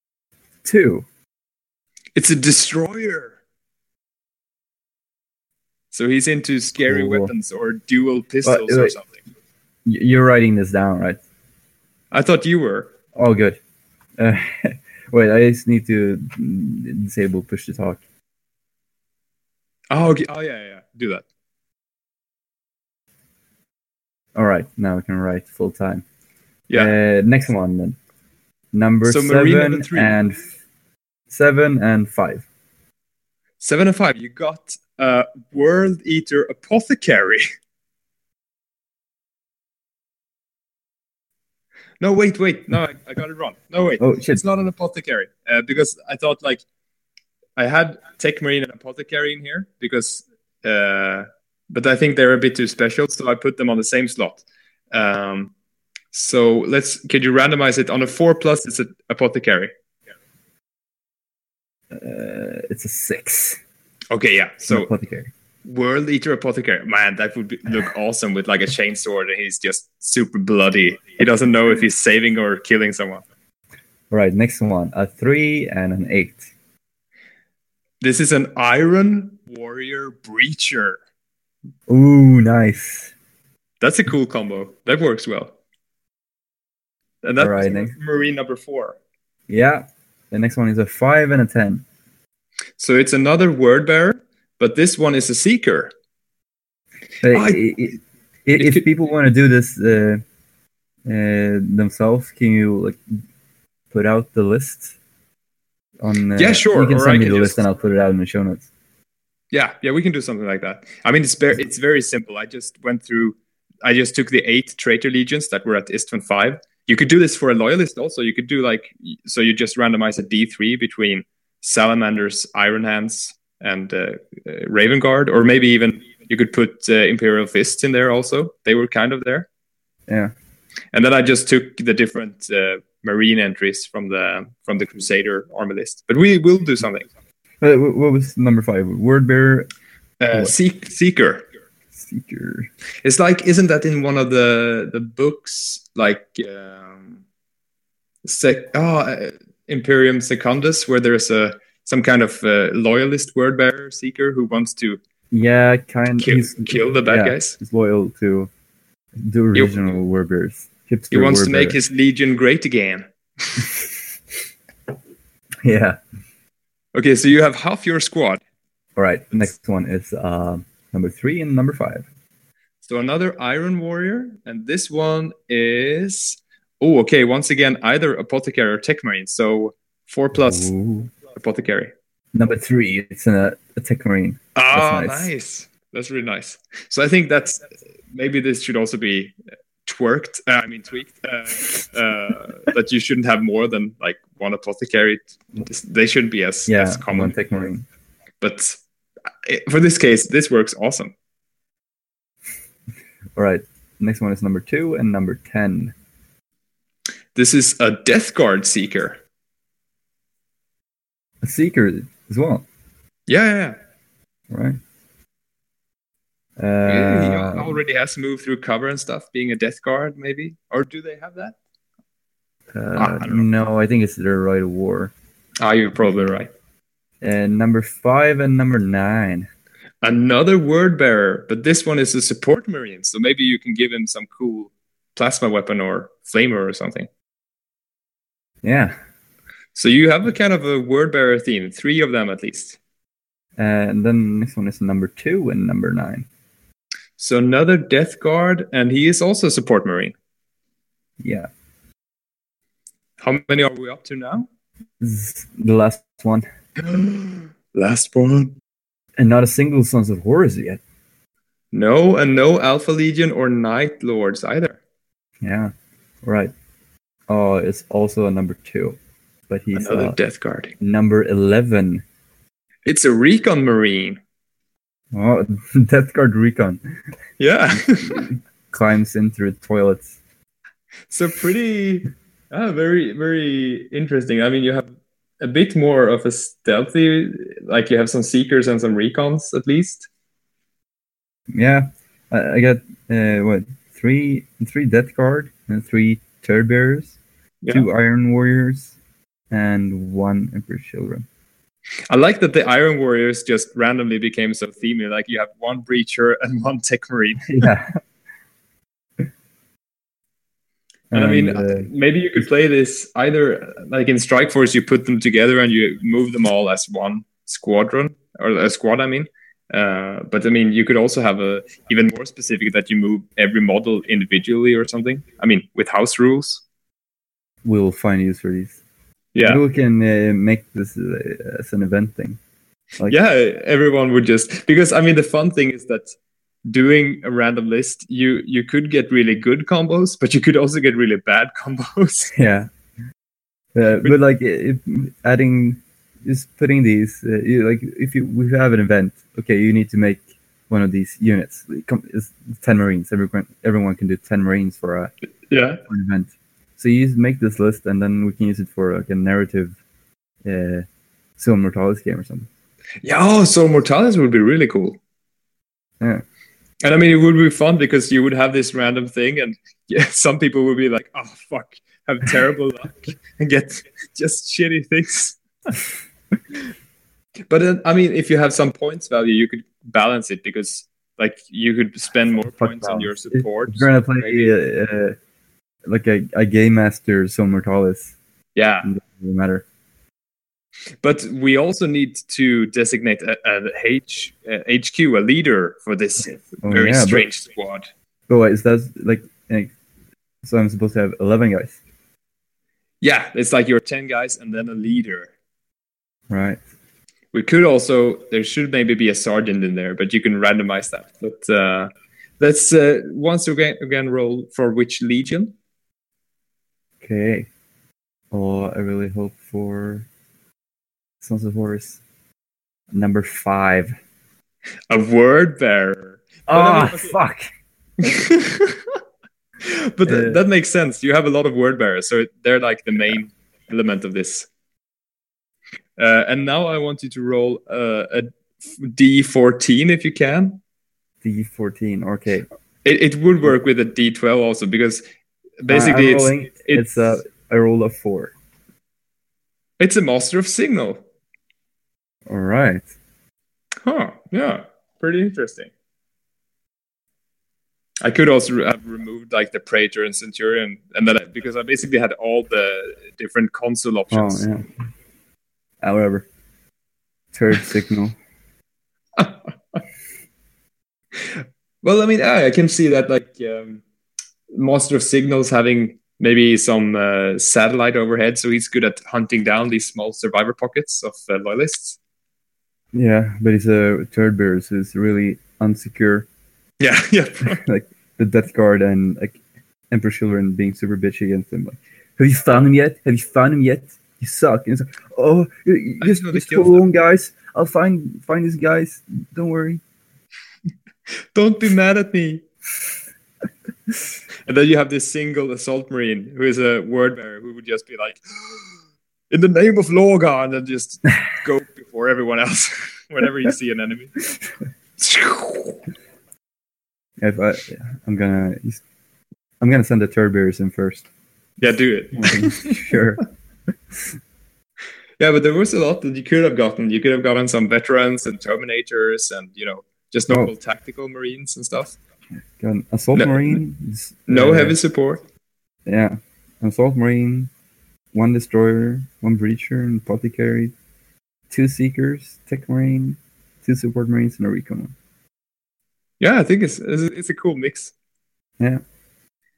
two. It's a destroyer. So he's into scary weapons or dual pistols or wait. something. You're writing this down, right? I thought you were. Oh, good. Uh, wait, I just need to disable push to talk. Oh, okay. oh yeah, yeah, yeah. Do that. All right, now I can write full time. Yeah. Uh, next one then. Number So seven and f- seven and five. Seven and five. You got a World Eater Apothecary. No, wait, wait. No, I, I got it wrong. No, wait. Oh shit! It's not an apothecary uh, because I thought like I had Tech Marine and Apothecary in here because, uh, but I think they're a bit too special, so I put them on the same slot. Um, so let's. Could you randomize it on a four plus? It's an Apothecary. Uh, it's a six. Okay, yeah. So apothecary. World Eater Apothecary. Man, that would be, look awesome with like a chainsword and he's just super bloody. He doesn't know if he's saving or killing someone. All right, next one. A three and an eight. This is an Iron Warrior Breacher. Ooh, nice. That's a cool combo. That works well. And that's next. Marine number four. Yeah. The next one is a five and a ten. So it's another word bearer, but this one is a seeker. Uh, I- i- i- i- if could- people want to do this uh, uh, themselves, can you like put out the list? On uh, Yeah, sure, You can send I me can the just- list and I'll put it out in the show notes. Yeah, yeah, we can do something like that. I mean, it's very, it's very simple. I just went through. I just took the eight traitor legions that were at Istvan five. You could do this for a loyalist also. You could do like so. You just randomize a D three between salamanders, iron hands, and uh, uh, raven guard, or maybe even you could put uh, imperial fists in there also. They were kind of there. Yeah. And then I just took the different uh, marine entries from the from the Crusader army list. But we will do something. Uh, what was number five? Word bearer Uh, seek, seeker. It's like, isn't that in one of the the books? Like, um, sec- oh, uh, Imperium Secundus, where there's a some kind of uh, loyalist word bearer seeker who wants to Yeah, kind. kill, he's, kill the bad yeah, guys. He's loyal to the original word bearers. Hipster He wants to make his legion great again. Yeah. Okay, so you have half your squad. All right. Next one is uh, number three and number five. So another Iron Warrior, and this one is oh, okay. Once again, either Apothecary or Tech Marine. So four plus Ooh. Apothecary. Number three, it's a, a tech marine. Ah, nice. nice. That's really nice. So I think that's maybe this should also be twerked. Uh, I mean tweaked. Uh, uh, that you shouldn't have more than like one apothecary. They shouldn't be as Yeah, as common. one tech marine. But uh, for this case, this works awesome. All right. Next one is number two and number ten. This is a Death Guard Seeker. A seeker as well. Yeah, yeah, yeah. All right. Yeah, he Uh, already has to move through cover and stuff, being a Death Guard, maybe. Or do they have that? uh, I don't no, I think it's their rite of war. Ah, you're probably right. And number five and number nine. Another word bearer, but this one is a support marine, so maybe you can give him some cool plasma weapon or flamer or something. Yeah. So you have a kind of a word bearer theme, three of them at least. Uh, and then this one is number two and number nine. So another Death Guard, and he is also a support marine. Yeah. How many are we up to now? The last one. Last one. And not a single Sons of Horus yet. No, and no Alpha Legion or Night Lords either. Yeah. Right. Oh, it's also a number two. But he's Another uh, Death Guard. number 11. It's a Recon Marine. Oh, Death Guard Recon Yeah. climbs in through toilets. so pretty ah, very very interesting i mean you have a bit more of a stealthy like you have some seekers and some recons at least Yeah. I, I got, uh, what, three three Death Guard and three Turd Bearers, yeah. two Iron Warriors, and one Emperor Children. i like that the iron warriors just randomly became so themey like you have one breacher and one tech marine yeah. and, i mean uh, maybe you could play this either like in strike force you put them together and you move them all as one squadron or a squad i mean uh, but I mean, you could also have a even more specific that you move every model individually or something. I mean, with house rules. we'll find use for these. Yeah, we can uh, make this uh, as an event thing. Like, yeah. Everyone would just because I mean, the fun thing is that doing a random list, you you could get really good combos, but you could also get really bad combos. Yeah. Uh, but like adding, just putting these, uh, you, like if you we have an event, okay, you need to make one of these units. It's ten Marines. Everyone everyone can do ten Marines for a yeah, for an event. So you just make this list, and then we can use it for like a narrative, uh, Sil Mortalis game or something. yeah. Oh, so Mortalis would be really cool. Yeah. And I mean, it would be fun because you would have this random thing, and yeah, some people would be like, "Oh fuck, have terrible luck and get just shitty things." but uh, I mean, if you have some points value, you could balance it because, like, you could spend more points on your support. If you're gonna play maybe. uh, uh, like a, a game master Sil Mortalis, Yeah, it doesn't matter. But we also need to designate a, a H, uh, HQ, a leader for this Oh, very yeah, but- strange squad. But wait, is that like, like so I'm supposed to have eleven guys, Yeah, it's like you're ten guys and then a leader. right? We could also there should maybe be a sergeant in there, but you can randomize that. But uh, let's uh, once again again roll for which legion. Okay. Oh, I really hope for Sons of Horus. Number five. A word bearer. I Oh, mean, okay. fuck. but th- Uh, that makes sense. You have a lot of word bearers, so they're like the main element of this. Uh, and now I want you to roll uh, a D14 if you can. D14. Okay. It, it would work with a D12 also because basically it's, rolling. it's It's a. I roll a four. it's a master of signal. All right. Huh. Yeah. Pretty interesting. I could also have removed like the Praetor and Centurion, and then I, because I basically had all the different consul options. Oh options. yeah. Ah, whatever. Turd signal. Well, I mean, I, I can see that like um, Master of Signals having maybe some uh, satellite overhead, so he's good at hunting down these small survivor pockets of uh, loyalists. Yeah, but he's a third bearer, so it's really unsecure. Yeah, yeah. like the Death Guard and like Emperor Children being super bitchy against him. Like, have you found him yet? Have you found him yet? You suck. And it's like, oh, you- you I just, just hold on, guys. I'll find find these guys. Don't worry. Don't be mad at me. and then you have this single assault marine who is a word bearer who would just be like, "In the name of Lorgar," and then just go before everyone else whenever you see an enemy. If I, I'm gonna, I'm gonna send the turd bearers in first. yeah, do it. sure. Yeah, but there was a lot that you could have gotten. You could have gotten some veterans and terminators, and you know, just Oh. normal tactical marines and stuff. Got an assault No- marine. is, No uh, heavy support. Yeah, an assault marine, one destroyer, one breacher, and apothecary, two seekers, tech marine, two support marines, and a recon one. Yeah, I think it's it's, a cool mix. Yeah.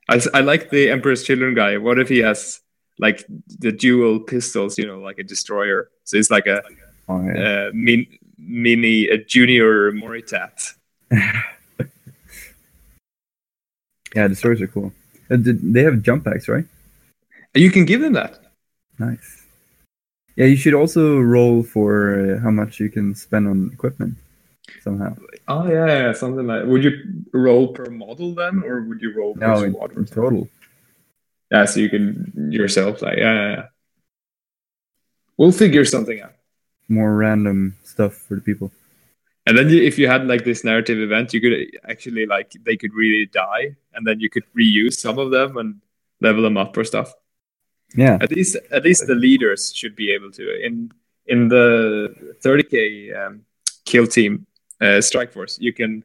I, I like the Emperor's Children guy. What if he has like the dual pistols? You know, like a destroyer. So it's like a Oh, yeah. uh, min, mini a junior Moritat. yeah, destroyers are cool. Uh, they have jump packs, right? You can give them that. Nice. Yeah, you should also roll for uh, how much you can spend on equipment somehow. Oh yeah, yeah, something like. Would you roll per model then, or would you roll per No, in, squad? in total. Yeah, so you can yourself like yeah, yeah, yeah. We'll figure something out. More random stuff for the people. And then you, if you had like this narrative event, you could actually like they could really die, and then you could reuse some of them and level them up or stuff. Yeah, At least, at least the leaders should be able to. In in the 30k um, kill team uh, strike force, you can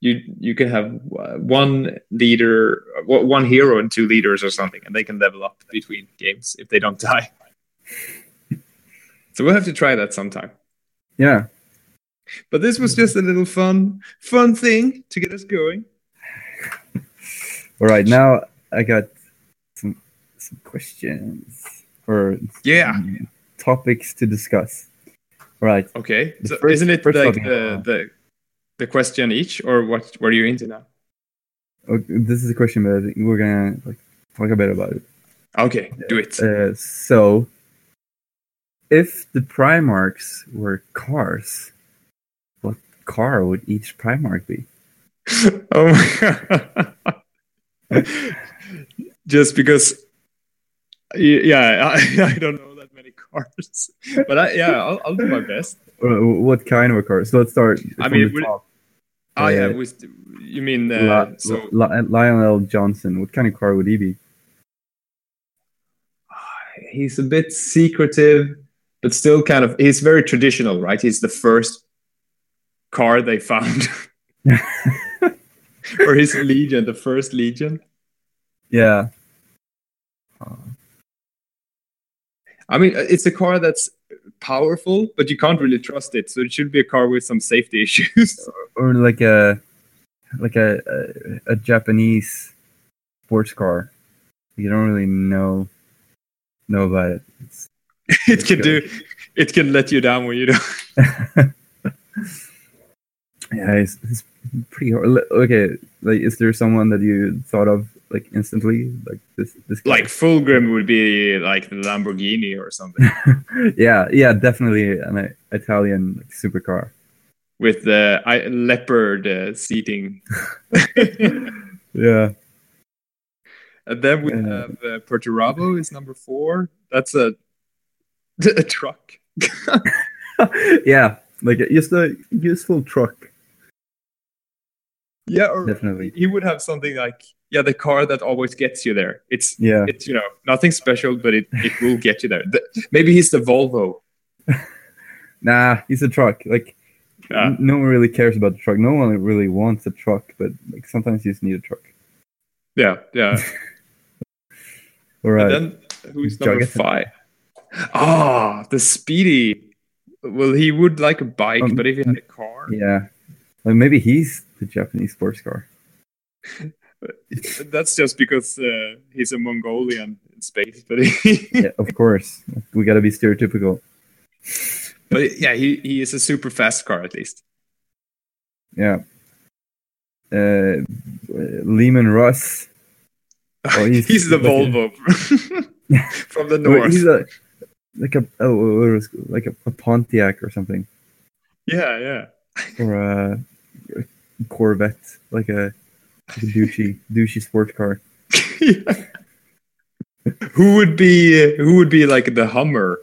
you you can have uh, one leader, uh, one hero and two leaders or something, and they can level up between games if they don't die. so we'll have to try that sometime. yeah. But this was just a little fun, fun thing to get us going. All right, now I got some questions or Yeah. topics to discuss. Right. Okay. The So first- isn't it like the, the the question each, or what? What are you into now? oh, this is a question, but I think we're gonna like talk a bit about it. Okay, do it. Uh, so, if the Primarchs were cars, what car would each Primarch be? oh my god. Just because yeah, I, I don't know that many cars. But I yeah, I'll, I'll do my best. What kind of a car? So let's start. I mean, would it- top. Oh yeah, Uh, with you mean uh, Li- so Li- Lion El'Jonson. What kind of car would he be? he's a bit secretive, but still kind of he's very traditional, right? He's the first car they found. or his legion, the first legion. Yeah. I mean, uh, it's a car that's powerful, but you can't really trust it. So it should be a car with some safety issues. Or like a like a a, a Japanese sports car. You don't really know know about it. It's, it can do. It can let you down when you don't. yeah, it's, it's pretty hard. Okay, like, is there someone that you thought of like instantly, like this this guy? Like Fulgrim would be like the Lamborghini or something yeah, yeah, definitely an uh, Italian like, supercar. with the I, leopard uh, seating. Yeah, And then we Uh, have uh, Perturabo is number four. That's a a truck. yeah, like just a useful truck. yeah, or Definitely. he would have something like yeah, the car that always gets you there. It's Yeah, it's you know nothing special, but it, it will get you there. The- maybe he's the Volvo. nah, he's a truck. Like no one really cares about the truck. No one really wants a truck, but like sometimes you just need a truck. Yeah, yeah. All right. And then who's number Juggernaut. five? Ah, the Speedy. Well, he would like a bike, Um, but if he had a car, yeah. Well, maybe he's the Japanese sports car. that's just because uh, he's a Mongolian in space. But yeah, of course. We gotta be stereotypical. but yeah, he, he is a super fast car at least. Yeah. Uh, Leman Russ. Oh, he's, he's the like a- Volvo from the north. He's a like a oh, like a, a Pontiac or something, yeah, yeah. or a, a Corvette, like a douchey douchey sports car. Yeah. who would be who would be like the Hummer?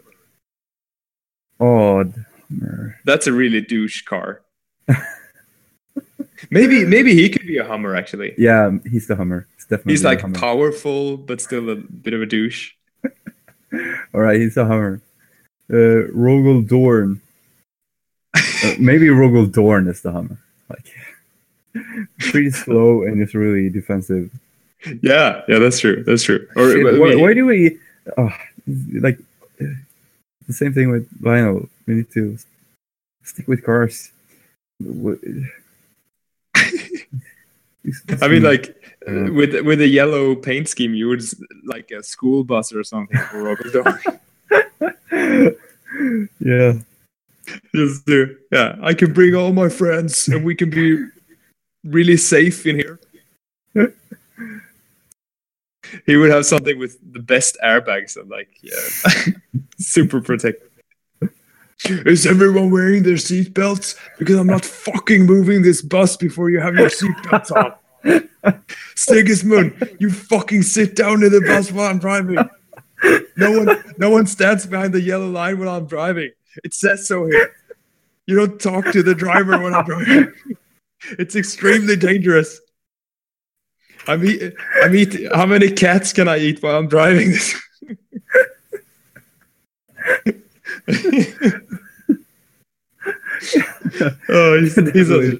Oh, the Hummer. That's a really douche car. maybe maybe he could be a Hummer actually. yeah, he's the Hummer. It's definitely He's like powerful but still a bit of a douche. All right, he's a Hummer. Uh, Rogal Dorn. Uh, maybe Rogal Dorn is the Hummer. Like pretty slow and just really defensive. Yeah, yeah, that's true. That's true. Or Shit, why, we- why do we oh, like uh, the same thing with vinyl? We need to stick with cars. I mean, like Yeah. with with a yellow paint scheme, you would like a school bus or something for Robert yeah, Just do, yeah. I can bring all my friends, and we can be really safe in here. he would have something with the best airbags and like yeah, super protected. Is everyone wearing their seatbelts? Because I'm not fucking moving this bus before you have your seatbelts on. Sigismund, you fucking sit down in the bus while I'm driving. No one, no one stands behind the yellow line when I'm driving. It says so here. You don't talk to the driver when I'm driving. It's extremely dangerous. I'm eat, I'm eat, How many cats can I eat while I'm driving this? oh, he's, he's a,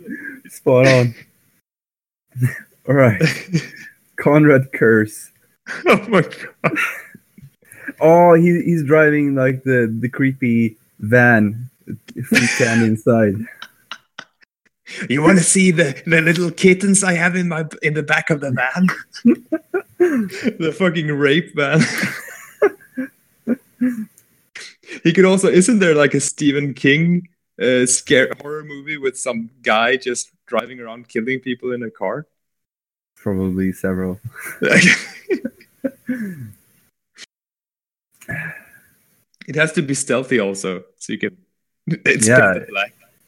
spot on. All right, Konrad Curze. oh my god. Oh, he, he's driving like the the creepy van. If we can inside. You want to see the, the little kittens I have in my in the back of the van? the fucking rape van. he could also isn't there like a Stephen King uh, scare horror movie with some guy just driving around killing people in a car? Probably several. it has to be stealthy also, so you can it's Yeah.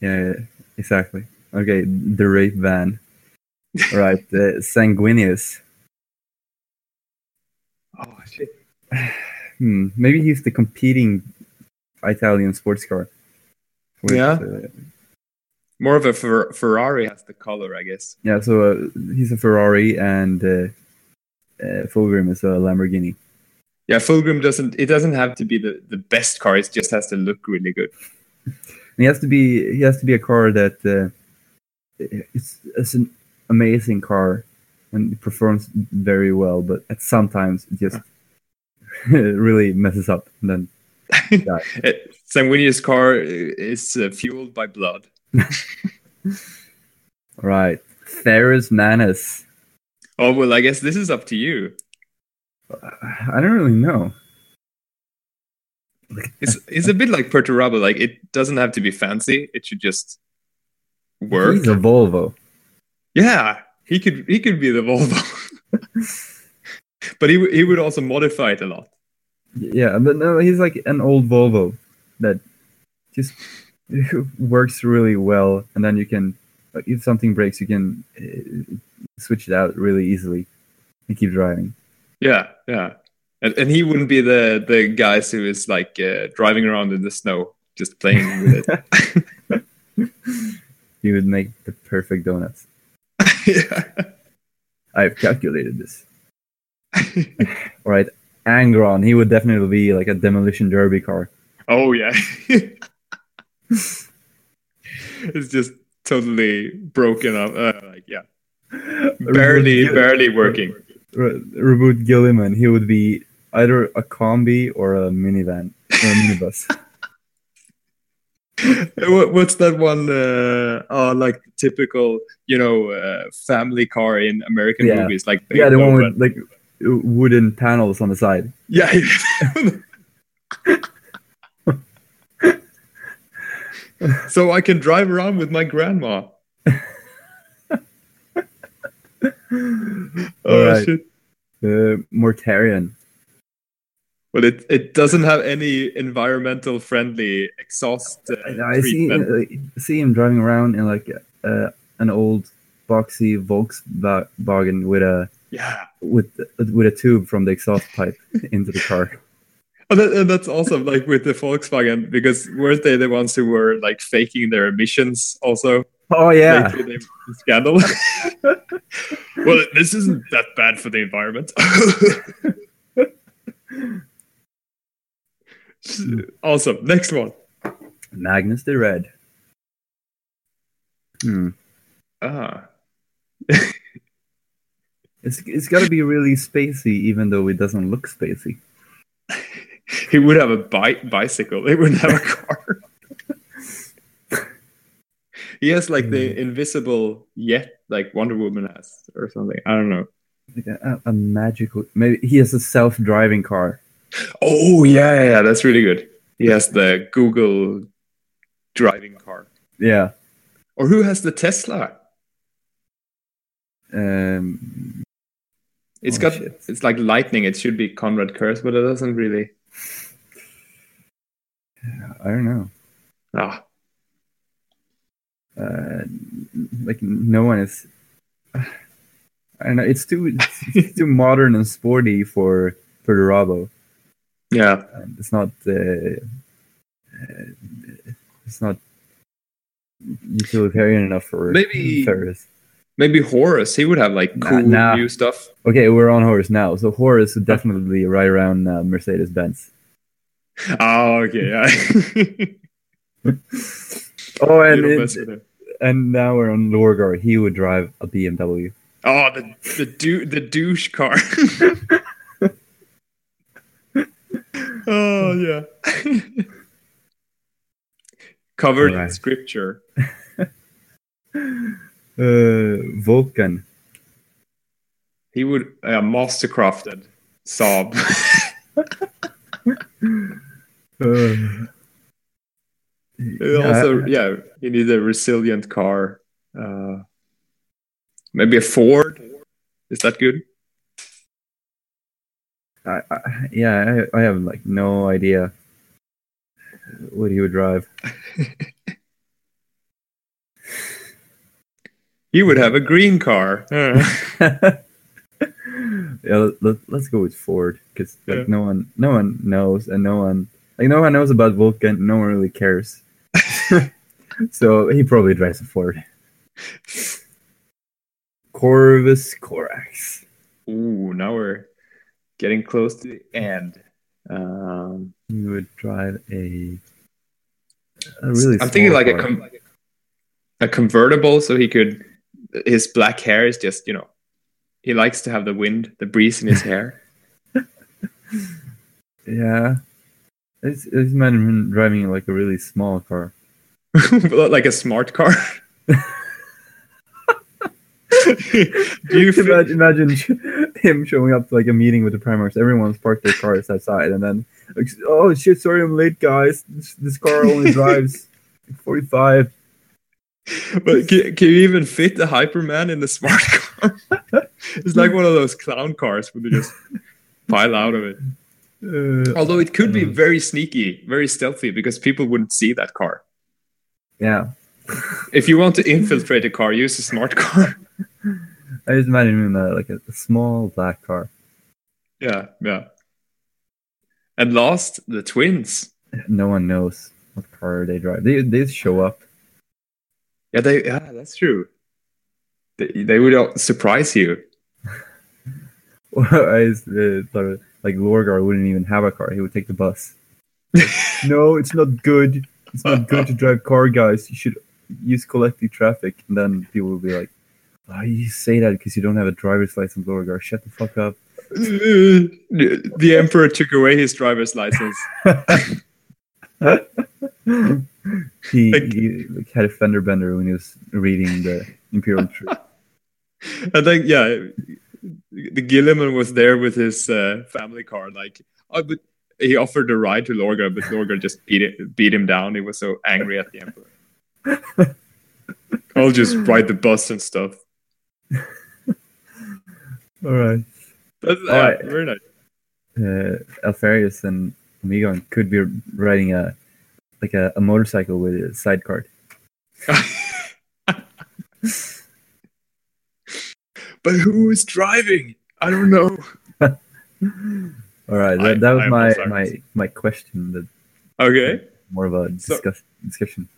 Yeah, yeah, exactly. Okay, the rape van. Right, uh, Sanguinius. Oh shit. Hmm, maybe he's the competing Italian sports car. With, Yeah. uh, More of a Fer- Ferrari has the color, I guess. yeah. So uh, he's a Ferrari, and uh, uh, Fulgrim is a Lamborghini. Yeah, Fulgrim doesn't. It doesn't have to be the, the best car. It just has to look really good. And he has to be. He has to be a car that uh, it's it's an amazing car, and it performs very well. But at sometimes it just really messes up. And then Yeah. Sanguinius' car is uh, fueled by blood. right, Ferrus Manus. Oh well, I guess this is up to you. I don't really know. It's it's a bit like Perturabo. Like it doesn't have to be fancy. It should just work. He's a Volvo. Yeah, he could he could be the Volvo. but he he would also modify it a lot. Yeah, but no, he's like an old Volvo that just works really well, and then you can, if something breaks, you can uh, switch it out really easily and keep driving. Yeah, yeah. And, and he wouldn't be the the guys who is like uh, driving around in the snow just playing with it. You would make the perfect donuts. yeah. I've calculated this. All right, Angron. He would definitely be like a demolition derby car. Oh yeah. it's just totally broken up. Uh, like yeah, barely, Reboot, barely working. Re- reboot Guilliman. He would be either a combi or a minivan or a minibus. What, what's that one? Uh, oh, like typical, you know, uh, family car in American Yeah. movies, like yeah, the one with like wooden panels on the side. yeah. so I can drive around with my grandma. oh Alright. shit! The Mortarion. But it, it doesn't have any environmental friendly exhaust uh, I see like, see him driving around in like uh, an old boxy Volkswagen with a yeah, with with a tube from the exhaust pipe into the car. and, that, and that's awesome. Like with the Volkswagen, because weren't they the ones who were like faking their emissions also? Oh yeah, they- scandal. well, this isn't that bad for the environment. awesome. Next one. Magnus the Red. Hmm. Ah, It's it's got to be really spacey, even though it doesn't look spacey. he would have a bi- bicycle. He wouldn't have a car. he has like the invisible jet, like Wonder Woman has, or something. I don't know. Like a, a magical. Maybe he has a self-driving car. Oh yeah, yeah, yeah, that's really good. He has the Google driving car. Yeah. Or who has the Tesla? Um. It's Oh, got shit. it's like lightning. It should be Konrad Curze, but it doesn't really. I don't know. Ah, Uh, like no one is. I don't know. It's too it's too modern and sporty for for the Rabo. Yeah. It's not. Uh, uh, it's not utilitarian enough for Maybe- Ferrus. Maybe Horus. He would have like cool nah. new stuff. Okay, we're on Horus now. So Horus would definitely right around uh, Mercedes Benz. Oh, okay. Yeah. Oh, and it- mess with him. and now we're on Lorgar. He would drive a BMW. Oh, the the dou- the douche car. oh yeah. Covered in scripture. Uh, Vulcan. He would uh, mastercrafted. Uh, yeah, also, yeah, you need a resilient car. Uh, maybe a Ford. Is that good? I, I, yeah, I, I have like no idea what he would drive. He would have a green car. yeah, let, let, us go with Ford because like Yeah. no one, no one knows, and no one, like no one knows about Vulcan. No one really cares. so he probably drives a Ford. Corvus Corax. Ooh, now we're getting close to the end. Um, He would drive a. a really. I'm thinking like a com- a convertible, so he could. His black hair is just you know, he likes to have the wind, the breeze in his hair. Yeah. It's, it's imagine driving like a really small car. like a smart car. Do you imagine, imagine him showing up to like a meeting with the primers. Everyone's parked their cars outside, and then, like, oh shit, sorry I'm late, guys. This, this car only drives 45. but can, can you even fit the Hyperman in the smart car? it's like one of those clown cars where they just pile out of it. Uh, Although it could be Mm. very sneaky, very stealthy, because people wouldn't see that car. yeah. If you want to infiltrate a car, use a smart car. I just imagine him in like a, a small black car. yeah, yeah. And last, the twins. No one knows what car they drive. They, they show up. Yeah, they. Yeah, that's true. They, they would surprise you. I just, uh, thought like Lorgar wouldn't even have a car. He would take the bus. no, it's not good. It's not good to drive car, guys. You should use collective traffic, and then people will be like, "Oh, you say that because you don't have a driver's license, Lorgar. Shut the fuck up." the emperor took away his driver's license. he, Like- he like, had a fender bender when he was reading the Imperial Truth. I think yeah, the Guilliman was there with his uh, family car. Like, oh, but he offered a ride to Lorgar, but Lorgar just beat it, beat him down. He was so angry at the emperor. I'll just ride the bus and stuff. All right. That's All right. very nice. uh, Alpharius and Omegon could be riding a like a, a motorcycle with a side sidecar. but who is driving? I don't know. All right, that, I- that was I my, my my question. That Okay. more of a So- discuss, discussion.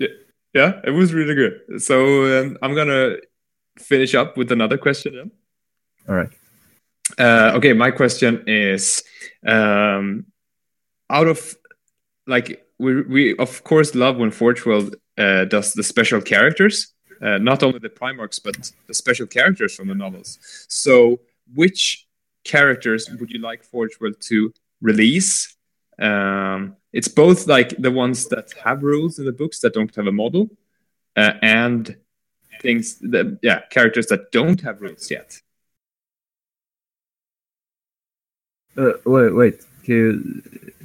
Yeah, it was really good. So um, I'm gonna finish up with another question then. All right. Uh, okay, my question is um, out of like we we of course love when Forge World uh, does the special characters, uh, not only the Primarchs but the special characters from the novels. So, which characters would you like Forge World to release? Um, it's both like the ones that have rules in the books that don't have a model, uh, and things that yeah characters that don't have rules yet. Uh, wait, wait. Can you, wait.